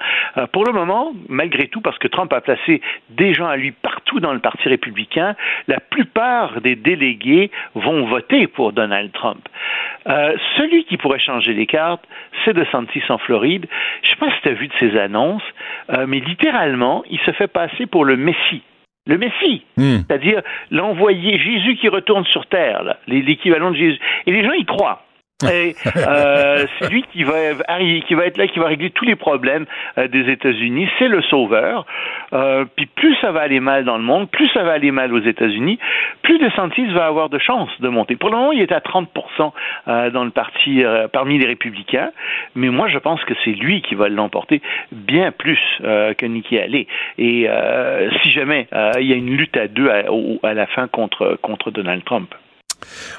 pour le moment, malgré tout, parce que Trump a placé des gens à lui partout dans le Parti républicain, la plupart des délégués vont voter pour Donald Trump. Euh, celui qui pourrait changer les cartes, c'est de Santis en Floride. Je ne sais pas si tu as vu de ses annonces, euh, mais littéralement, il se fait passer pour le Messie. Le Messie, hmm. c'est-à-dire l'envoyé Jésus qui retourne sur terre, l'équivalent de Jésus. Et les gens y croient. Et euh, c'est lui qui va qui va être là, qui va régler tous les problèmes euh, des États-Unis. C'est le sauveur. Euh, puis plus ça va aller mal dans le monde, plus ça va aller mal aux États-Unis, plus DeSantis va avoir de chances de monter. Pour le moment, il est à 30 euh, dans le parti parmi les républicains, mais moi je pense que c'est lui qui va l'emporter bien plus que Nikki Haley. Et si jamais il y a une lutte à deux à, la fin contre Donald Trump.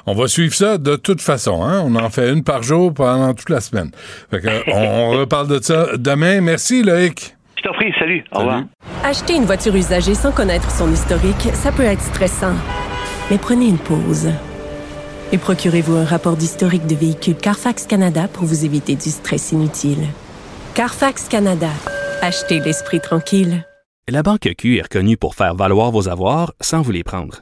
On va suivre ça de toute façon. Hein? On en fait une par jour pendant toute la semaine. on, reparle de ça demain. Merci, Loïc. Je t'en prie. Salut. Au revoir. Acheter une voiture usagée sans connaître son historique, ça peut être stressant. Mais prenez une pause. Et procurez-vous un rapport d'historique de véhicule Carfax Canada pour vous éviter du stress inutile. Carfax Canada. Achetez l'esprit tranquille. La Banque Q est reconnue pour faire valoir vos avoirs sans vous les prendre.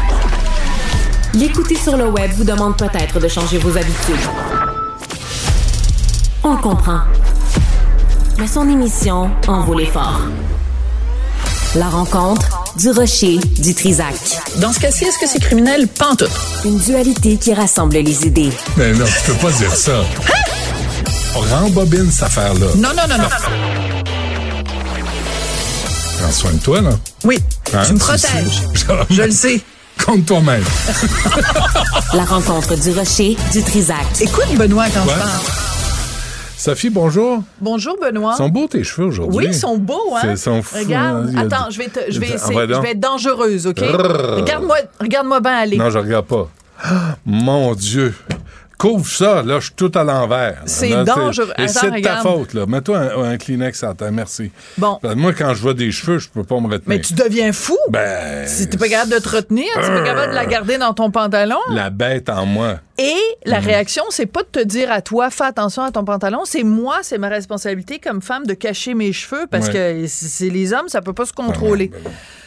L'écouter sur le web vous demande peut-être de changer vos habitudes. On le comprend. Mais son émission en vaut l'effort. La rencontre du rocher du Trisac. Dans ce cas-ci, est-ce que c'est criminel? Pantoute. Une dualité qui rassemble les idées. Mais non, tu peux pas dire ça. Hein? On rembobine cette affaire-là. Non, non, non, non. Prends soin de toi, là. Oui, hein? tu me protèges. Je le sais. Compte toi-même. La rencontre du rocher du Trisac. Écoute, Benoît, quand je parle. Sophie, bonjour. Bonjour, Benoît. Ils sont beaux tes cheveux aujourd'hui. Oui, ils sont beaux, hein? Ils sont fous, Regarde, hein? attends, je vais, te, je, vais essayer, je vais être dangereuse, OK? Regarde-moi regarde bien aller. Non, je regarde pas. Mon Dieu couvre ça, là, je suis tout à l'envers. C'est dangereux. Et c'est de ta faute, là. Mets-toi un, Kleenex à terre, merci. Bon. moi, quand je vois des cheveux, je peux pas me retenir. Mais tu deviens fou. Ben. Si t'es pas capable de te retenir, tu pas capable de la garder dans ton pantalon. La bête en moi. Et la mm. réaction, c'est pas de te dire à toi, fais attention à ton pantalon. C'est moi, c'est ma responsabilité comme femme de cacher mes cheveux parce que c'est les hommes, ça peut pas se contrôler. Ben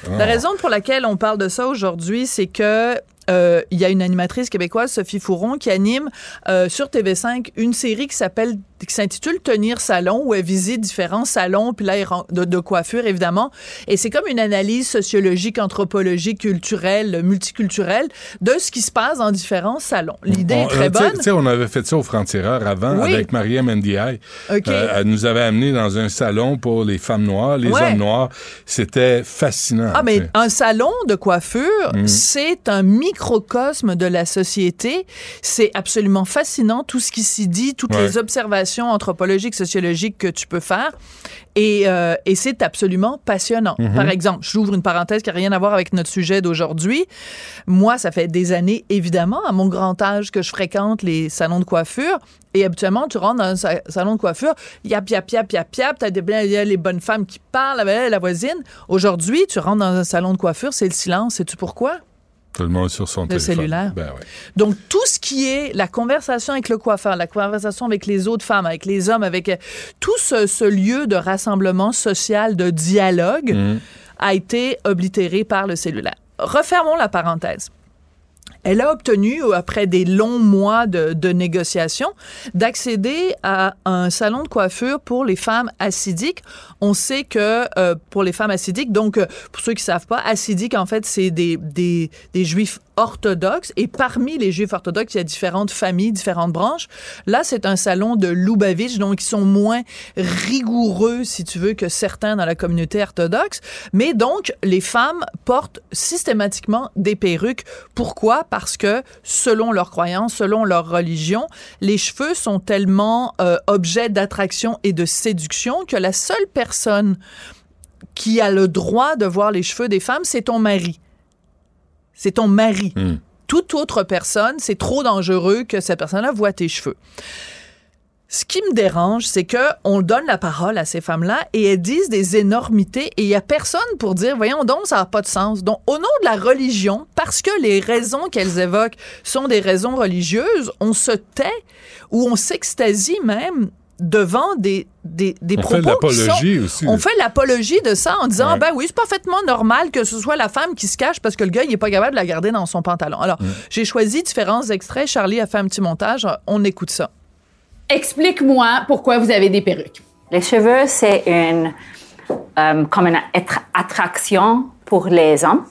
ben la raison pour laquelle on parle de ça aujourd'hui, c'est que euh, il y a une animatrice québécoise, Sophie Fouron, qui anime euh, sur TV5 une série qui s'appelle qui s'intitule Tenir salon, où elle visite différents salons, puis là, de, de coiffure, évidemment. Et c'est comme une analyse sociologique, anthropologique, culturelle, multiculturelle de ce qui se passe dans différents salons. L'idée est très bonne. Tu sais, on avait fait ça au Franc-Tireur avant avec Mariam Ndiaye. Euh, elle nous avait amené dans un salon pour les femmes noires, les hommes noirs. C'était fascinant. Ah, mais un salon de coiffure, mm. c'est un microcosme de la société. C'est absolument fascinant, tout ce qui s'y dit, toutes les observations anthropologique, sociologique que tu peux faire. Et, euh, et c'est absolument passionnant. Mhm. Par exemple, j'ouvre une parenthèse qui n'a rien à voir avec notre sujet d'aujourd'hui. Moi, ça fait des années, évidemment, à mon grand âge, que je fréquente les salons de coiffure. Et habituellement, tu rentres dans un salon de coiffure, yap, yap, yap, yap, yap, t'as des, les bonnes femmes qui parlent avec la voisine. Aujourd'hui, tu rentres dans un salon de coiffure, c'est le silence. Sais-tu pourquoi? Tout le monde sur son le téléphone. cellulaire. Ben Donc, tout ce qui est la conversation avec le coiffeur, la conversation avec les autres femmes, avec les hommes, avec euh, tout ce, lieu de rassemblement social, de dialogue, Mhm. a été oblitéré par le cellulaire. Refermons la parenthèse. Elle a obtenu, après des longs mois de, négociations, d'accéder à un salon de coiffure pour les femmes acidiques. On sait que euh, pour les femmes acidiques, donc euh, pour ceux qui savent pas, acidiques en fait c'est des, des, des juifs orthodoxes et parmi les juifs orthodoxes il y a différentes familles, différentes branches. Là c'est un salon de Lubavitch donc ils sont moins rigoureux si tu veux que certains dans la communauté orthodoxe, mais donc les femmes portent systématiquement des perruques. Pourquoi? Parce que selon leurs croyances, selon leur religion, les cheveux sont tellement euh, objet d'attraction et de séduction que la seule personne qui a le droit de voir les cheveux des femmes, c'est ton mari. C'est ton mari. Hmm. Toute autre personne, c'est trop dangereux que cette personne-là voit tes cheveux. Ce qui me dérange, c'est que on donne la parole à ces femmes-là et elles disent des énormités et il y a personne pour dire, voyons donc, ça n'a pas de sens. Donc, au nom de la religion, parce que les raisons qu'elles évoquent sont des raisons religieuses, on se tait ou on s'extasie même devant des, des, des On propos fait qui sont- aussi. On fait l'apologie de ça en disant, Ouais. ben oui, c'est parfaitement normal que ce soit la femme qui se cache parce que le gars, il est pas capable de la garder dans son pantalon. Alors, j'ai choisi différents extraits. Charlie a fait un petit montage. On écoute ça. Explique-moi pourquoi vous avez des perruques. Les cheveux, c'est une, euh, comme une attra- attraction pour les hommes.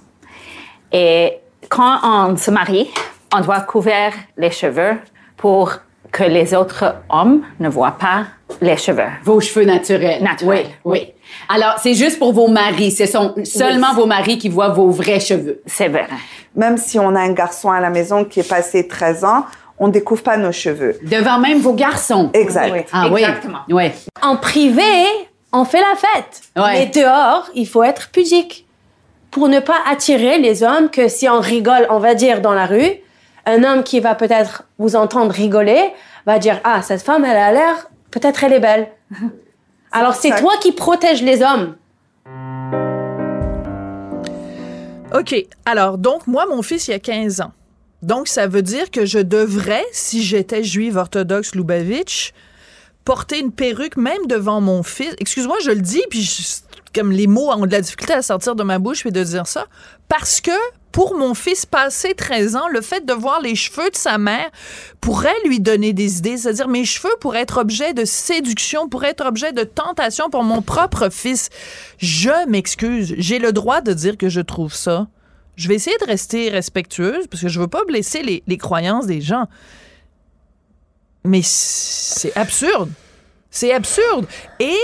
Et quand on se marie, on doit couvrir les cheveux pour que les autres hommes ne voient pas les cheveux. Vos cheveux naturels. Naturels. Oui, oui. Alors, c'est juste pour vos maris. Ce sont seulement vos maris qui voient vos vrais cheveux. C'est vrai. Même si on a un garçon à la maison qui est passé 13 ans, on découvre pas nos cheveux. Devant même vos garçons. Exact. Ah oui. Exactement. Oui. En privé, on fait la fête. Ouais. Mais dehors, il faut être pudique. Pour ne pas attirer les hommes que si on rigole, on va dire dans la rue, un homme qui va peut-être vous entendre rigoler va dire Ah, cette femme, elle a l'air, peut-être elle est belle. Alors c'est toi qui protèges les hommes. OK. Alors, donc, moi, mon fils, il a 15 ans. Donc, ça veut dire que je devrais, si j'étais juive orthodoxe Lubavitch, porter une perruque même devant mon fils. Excuse-moi, je le dis, puis comme les mots ont de la difficulté à sortir de ma bouche et de dire ça, parce que pour mon fils passé 13 ans, le fait de voir les cheveux de sa mère pourrait lui donner des idées. C'est-à-dire, mes cheveux pourraient être objet de séduction, pourraient être objet de tentation pour mon propre fils. Je m'excuse. J'ai le droit de dire que je trouve ça. Je vais essayer de rester respectueuse parce que je veux pas blesser les, les croyances des gens. Mais c'est absurde. C'est absurde. Et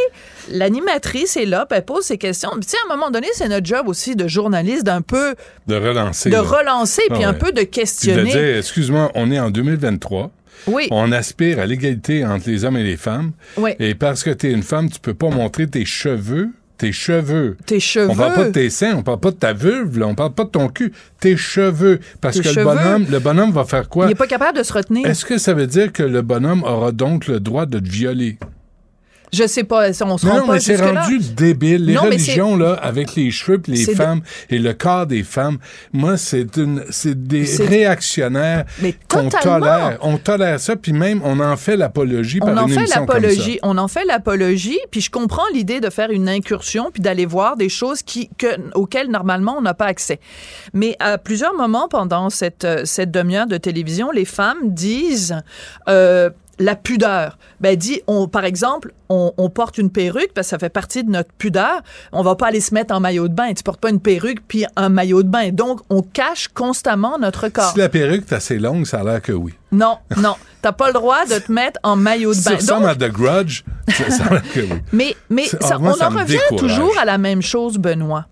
l'animatrice est là, elle pose ses questions. Puis, tu sais, à un moment donné, c'est notre job aussi de journaliste d'un peu De relancer. de là. relancer, puis Ah un peu de Puis de questionner. dire, excuse-moi, on est en 2023. Oui. On aspire à l'égalité entre les hommes et les femmes. Oui. Et parce que tu es une femme, tu peux pas montrer tes cheveux. Tes cheveux. Tes cheveux. On parle pas de tes seins, on parle pas de ta vulve, là, on parle pas de ton cul. Tes cheveux. Parce Tes que cheveux. le bonhomme, le bonhomme va faire quoi? Il est pas capable de se retenir. Est-ce que ça veut dire que le bonhomme aura donc le droit de te violer? Je sais pas, on se Non, rend non, pas mais c'est rendu débile. Les Non, religions, là, avec les cheveux les de- femmes et le corps des femmes, moi, c'est une, c'est des réactionnaires Mais qu'on tolère. On tolère ça, puis même, on en fait l'apologie par en une fait émission comme ça. l'apologie, on en fait l'apologie, puis je comprends l'idée de faire une incursion puis d'aller voir des choses qui que, auxquelles normalement on n'a pas accès. Mais à plusieurs moments pendant cette euh, cette demi-heure de télévision, les femmes disent euh, la pudeur. Ben dit, on, par exemple, on, on porte une perruque parce que ça fait partie de notre pudeur. On va pas aller se mettre en maillot de bain. Tu portes pas une perruque puis un maillot de bain. Donc, on cache constamment notre corps. Si la perruque est assez longue, ça a l'air que oui. Non, non. T'as pas le droit de te mettre en maillot de bain. tu ressembles à The Grudge, ça, ça a l'air que oui. Mais, mais ça- moi, on ça en revient décourage. toujours à la même chose, Benoît.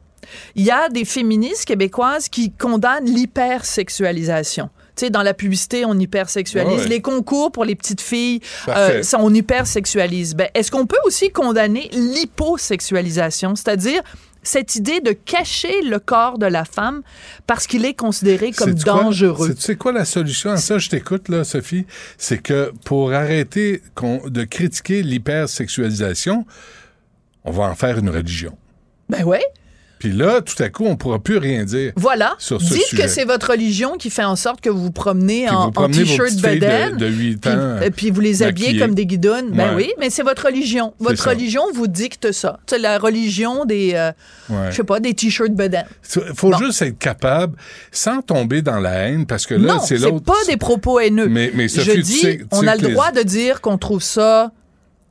Il y a des féministes québécoises qui condamnent l'hypersexualisation. Sais, dans la publicité, on hypersexualise. Ouais. Les concours pour les petites filles, euh, ça, on hypersexualise. Ben, Est-ce qu'on peut aussi condamner l'hyposexualisation, c'est-à-dire cette idée de cacher le corps de la femme parce qu'il est considéré comme dangereux? Sais- Tu sais quoi la solution à ça? Je t'écoute, là, Sophie. C'est que pour arrêter de critiquer l'hypersexualisation, on va en faire une religion. Ben ouais. Puis là, tout à coup, on pourra plus rien dire. Voilà. Sur ce Dites sujet. que c'est votre religion qui fait en sorte que vous vous promenez en, t-shirt filles de- bedaine. de 8 puis, ans, euh, puis vous les habillez maquillées. comme des guidonnes. Ben Ouais. oui, mais c'est votre religion. Votre ça. religion vous dicte ça. C'est la religion des, euh, Ouais. je sais pas, des t-shirts bedaine. Il faut juste être capable, sans tomber dans la haine, parce que là, non, c'est l'autre. pas des propos haineux. Mais- mais Sophie, Je tu dis, sais- tu on a le les- droit de dire qu'on trouve ça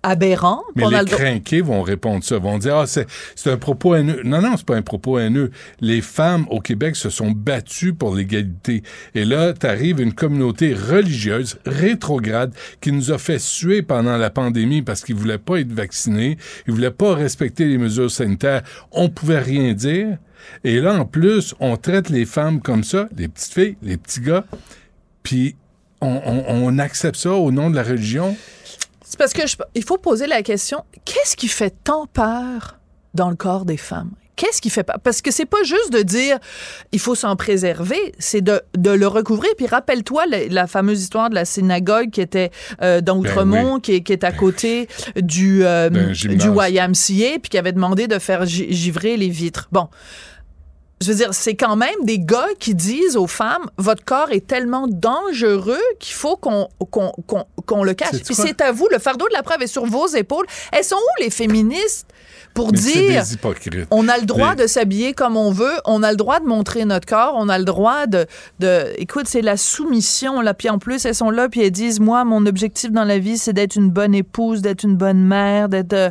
aberrant. Mais les le crinqués vont répondre ça, vont dire ah c'est c'est un propos haineux. Non non, c'est pas un propos haineux. Les femmes au Québec se sont battues pour l'égalité. Et là, t'arrives une communauté religieuse rétrograde qui nous a fait suer pendant la pandémie parce qu'ils voulaient pas être vaccinés, ils voulaient pas respecter les mesures sanitaires. On pouvait rien dire. Et là, en plus, on traite les femmes comme ça, les petites filles, les petits gars, puis on, on- on accepte ça au nom de la religion? C'est parce que je- il faut poser la question qu'est-ce qui fait tant peur dans le corps des femmes? Qu'est-ce qui fait peur Parce que c'est pas juste de dire il faut s'en préserver, c'est de, de le recouvrir. Puis rappelle-toi la, la fameuse histoire de la synagogue qui était euh, dans Ben Outremont, qui, est- qui est à côté du, euh, du. YMCA, puis qui avait demandé de faire gi- givrer les vitres. Bon. Je veux dire, c'est quand même des gars qui disent aux femmes, votre corps est tellement dangereux qu'il faut qu'on qu'on qu'on- qu'on le cache. Puis c'est à vous, le fardeau de la preuve est sur vos épaules. Elles sont où les féministes pour Mais dire des on a le droit Les- de s'habiller comme on veut, on a le droit de montrer notre corps, on a le droit de, de écoute, c'est la soumission là, puis en plus elles sont là puis elles disent moi mon objectif dans la vie c'est d'être une bonne épouse, d'être une bonne mère, d'être euh,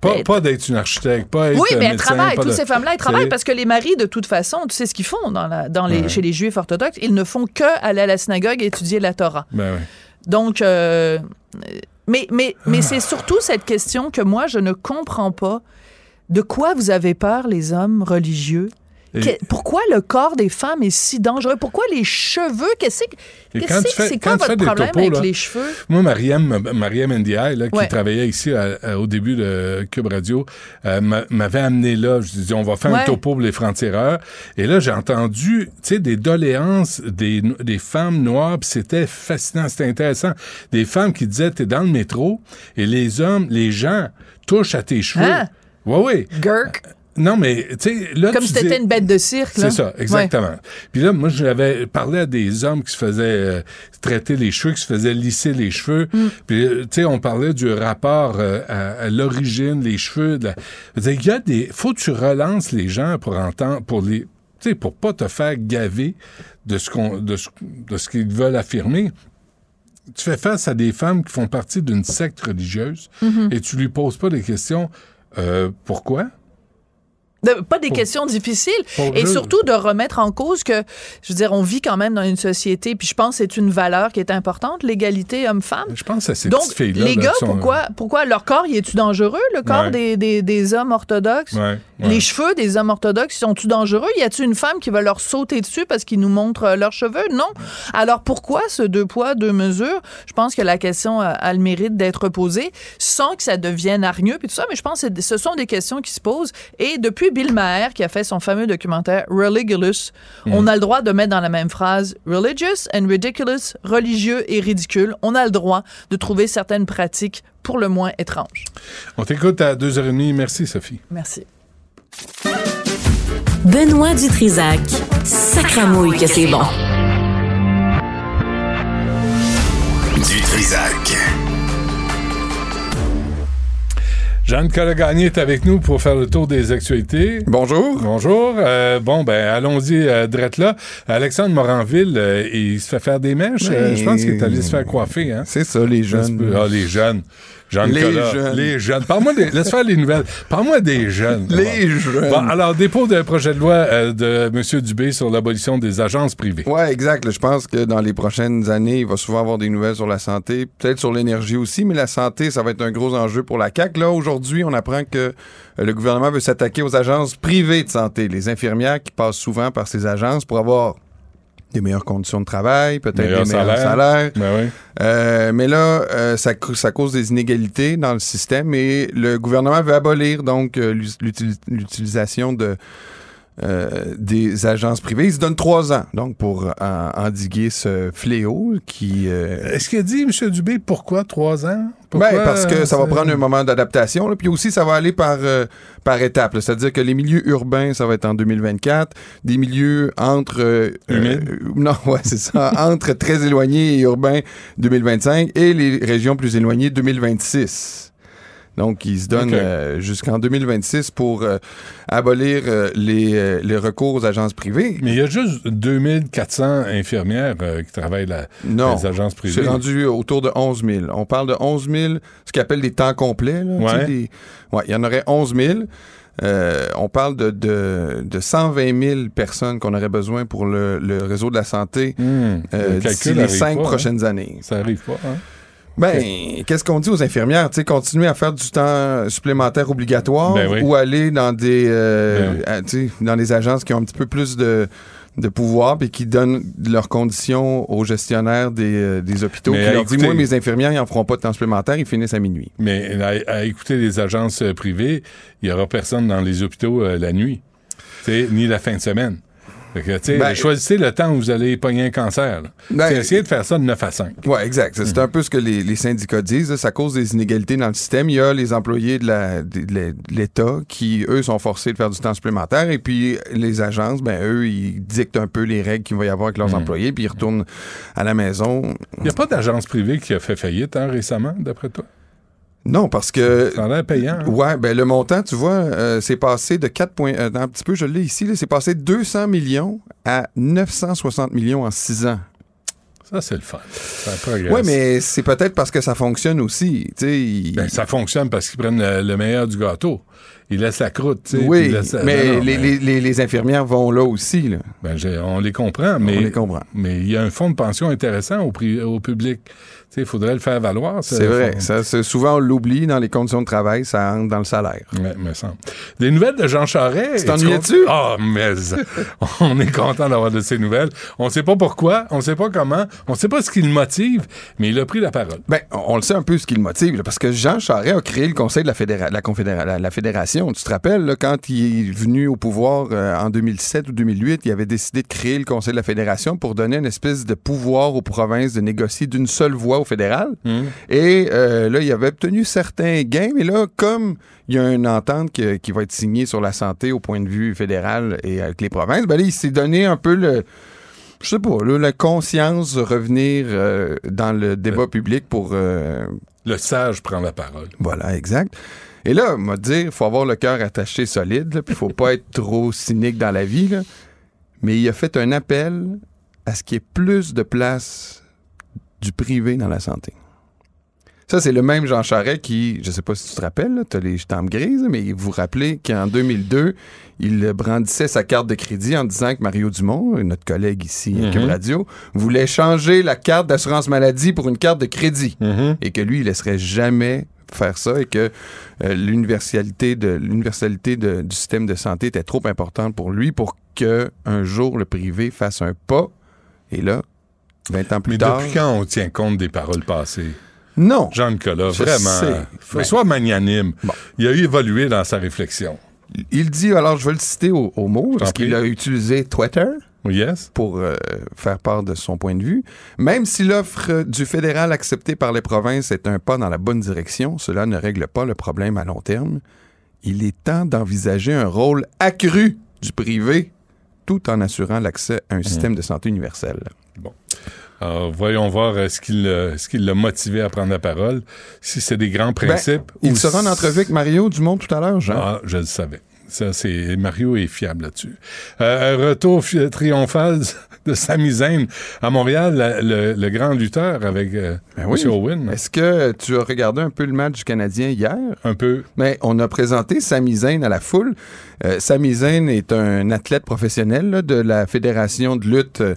Pas, pas d'être une architecte, pas être oui, mais elles travaillent. Toutes de- ces femmes-là, elles travaillent parce que les maris, de toute façon, tu sais ce qu'ils font dans la, dans les, Ouais. chez les juifs orthodoxes, ils ne font que aller à la synagogue et étudier la Torah. Ben. Donc, euh, mais, mais, mais c'est surtout cette question que moi, je ne comprends pas. De quoi vous avez peur, les hommes religieux? Et- pourquoi le corps des femmes est si dangereux? Pourquoi les cheveux? Qu'est-ce que c'est? Quand quoi votre problème topos, avec là, les cheveux? Moi, Mariam, Mariam Ndiaye, là, qui Ouais. travaillait ici à- à- au début de Cube Radio, euh, m'a- m'avait amené là. Je disais, on va faire Ouais. un topo pour les francs-tireurs. Et là, j'ai entendu, des doléances des, des femmes noires, c'était fascinant, c'était intéressant. Des femmes qui disaient, t'es dans le métro, et les hommes, les gens touchent à tes cheveux. Hein? Oui, oui. Gurk. Non, mais, tu sais, là, Comme si dis- t'étais une bête de cirque. là. c'est ça, exactement. Puis là, moi, j'avais parlé à des hommes qui se faisaient euh, traiter les cheveux, qui se faisaient lisser les cheveux. Mm. Puis, euh, tu sais, on parlait du rapport euh, à, à l'origine, les cheveux. de la- Il y a des... faut que tu relances les gens pour entendre, pour les... Tu sais, pour pas te faire gaver de ce qu'on, de ce, de ce qu'ils veulent affirmer. Tu fais face à des femmes qui font partie d'une secte religieuse Mhm. et tu lui poses pas des questions. Euh, pourquoi? De- pas des Pour- questions difficiles. et surtout de remettre en cause que, je veux dire, on vit quand même dans une société, puis je pense que c'est une valeur qui est importante, l'égalité homme-femme. Je pense à ces Donc, filles-là. les là, gars, qui sont- pourquoi, pourquoi leur corps, y est-tu dangereux, le corps Ouais. des, des, des hommes orthodoxes? Ouais, ouais. Les cheveux des hommes orthodoxes sont-ils dangereux? Y a-t-il une femme qui va leur sauter dessus parce qu'ils nous montrent euh, leurs cheveux? Non. Alors pourquoi ce deux poids, deux mesures? Je pense que la question a, a le mérite d'être posée sans que ça devienne hargneux puis tout ça, mais je pense que ce sont des questions qui se posent. Et depuis Bill Maher, qui a fait son fameux documentaire Religulous, Mm. on a le droit de mettre dans la même phrase religious and ridiculous, religieux et ridicule. On a le droit de trouver certaines pratiques pour le moins étranges. On t'écoute à 2h30. Merci, Sophie. Merci. Benoît Dutrisac. Sacramouille que c'est bon. Du Trisac. Jeanne Collegagné est avec nous pour faire le tour des actualités. Bonjour. Bonjour. Euh, bon, ben, allons-y, euh, drette là. Alexandre Moranville, euh, il se fait faire des mèches. Euh, je pense qu'il est allé se faire coiffer. Hein? C'est ça, les jeunes. Ah, les jeunes. Les jeunes. Les jeunes. Parle-moi des... Laisse faire les nouvelles. Parle-moi des jeunes. Les Bon. jeunes. Bon, alors, dépôt d'un projet de loi euh, de M. Dubé sur l'abolition des agences privées. Ouais, exact. Je pense que dans les prochaines années, il va souvent avoir des nouvelles sur la santé, peut-être sur l'énergie aussi, mais la santé, ça va être un gros enjeu pour la CAQ. Là, aujourd'hui, on apprend que euh, le gouvernement veut s'attaquer aux agences privées de santé, les infirmières qui passent souvent par ces agences pour avoir des meilleures conditions de travail, peut-être Meilleur des meilleurs salaire. salaires. Ben oui. Euh, mais là, euh, ça, ça cause des inégalités dans le système et le gouvernement veut abolir donc euh, l'ut- l'util- l'utilisation de euh, des agences privées. Ils se donnent trois ans, donc, pour en- endiguer ce fléau qui... euh, Est-ce qu'il a dit, M. Dubé, pourquoi trois ans? ben, parce que ça va euh, prendre un moment d'adaptation. Puis aussi, ça va aller par, euh, par étapes. C'est-à-dire que les milieux urbains, ça va être en 2024. Des milieux entre... euh, euh, non, ouais, c'est ça. entre très éloignés et urbains, 2025. Et les régions plus éloignées, 2026. Donc, ils se donnent Ok. euh, jusqu'en 2026 pour euh, abolir euh, les, euh, les recours aux agences privées. Mais il y a juste 2400 infirmières qui travaillent là, Non, les agences privées. c'est rendu autour de 11 000. On parle de 11 000, ce qu'ils appellent des temps complets. là, Ouais. des- ouais, il y en aurait 11 000. Euh, on parle de, de, de 120 000 personnes qu'on aurait besoin pour le, le réseau de la santé euh, le d'ici calcul les cinq pas, hein? prochaines années. Ça arrive pas, hein? Ben, qu'est-ce qu'on dit aux infirmières? Tu sais, continuer à faire du temps supplémentaire obligatoire Ben oui. ou aller dans des, euh, Ben oui. à- dans des agences qui ont un petit peu plus de, de pouvoir et qui donnent leurs conditions aux gestionnaires des, euh, des hôpitaux. Mais qui leur dit, écouter- moi, mes infirmières, ils n'en feront pas de temps supplémentaire, ils finissent à minuit. Mais à, à écouter les agences euh, privées, il n'y aura personne dans les hôpitaux euh, la nuit, ni la fin de semaine. Que, Ben- choisissez le temps où vous allez pogner un cancer. Ben- C'est essayer de faire ça de 9 à 5. Oui, exact. C'est un peu ce que les, les syndicats disent. là. Ça cause des inégalités dans le système. Il y a les employés de l'État qui, eux, sont forcés de faire du temps supplémentaire. Et puis, les agences, ben eux, ils dictent un peu les règles qu'il va y avoir avec leurs employés. Puis, ils retournent à la maison. Il n'y a pas d'agence privée qui a fait faillite hein, récemment, d'après toi? Non, parce que. Ça a l'air payant. hein? Ouais, ben le montant, tu vois, euh, c'est passé de 4 points. euh, un petit peu, je l'ai ici, c'est passé de 200 millions à 960 millions en 6 ans. Ça, c'est le fun. Ça progresse. Oui, mais c'est peut-être parce que ça fonctionne aussi. Ils- Ben, ça fonctionne parce qu'ils prennent le, le meilleur du gâteau. Ils laissent la croûte. tu sais, puis oui, laissent- mais, Non, non, les, les- les- les infirmières vont là aussi. Là. Ben, on les comprend, mais. On les comprend. Mais il y a un fonds de pension intéressant au, au public. Il faudrait le faire valoir. ce C'est vrai. Ça, souvent, on l'oublie dans les conditions de travail, ça entre dans le salaire. Ouais, me semble. Des nouvelles de Jean Charest. Tu t'ennuyais-tu? Ah, mais on est content d'avoir de ces nouvelles. On ne sait pas pourquoi, on ne sait pas comment, on ne sait pas ce qui le motive, mais il a pris la parole. Ben, on on le sait un peu ce qui le motive, là, parce que Jean Charest a créé le Conseil de la, fédéra- la, confédéra- la- la Fédération. Tu te rappelles, là, quand il est venu au pouvoir euh, en 2007 ou 2008, il avait décidé de créer le Conseil de la Fédération pour donner une espèce de pouvoir aux provinces de négocier d'une seule voix au fédéral. Et euh, là, il avait obtenu certains gains, mais là, comme il y a une entente qui va être signée sur la santé au point de vue fédéral et avec les provinces, ben là, il s'est donné un peu le je sais pas, là, la conscience de revenir euh, dans le débat public pour... euh, Le sage prend la parole. Voilà, exact. Et là, m'a dire, il faut avoir le cœur attaché solide, puis il faut pas être trop cynique dans la vie, là. mais il a fait un appel à ce qu'il y ait plus de place du privé dans la santé. Ça, c'est le même Jean Charest qui, je sais pas si tu te rappelles, tu as les jambes grises, mais vous vous rappelez qu'en 2002, il brandissait sa carte de crédit en disant que Mario Dumont, notre collègue ici à Cube Mhm. Radio, voulait changer la carte d'assurance maladie pour une carte de crédit. Et que lui, il laisserait jamais faire ça et que euh, l'universalité de l'universalité du système de santé était trop importante pour lui pour que un jour le privé fasse un pas. Et là, 20 ans plus Mais tard, depuis quand on tient compte des paroles passées? Non. Jean-Nicolas, Je vraiment. sais. Faut Sois magnanime. Il a évolué dans sa réflexion. Il dit, alors je vais le citer au, au mot, parce qu'il a utilisé Twitter Yes. pour euh, faire part de son point de vue. Même si l'offre du fédéral acceptée par les provinces est un pas dans la bonne direction, cela ne règle pas le problème à long terme. Il est temps d'envisager un rôle accru du privé tout en assurant l'accès à un système de santé universel. Bon. Alors, voyons voir euh, ce qui l'a motivé à prendre la parole. Si c'est des grands Ben, principes. il ou sera en entrevue avec Mario Dumont tout à l'heure, Jean. Ah, je le savais. Ça, c'est Mario est fiable là-dessus. Euh, un retour triomphal de Sami Zayn à Montréal, la- le, le grand lutteur avec euh, Ben oui. M. Owen. Est-ce que tu as regardé un peu le match du Canadien hier? Un peu. Mais on a présenté Sami Zayn à la foule. Euh, Sami Zayn est un athlète professionnel là, de la Fédération de lutte euh,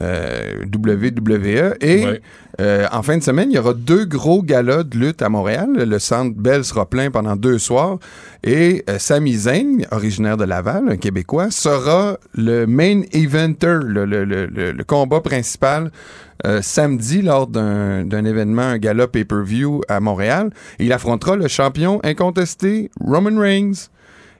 euh, WWE. Et Ouais. Euh, en fin de semaine, il y aura deux gros galas de lutte à Montréal. Le centre Bell sera plein pendant deux soirs. Et euh, Sami Zayn, originaire de Laval, un Québécois, sera le main eventer, le, combat principal euh, samedi lors d'un d'un événement, un gala pay-per-view à Montréal. Il affrontera le champion incontesté Roman Reigns.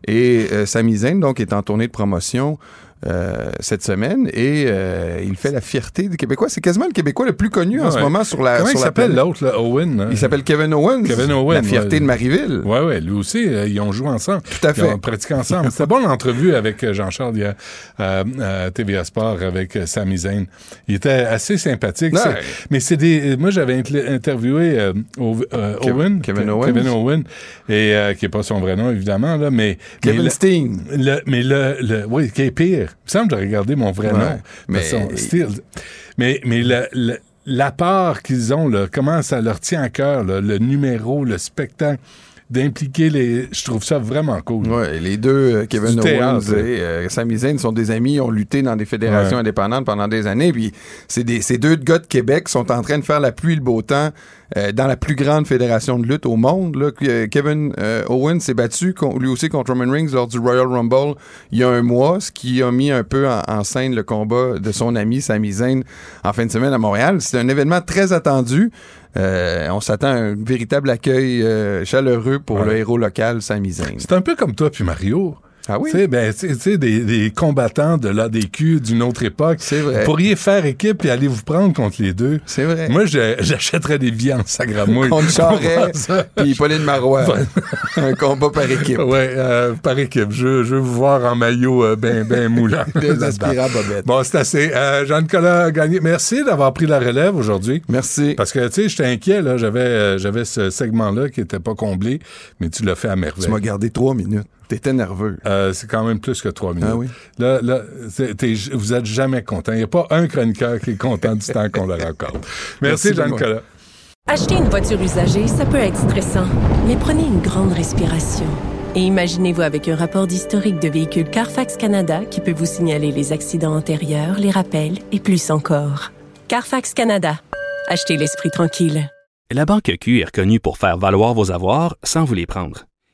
Et euh, Sami Zayn, donc, est en tournée de promotion euh, cette semaine et euh, il fait la fierté des Québécois. C'est quasiment le Québécois le plus connu en ce moment sur la Comment sur il s'appelle l'autre, là, Owen? hein? Il s'appelle Kevin Owens. Kevin Owen. La fierté ouais. de Marieville. Oui, oui, lui aussi, euh, ils ont joué ensemble. Tout à fait. Ils ont pratiqué ensemble. C'était bon l'entrevue avec euh, Jean-Charles hier, euh, à TVA Sport avec Sami Zayn. Il était assez sympathique. Ouais. Mais c'est des. Moi, j'avais interviewé Owen. Kevin Ke- Owens. Kevin Owen. Et euh, qui n'est pas son vrai nom, évidemment, là, mais. Kevin mais Steen. le- mais le, le- oui, qui est pire. Il me semble que j'ai regardé mon vrai Ouais, nom. mais- style. Mais, mais le, le- l'apport qu'ils ont, là, comment ça leur tient à cœur, là, le numéro, le spectacle, d'impliquer les. Je trouve ça vraiment cool. Ouais, les deux, euh, Kevin Owens et euh, Sami Zayn, sont des amis, ont lutté dans des fédérations Ouais. indépendantes pendant des années. Puis c'est des, ces deux gars de Québec sont en train de faire la pluie et le beau temps euh, dans la plus grande fédération de lutte au monde. Là. Que- Kevin euh, Owens s'est battu lui aussi contre Roman Reigns lors du Royal Rumble il y a un mois, ce qui a mis un peu en, en scène le combat de son ami Sami Zayn en fin de semaine à Montréal. C'est un événement très attendu. Euh, on s'attend à un véritable accueil euh, chaleureux pour Ouais. le héros local Sami Zayn. C'est un peu comme toi puis Mario. Ah oui? Tu sais, ben, tu sais- tu sais, des, des combattants de l'ADQ d'une autre époque. C'est vrai. Vous pourriez faire équipe et aller vous prendre contre les deux. C'est vrai. Moi, j'achèterais des vies en sagramouille. Contre Charret puis Pauline Marois. un combat par équipe. Ouais, euh, par équipe. Je, je veux vous voir en maillot euh, ben, ben moulant. Bobettes. Bon, c'est assez. Euh, Jean-Nicolas Gagné, merci d'avoir pris la relève aujourd'hui. Merci. Parce que, tu sais, j'étais inquiet, là. J'avais, euh, j'avais ce segment-là qui était pas comblé, mais tu l'as fait à merveille. Tu m'as gardé trois minutes. T'étais nerveux. Euh, c'est quand même plus que trois minutes. Ah oui? Là, là vous êtes jamais content. Il n'y a pas un chroniqueur qui est content du temps qu'on leur accorde. Merci, Merci, Jean-Nicolas. Acheter une voiture usagée, ça peut être stressant, mais prenez une grande respiration. Et imaginez-vous avec un rapport d'historique de véhicule Carfax Canada qui peut vous signaler les accidents antérieurs, les rappels et plus encore. Carfax Canada. Achetez l'esprit tranquille. La Banque Q est reconnue pour faire valoir vos avoirs sans vous les prendre.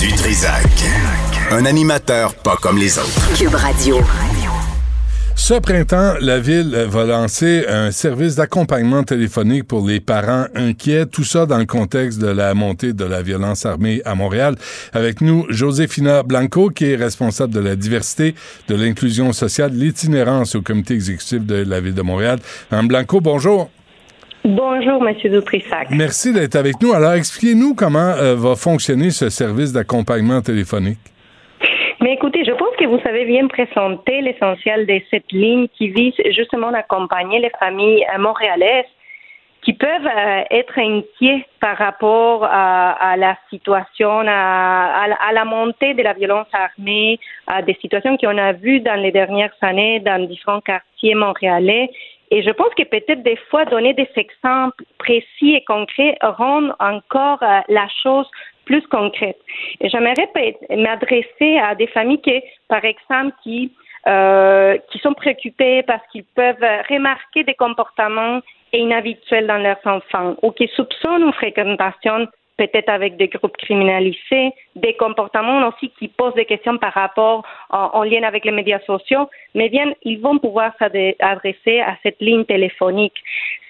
Du Trisac. Un animateur pas comme les autres. Cube Radio. Ce printemps, la ville va lancer un service d'accompagnement téléphonique pour les parents inquiets. Tout ça dans le contexte de la montée de la violence armée à Montréal. Avec nous, Josefina Blanco, qui est responsable de la diversité, de l'inclusion sociale, l'itinérance au comité exécutif de la ville de Montréal. Mme Blanco, bonjour. Bonjour, Monsieur Dutrissac. Merci d'être avec nous. Alors, expliquez-nous comment euh, va fonctionner ce service d'accompagnement téléphonique. Mais écoutez, je pense que vous avez bien présenté l'essentiel de cette ligne qui vise justement à accompagner les familles euh, montréalaises qui peuvent euh, être inquiets par rapport à, à la situation, à, à la montée de la violence armée, à des situations qu'on a vues dans les dernières années dans différents quartiers montréalais. Et je pense que peut-être des fois donner des exemples précis et concrets rend encore euh, la chose plus concrète. Et j'aimerais m'adresser à des familles qui, par exemple, euh, qui sont préoccupées parce qu'ils peuvent remarquer des comportements inhabituels dans leurs enfants ou qui soupçonnent une fréquentation peut-être avec des groupes criminalisés, des comportements aussi qui posent des questions par rapport en, en lien avec les médias sociaux, mais bien, ils vont pouvoir s'adresser à cette ligne téléphonique.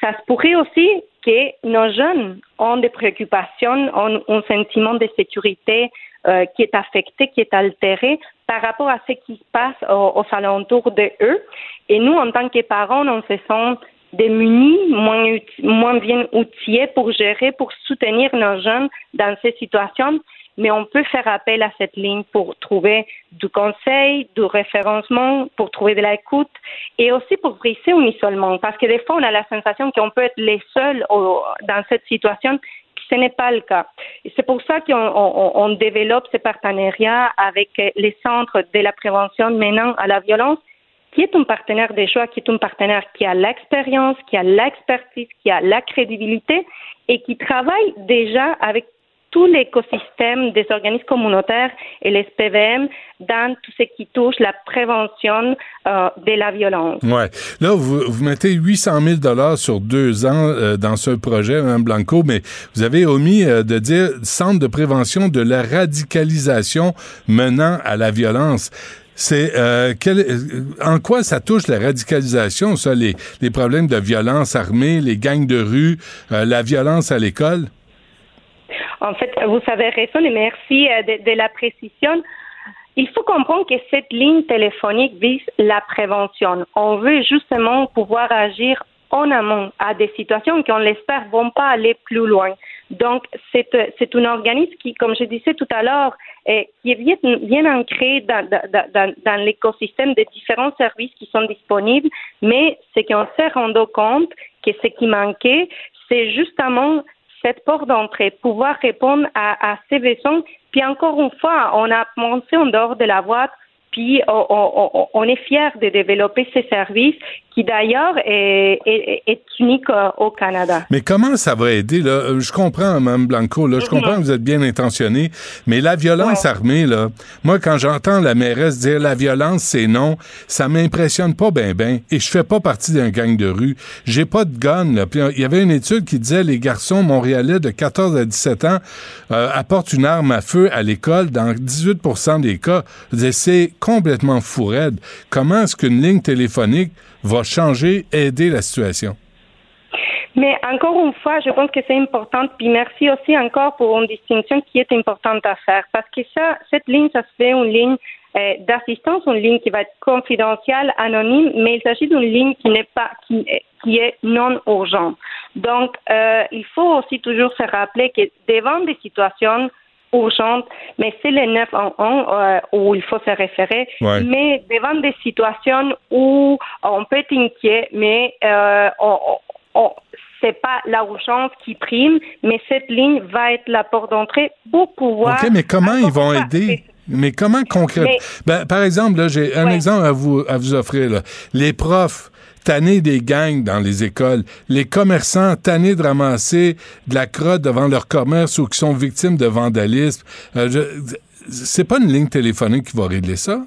Ça se pourrait aussi que nos jeunes ont des préoccupations, ont un sentiment de sécurité euh, qui est affecté, qui est altéré par rapport à ce qui se passe aux, aux alentours de eux. Et nous, en tant que parents, on se sent démunis, moins, moins bien outillés pour gérer, pour soutenir nos jeunes dans ces situations, mais on peut faire appel à cette ligne pour trouver du conseil, du référencement, pour trouver de l'écoute et aussi pour briser un isolement. Parce que des fois, on a la sensation qu'on peut être les seuls dans cette situation, ce n'est pas le cas. C'est pour ça qu'on on- on développe ce partenariat avec les centres de la prévention menant à la violence qui est un partenaire de choix, qui est un partenaire qui a l'expérience, qui a l'expertise, qui a la crédibilité et qui travaille déjà avec tout l'écosystème des organismes communautaires et les PVM dans tout ce qui touche la prévention euh, de la violence? Ouais. Là, vous, vous mettez 800 000 dollars sur deux ans euh, dans ce projet, Mme Blanco, mais vous avez omis euh, de dire Centre de prévention de la radicalisation menant à la violence. C'est euh, quel, en quoi ça touche la radicalisation, ça, les, problèmes de violence armée, les gangs de rue, la violence à l'école? En fait, vous avez raison et merci de, de la précision. Il faut comprendre que cette ligne téléphonique vise la prévention. On veut justement pouvoir agir en amont à des situations qui, on l'espère, vont pas aller plus loin. Donc, c'est, c'est un organisme qui, comme je disais tout à l'heure, est, bien, ancré dans, l'écosystème des différents services qui sont disponibles, mais ce qu'on s'est rendu compte ce qui manquait, c'est justement cette porte d'entrée, pouvoir répondre à, ces besoins. Puis encore une fois, on a pensé en dehors de la boîte puis on, on, est fiers de développer ces services qui d'ailleurs est, est, est, unique euh, au Canada. Mais comment ça va aider là? Euh, Je comprends, Mme Blanco, là, je comprends que vous êtes bien intentionné, mais la violence armée là, moi quand j'entends la mairesse dire la violence c'est non, ça m'impressionne pas ben ben. Et je fais pas partie d'un gang de rue. J'ai pas de gun. Là. Puis il y avait une étude qui disait les garçons montréalais de 14 à 17 ans euh, apportent une arme à feu à l'école dans 18% des cas. C'est complètement fou raide. Comment est-ce qu'une ligne téléphonique va changer, aider la situation? Mais encore une fois, je pense que c'est important. Puis merci aussi encore pour une distinction qui est importante à faire. Parce que ça, cette ligne, ça se fait une ligne euh, d'assistance, une ligne qui va être confidentielle, anonyme, mais il s'agit d'une ligne qui n'est pas, qui, est non urgente. Donc, euh, il faut aussi toujours se rappeler que devant des situations urgente, mais c'est le 911 euh, où il faut se référer. Ouais. Mais devant des situations où on peut être inquiet, mais euh, on, on, c'est pas la urgence qui prime, mais cette ligne va être la porte d'entrée pour pouvoir. OK, mais comment ils vont aider? Mais comment concrètement? Ben, par exemple, j'ai un exemple à vous, à vous offrir. Là. Les profs tannés des gangs dans les écoles, les commerçants tannés de ramasser de la crotte devant leur commerce ou qui sont victimes de vandalisme. Euh, c'est pas une ligne téléphonique qui va régler ça?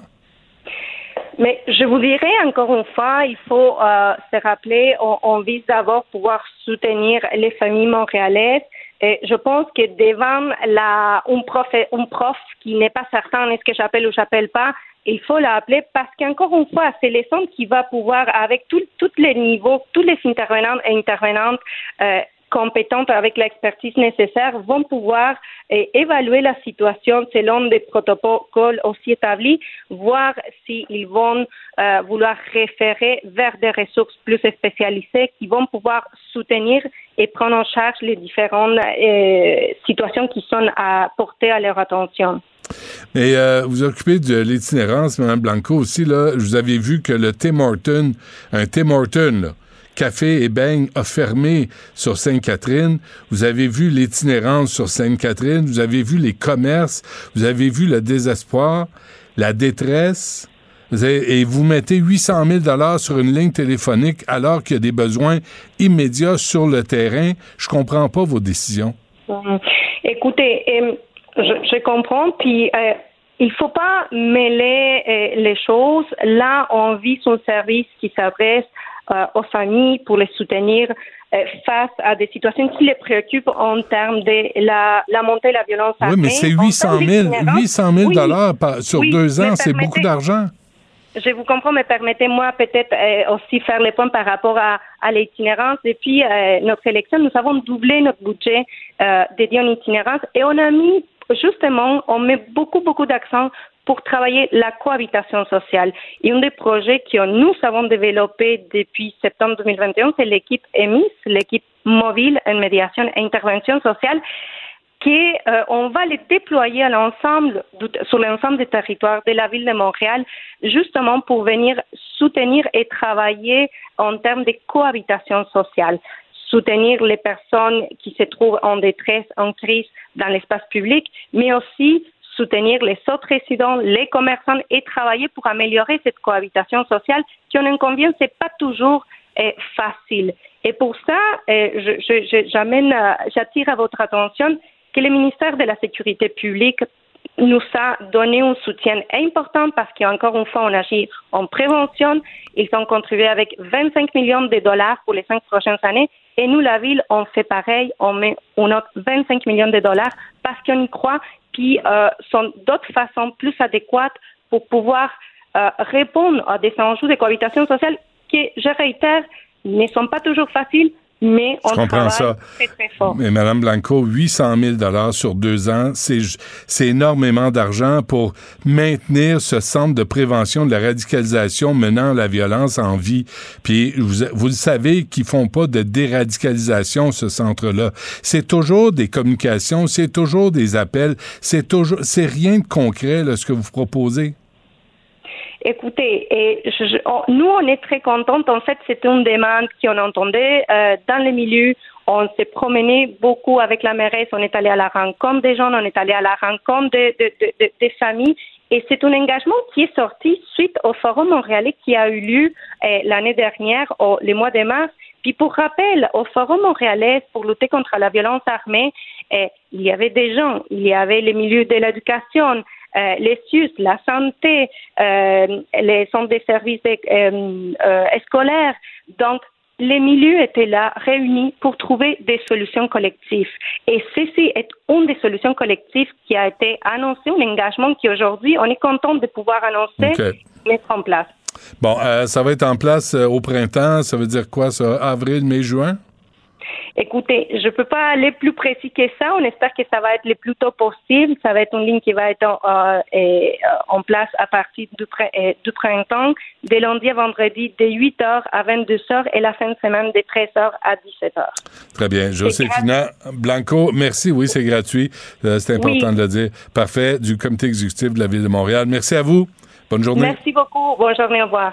Mais je vous dirais encore une fois, il faut euh, se rappeler, on, on vise d'abord pouvoir soutenir les familles montréalaises. Et je pense que devant la, un, prof, un prof qui n'est pas certain est-ce que j'appelle ou j'appelle pas, il faut l'appeler parce qu'encore une fois, c'est les centres qui va pouvoir, avec tous les niveaux, tous les intervenants et intervenantes euh, compétentes avec l'expertise nécessaire vont pouvoir euh, évaluer la situation selon des protocoles aussi établis, voir s'ils vont euh, vouloir référer vers des ressources plus spécialisées qui vont pouvoir soutenir et prendre en charge les différentes situations qui sont à porter à leur attention. Mais euh, vous occupez de l'itinérance, Mme Blanco aussi, là. Vous avez vu que le Tim Horton, un Tim Horton, café et beigne a fermé sur Sainte-Catherine. Vous avez vu l'itinérance sur Sainte-Catherine. Vous avez vu les commerces. Vous avez vu le désespoir, la détresse. Et vous mettez 800 000 dollars sur une ligne téléphonique alors qu'il y a des besoins immédiats sur le terrain. Je comprends pas vos décisions. Mmh. Écoutez, euh, je, je, comprends. Puis euh, il faut pas mêler euh, les choses. Là, on vit son service qui s'adresse euh, aux familles pour les soutenir euh, face à des situations qui les préoccupent en termes de la, la montée de la violence armée. Oui, mais c'est 800 000, 800 000 dollars sur oui, deux ans, c'est beaucoup d'argent. Je vous comprends, mais permettez-moi peut-être euh, aussi faire les points par rapport à, à l'itinérance. Depuis euh, notre élection, nous avons doublé notre budget euh, dédié à l'itinérance et on a mis justement, on met beaucoup, beaucoup d'accent pour travailler la cohabitation sociale. Et un des projets que nous avons développé depuis septembre 2021, c'est l'équipe EMIS, l'équipe mobile en médiation et intervention sociale, qui euh, on va les déployer sur l'ensemble des territoires de la ville de Montréal, justement pour venir soutenir et travailler en termes de cohabitation sociale soutenir les personnes qui se trouvent en détresse, en crise dans l'espace public, mais aussi soutenir les autres résidents, les commerçants et travailler pour améliorer cette cohabitation sociale qui, on en convient, c'est pas toujours euh, facile. Et pour ça, j'amène, euh, j'attire à votre attention que le ministère de la Sécurité publique nous a donné un soutien important parce qu'encore une fois, on agit en prévention. Ils ont contribué avec 25 millions de dollars pour les cinq prochaines années. Et nous, la ville, on fait pareil. On met un autre 25 millions de dollars parce qu'on y croit. Puis, euh, sont d'autres façons plus adéquates pour pouvoir euh, répondre à des enjeux de cohabitation sociale qui, je réitère, ne sont pas toujours faciles, mais on Je comprends travaille ça. très, très fort. Mais Madame Blanco, 800 000 dollars sur deux ans, c'est c'est énormément d'argent pour maintenir ce centre de prévention de la radicalisation menant à la violence en vie. Puis vous, vous le savez qu'ils font pas de déradicalisation ce centre-là. C'est toujours des communications, c'est toujours des appels, c'est toujours c'est rien de concret là, ce que vous proposez. Écoutez, je- nous, on est très contente. En fait, c'était une demande qu'on entendait euh, dans les milieux. On s'est promené beaucoup avec la mairesse. On est allé à la rencontre des gens, on est allé à la rencontre de- de- de- de- des familles. Et c'est un engagement qui est sorti suite au Forum montréalais qui a eu lieu euh, l'année dernière, au, le mois de mars. Puis pour rappel, au Forum montréalais pour lutter contre la violence armée, euh, il y avait des gens, il y avait les milieux de l'éducation, euh, les SUS, la santé, euh, les centres de services euh, scolaires. Donc, les milieux étaient là, réunis pour trouver des solutions collectives. Et ceci est une des solutions collectives qui a été annoncée, un engagement qui aujourd'hui, on est content de pouvoir annoncer, OK. mettre en place. Bon, euh, ça va être en place euh, au printemps. Ça veut dire quoi, ça? Avril, mai, juin? Écoutez, je ne peux pas aller plus précis que ça. On espère que ça va être le plus tôt possible. Ça va être une ligne qui va être en, euh, euh, en place à partir du, euh, du printemps, de lundi à vendredi, de 8h à 22h et la fin de semaine de 13h à 17h. Très bien. Joséphina Blanco, merci. Oui, c'est gratuit. C'est important Oui. de le dire. Parfait. Du comité exécutif de la Ville de Montréal. Merci à vous. Bonne journée. Merci beaucoup. Bonne journée. Au revoir.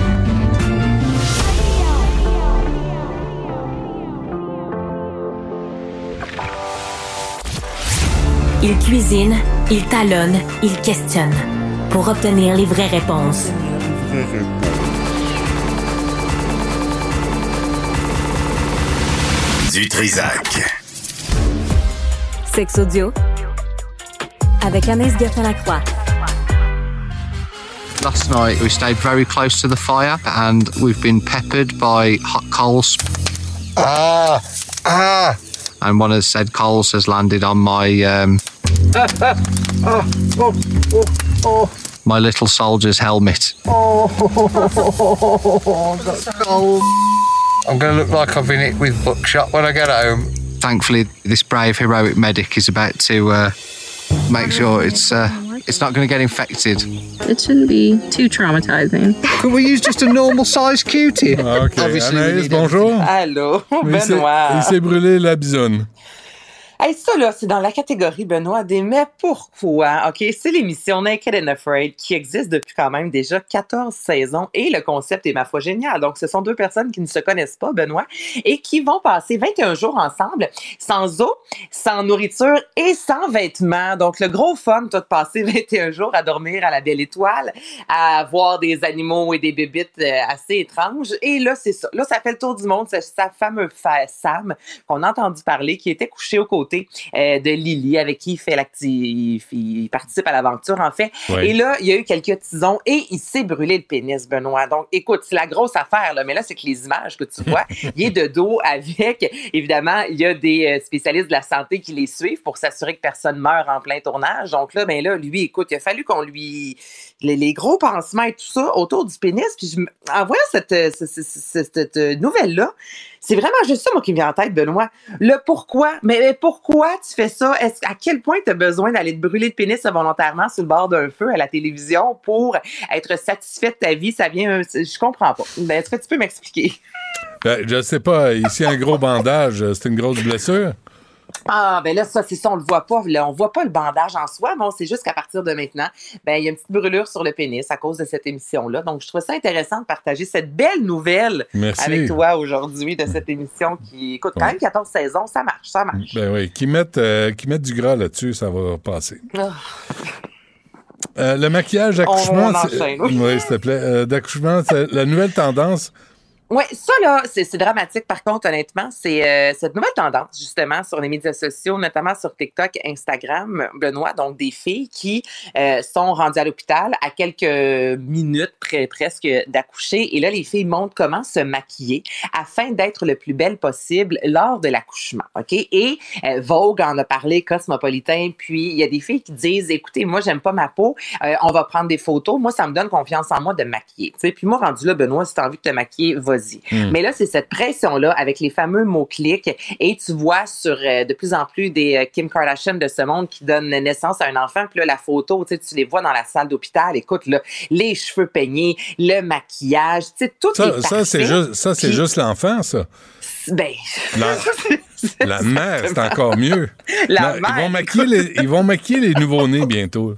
Il cuisine, il talonne, il questionne pour obtenir les vraies réponses. Du Trisac. Sex audio avec Anaïs Gertin-Lacroix. Last night we stayed very close to the fire and we've been peppered by hot coals. Ah! Ah! And one of the said coals has landed on my um, my little soldier's helmet. oh, cold. I'm going to look like I've been hit with buckshot when I get home. Thankfully, this brave heroic medic is about to uh, make sure it's uh, it's not going to get infected. It shouldn't be too traumatizing. Could we use just a normal size Q-tip? OK. Obviously, we Anaïs, need bonjour. Allô, Il s'est- Benoît. Il s'est brûlé la bisoune. Hey, ça, là, c'est dans la catégorie, Benoît, des mais pourquoi? OK, c'est l'émission Naked and Afraid qui existe depuis quand même déjà 14 saisons et le concept est, ma foi, génial. Donc, ce sont deux personnes qui ne se connaissent pas, Benoît, et qui vont passer 21 jours ensemble sans eau, sans nourriture et sans vêtements. Donc, le gros fun, toi, de passer 21 jours à dormir à la belle étoile, à voir des animaux et des bébites euh, assez étranges. Et là, c'est ça. Là, ça fait le tour du monde. C'est sa fameux fa- Sam qu'on a entendu parler, qui était couché aux côtés euh, de Lily, avec qui il fait il, il participe à l'aventure, en fait. Ouais. Et là, il y a eu quelques tisons et il s'est brûlé le pénis, Benoît. Donc, écoute, c'est la grosse affaire, là. Mais là, c'est que les images que tu vois, il est de dos avec, évidemment, il y a des euh, spécialistes de la santé qui les suivent pour s'assurer que personne meurt en plein tournage. Donc là, ben là, lui, écoute, il a fallu qu'on lui les, les gros pansements et tout ça autour du pénis. Puis je, en voyant cette, euh, nouvelle-là, C'est vraiment juste ça, moi, qui me vient en tête, Benoît. Le pourquoi. Mais, pourquoi tu fais ça? Est-ce, à quel point tu as besoin d'aller te brûler le pénis volontairement sur le bord d'un feu à la télévision pour être satisfait de ta vie? Ça vient. Je comprends pas. Ben, Est-ce que tu peux m'expliquer? Ben, je sais pas. Ici, un gros bandage, c'est une grosse blessure. Ah, ben là, ça, c'est ça, on le voit pas. Là, on voit pas le bandage en soi, mais on sait juste qu'à partir de maintenant, ben, il y a une petite brûlure sur le pénis à cause de cette émission-là. Donc, je trouve ça intéressant de partager cette belle nouvelle Merci. avec toi aujourd'hui de cette émission qui écoute quand même 14 saisons. Ça marche, ça marche. Ben oui, qui mettent, euh, mettent du gras là-dessus, ça va passer. Ah. Euh, le maquillage d'accouchement, c'est- oui. oui, s'il te plaît, euh, d'accouchement, c'est la nouvelle tendance. Oui, ça là, c'est dramatique par contre, honnêtement. C'est euh, cette nouvelle tendance, justement, sur les médias sociaux, notamment sur TikTok, Instagram, Benoît, donc des filles qui euh, sont rendues à l'hôpital à quelques minutes près, presque d'accoucher. Et là, les filles montrent comment se maquiller afin d'être le plus belle possible lors de l'accouchement. OK? Et euh, Vogue en a parlé, Cosmopolitain, puis il y a des filles qui disent écoutez, moi, j'aime pas ma peau, euh, on va prendre des photos. Moi, ça me donne confiance en moi de me maquiller. Tu sais, Puis moi, rendu là, Benoît, si tu as envie de te maquiller, vas-y. Mm. Mais là, c'est cette pression-là avec les fameux mots-clics. Et tu vois sur euh, de plus en plus des euh, Kim Kardashian de ce monde qui donnent naissance à un enfant. Puis là, la photo, tu les vois dans la salle d'hôpital. Écoute, là, les cheveux peignés, le maquillage, tu sais, tout Ça, est ça c'est parfait. juste, ça, c'est juste l'enfant, ça. Ben, La, la mère, c'est encore mieux. La Non, mère, ils, vont maquiller les, ils vont maquiller les nouveaux-nés bientôt.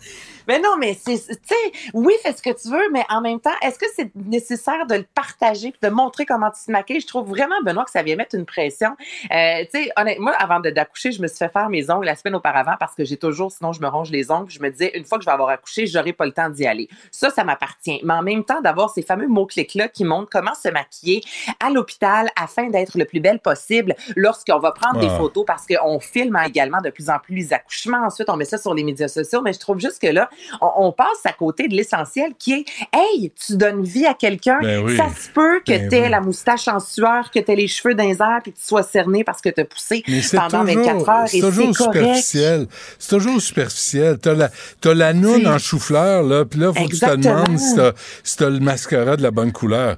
Mais non, mais c'est, tu sais, oui, fais ce que tu veux, mais en même temps, est-ce que c'est nécessaire de le partager puis de montrer comment tu te maquilles? Je trouve vraiment, Benoît, que ça vient mettre une pression. Euh, tu sais, honnêtement, moi, avant de- d'accoucher, je me suis fait faire mes ongles la semaine auparavant parce que j'ai toujours, sinon je me ronge les ongles. Je me disais, une fois que je vais avoir accouché, j'aurai pas le temps d'y aller. Ça, ça m'appartient. Mais en même temps, d'avoir ces fameux mots-clics-là qui montrent comment se maquiller à l'hôpital afin d'être le plus belle possible lorsqu'on va prendre des photos parce qu'on filme également de plus en plus les accouchements. Ensuite, on met ça sur les médias sociaux. Mais je trouve juste que là, on, on passe à côté de l'essentiel qui est Hey, tu donnes vie à quelqu'un. Ben oui. Ça se peut que Ben tu aies oui. la moustache en sueur, que tu aies les cheveux dans les airs puis que tu sois cerné parce que tu as poussé pendant toujours, 24 heures. c'est toujours superficiel. C'est toujours superficiel. T'as la, t'as la noune en chou-fleur, là, puis là, faut que tu te demandes si t'as, si t'as le mascara de la bonne couleur.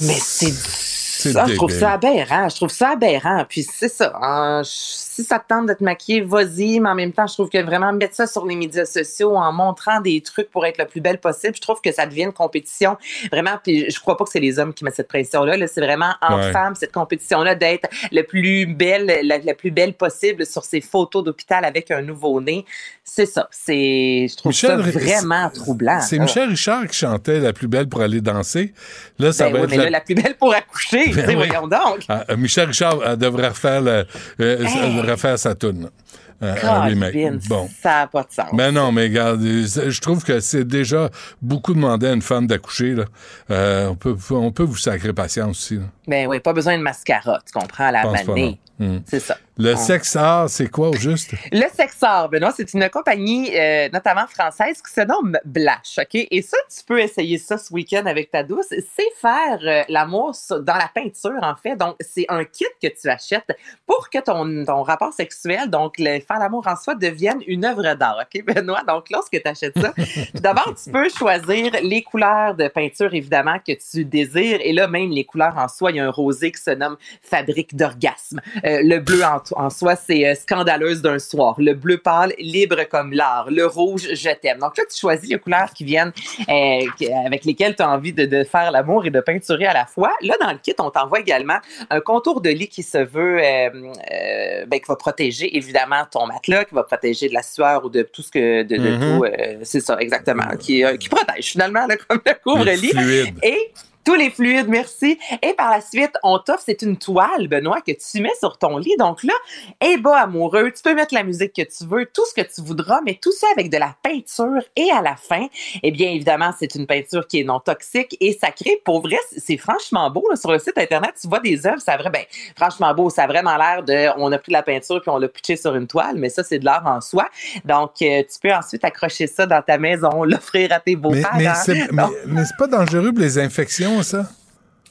Mais c'est ça, je trouve ça aberrant. Je trouve ça aberrant. Puis c'est ça. hein, je- si ça te tente de te maquiller, vas-y. Mais en même temps, je trouve que vraiment mettre ça sur les médias sociaux en montrant des trucs pour être le plus belle possible, je trouve que ça devient une compétition. Vraiment, puis je crois pas que c'est les hommes qui mettent cette pression-là. Là, c'est vraiment en Ouais. femme, cette compétition-là d'être le plus belle, la, la plus belle possible sur ces photos d'hôpital avec un nouveau-né. C'est ça. C'est, je trouve ça vraiment troublant. C'est. Michel Richard qui chantait La plus belle pour aller danser. Là, ça Ben va oui, être mais là, la plus belle pour accoucher. Ben oui. voyons donc. Ah, Michel Richard euh, devrait refaire, le- euh, Hey. refaire sa toune. Euh, un remake. Bon. Ça n'a pas de sens. Ben non, mais regarde, je trouve que c'est déjà beaucoup demandé à une femme d'accoucher. là. Euh, on, peut, on peut vous sacrer patience aussi. là. Ben oui, pas besoin de mascara, tu comprends, à la manée. Hmm. C'est ça. Le On- sexe art, c'est quoi au juste? Le Sexor, Benoît, c'est une compagnie euh, notamment française qui se nomme Blash, OK? Et ça, tu peux essayer ça ce week-end avec ta douce. C'est faire euh, l'amour dans la peinture, en fait. Donc, c'est un kit que tu achètes pour que ton, ton rapport sexuel, donc le faire l'amour en soi, devienne une œuvre d'art, OK, Benoît? Donc, lorsque tu achètes ça, d'abord, tu peux choisir les couleurs de peinture, évidemment, que tu désires. Et là, même les couleurs en soi, il y a un rosé qui se nomme Fabrique d'orgasme. Euh, le bleu en, en soi, c'est euh, Scandaleuse d'un soir. Le bleu pâle, Libre comme l'art. Le rouge, Je t'aime. Donc là, tu choisis les couleurs qui viennent, euh, avec lesquelles tu as envie de, de faire l'amour et de peinturer à la fois. Là, dans le kit, on t'envoie également un contour de lit qui se veut, ben, qui va protéger évidemment ton matelas, qui va protéger de la sueur ou de tout ce que, de, de Mhm. tout, c'est ça, exactement, qui, qui protège finalement, là, comme le couvre-lit. Et tous les fluides, merci. Et par la suite, on t'offre, c'est une toile, Benoît, que tu mets sur ton lit. Donc là, et bas amoureux, tu peux mettre la musique que tu veux, tout ce que tu voudras, mais tout ça avec de la peinture. Et à la fin, eh bien, évidemment, c'est une peinture qui est non toxique et sacrée. Pour vrai, c'est- franchement beau. là. sur le site Internet, tu vois des œuvres, ça a vrai, ben, franchement beau. Ça a vraiment l'air de, on a pris de la peinture puis on l'a pitché sur une toile, mais ça, c'est de l'art en soi. Donc, euh, tu peux ensuite accrocher ça dans ta maison, l'offrir à tes beaux-parents. mais mais c'est pas dangereux pour les infections,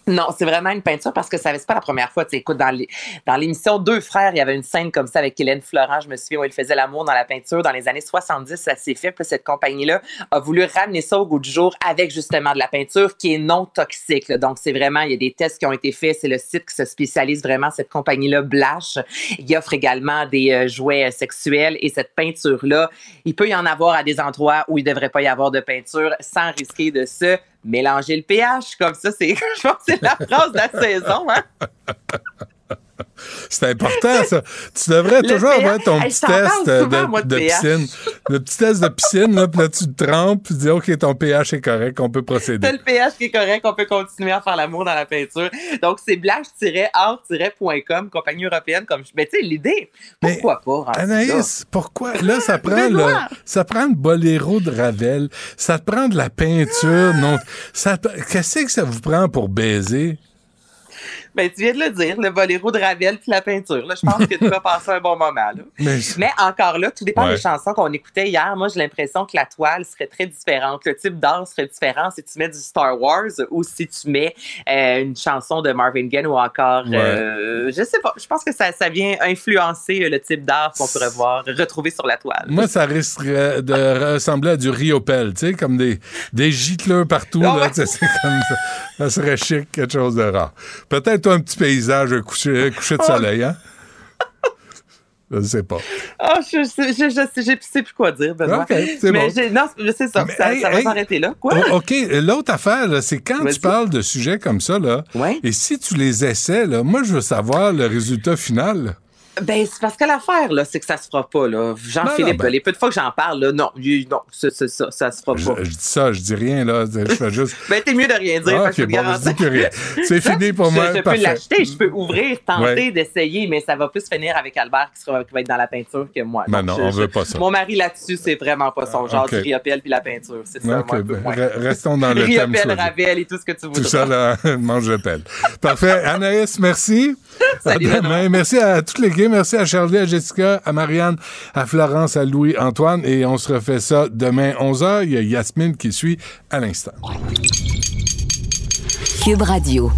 Non, c'est vraiment une peinture parce que ça c'est pas la première fois. Tu sais, écoute, dans l'émission Deux frères, il y avait une scène comme ça avec Hélène Florent, je me souviens, où elle faisait l'amour dans la peinture. Dans les années 70, ça s'est fait. Puis cette compagnie-là a voulu ramener ça au goût du jour avec justement de la peinture qui est non toxique. Donc, c'est vraiment, il y a des tests qui ont été faits. C'est le site qui se spécialise vraiment, cette compagnie-là, Blash. Il offre également des euh, jouets euh, sexuels et cette peinture-là, il peut y en avoir à des endroits où il devrait pas y avoir de peinture sans risquer de se mélanger le pH. Comme ça, c'est, je pense que c'est la phrase de la saison, hein? C'est important, ça. Tu devrais Le toujours avoir ton petit test euh, souvent, de, moi, de de pH. piscine. Le petit test de piscine, là, puis là, tu te trempes, puis tu dis, OK, ton pH est correct, on peut procéder. T'as le pH qui est correct, on peut continuer à faire l'amour dans la peinture. Donc, c'est blash-art-.com, compagnie européenne. Comme je... Mais tu sais, l'idée, pourquoi pas? Anaïs, pourquoi? Là, ça prend, le, ça prend le boléro de Ravel, ça te prend de la peinture, non? Ça, te- qu'est-ce que ça vous prend pour baiser? Ben, tu viens de le dire, le boléro de Ravel puis la peinture. Là, je pense que tu vas passer un bon moment. Là. Mais- Mais encore là, tout dépend Ouais. des chansons qu'on écoutait hier. Moi, j'ai l'impression que la toile serait très différente. Le type d'art serait différent si tu mets du Star Wars ou si tu mets euh, une chanson de Marvin Gaye ou encore, Ouais. euh, je sais pas. Je pense que ça, ça vient influencer euh, le type d'art qu'on pourrait voir, retrouver sur la toile. Moi, ça risquerait de ressembler à du Riopel, tu sais, comme des, des gicleurs partout, Ah là, comme. Ça serait chic, quelque chose de rare. Peut-être toi, un petit paysage, un coucher, un coucher de Oh. soleil, hein? Je sais pas. Ah, je, je, je, je, sais- plus quoi dire, Benoît. Ok, c'est Mais bon. non, c'est ça. ça, hey, ça va hey. s'arrêter là. Quoi? Oh, OK, l'autre affaire, là, c'est quand tu parles de sujets comme ça, là, et si tu les essaies, là, moi, je veux savoir le résultat final. Ben, c'est parce que l'affaire, là, c'est que ça se fera pas, là. Jean-Philippe, ben- les peu de fois que j'en parle, là, non, non, ça, ça, ça, ça se fera pas. je dis ça, je dis rien, là. Je fais juste. Ben, t'es mieux de rien dire, Ah, parce que bon. C'est fini pour moi, Je, je peux l'acheter, je peux ouvrir, tenter Ouais. d'essayer, mais ça va plus finir avec Albert qui, sera, qui va être dans la peinture que moi. Ben Donc, non, on je- veut je- pas ça. Mon mari là-dessus, c'est vraiment pas son genre ok. du riopelle puis la peinture. C'est ça, Ok, moi, ben, re- restons dans le thème Riopelle, choisi. Ravel et tout ce que tu voudras. Tout ça, là, mange. Parfait. Anaïs, merci. Merci à toute l'équipe. Merci à Charlie, à Jessica, à Marianne, à Florence, à Louis, Antoine. Et on se refait ça demain 11h. Il y a Yasmine qui suit à l'instant. Cube Radio.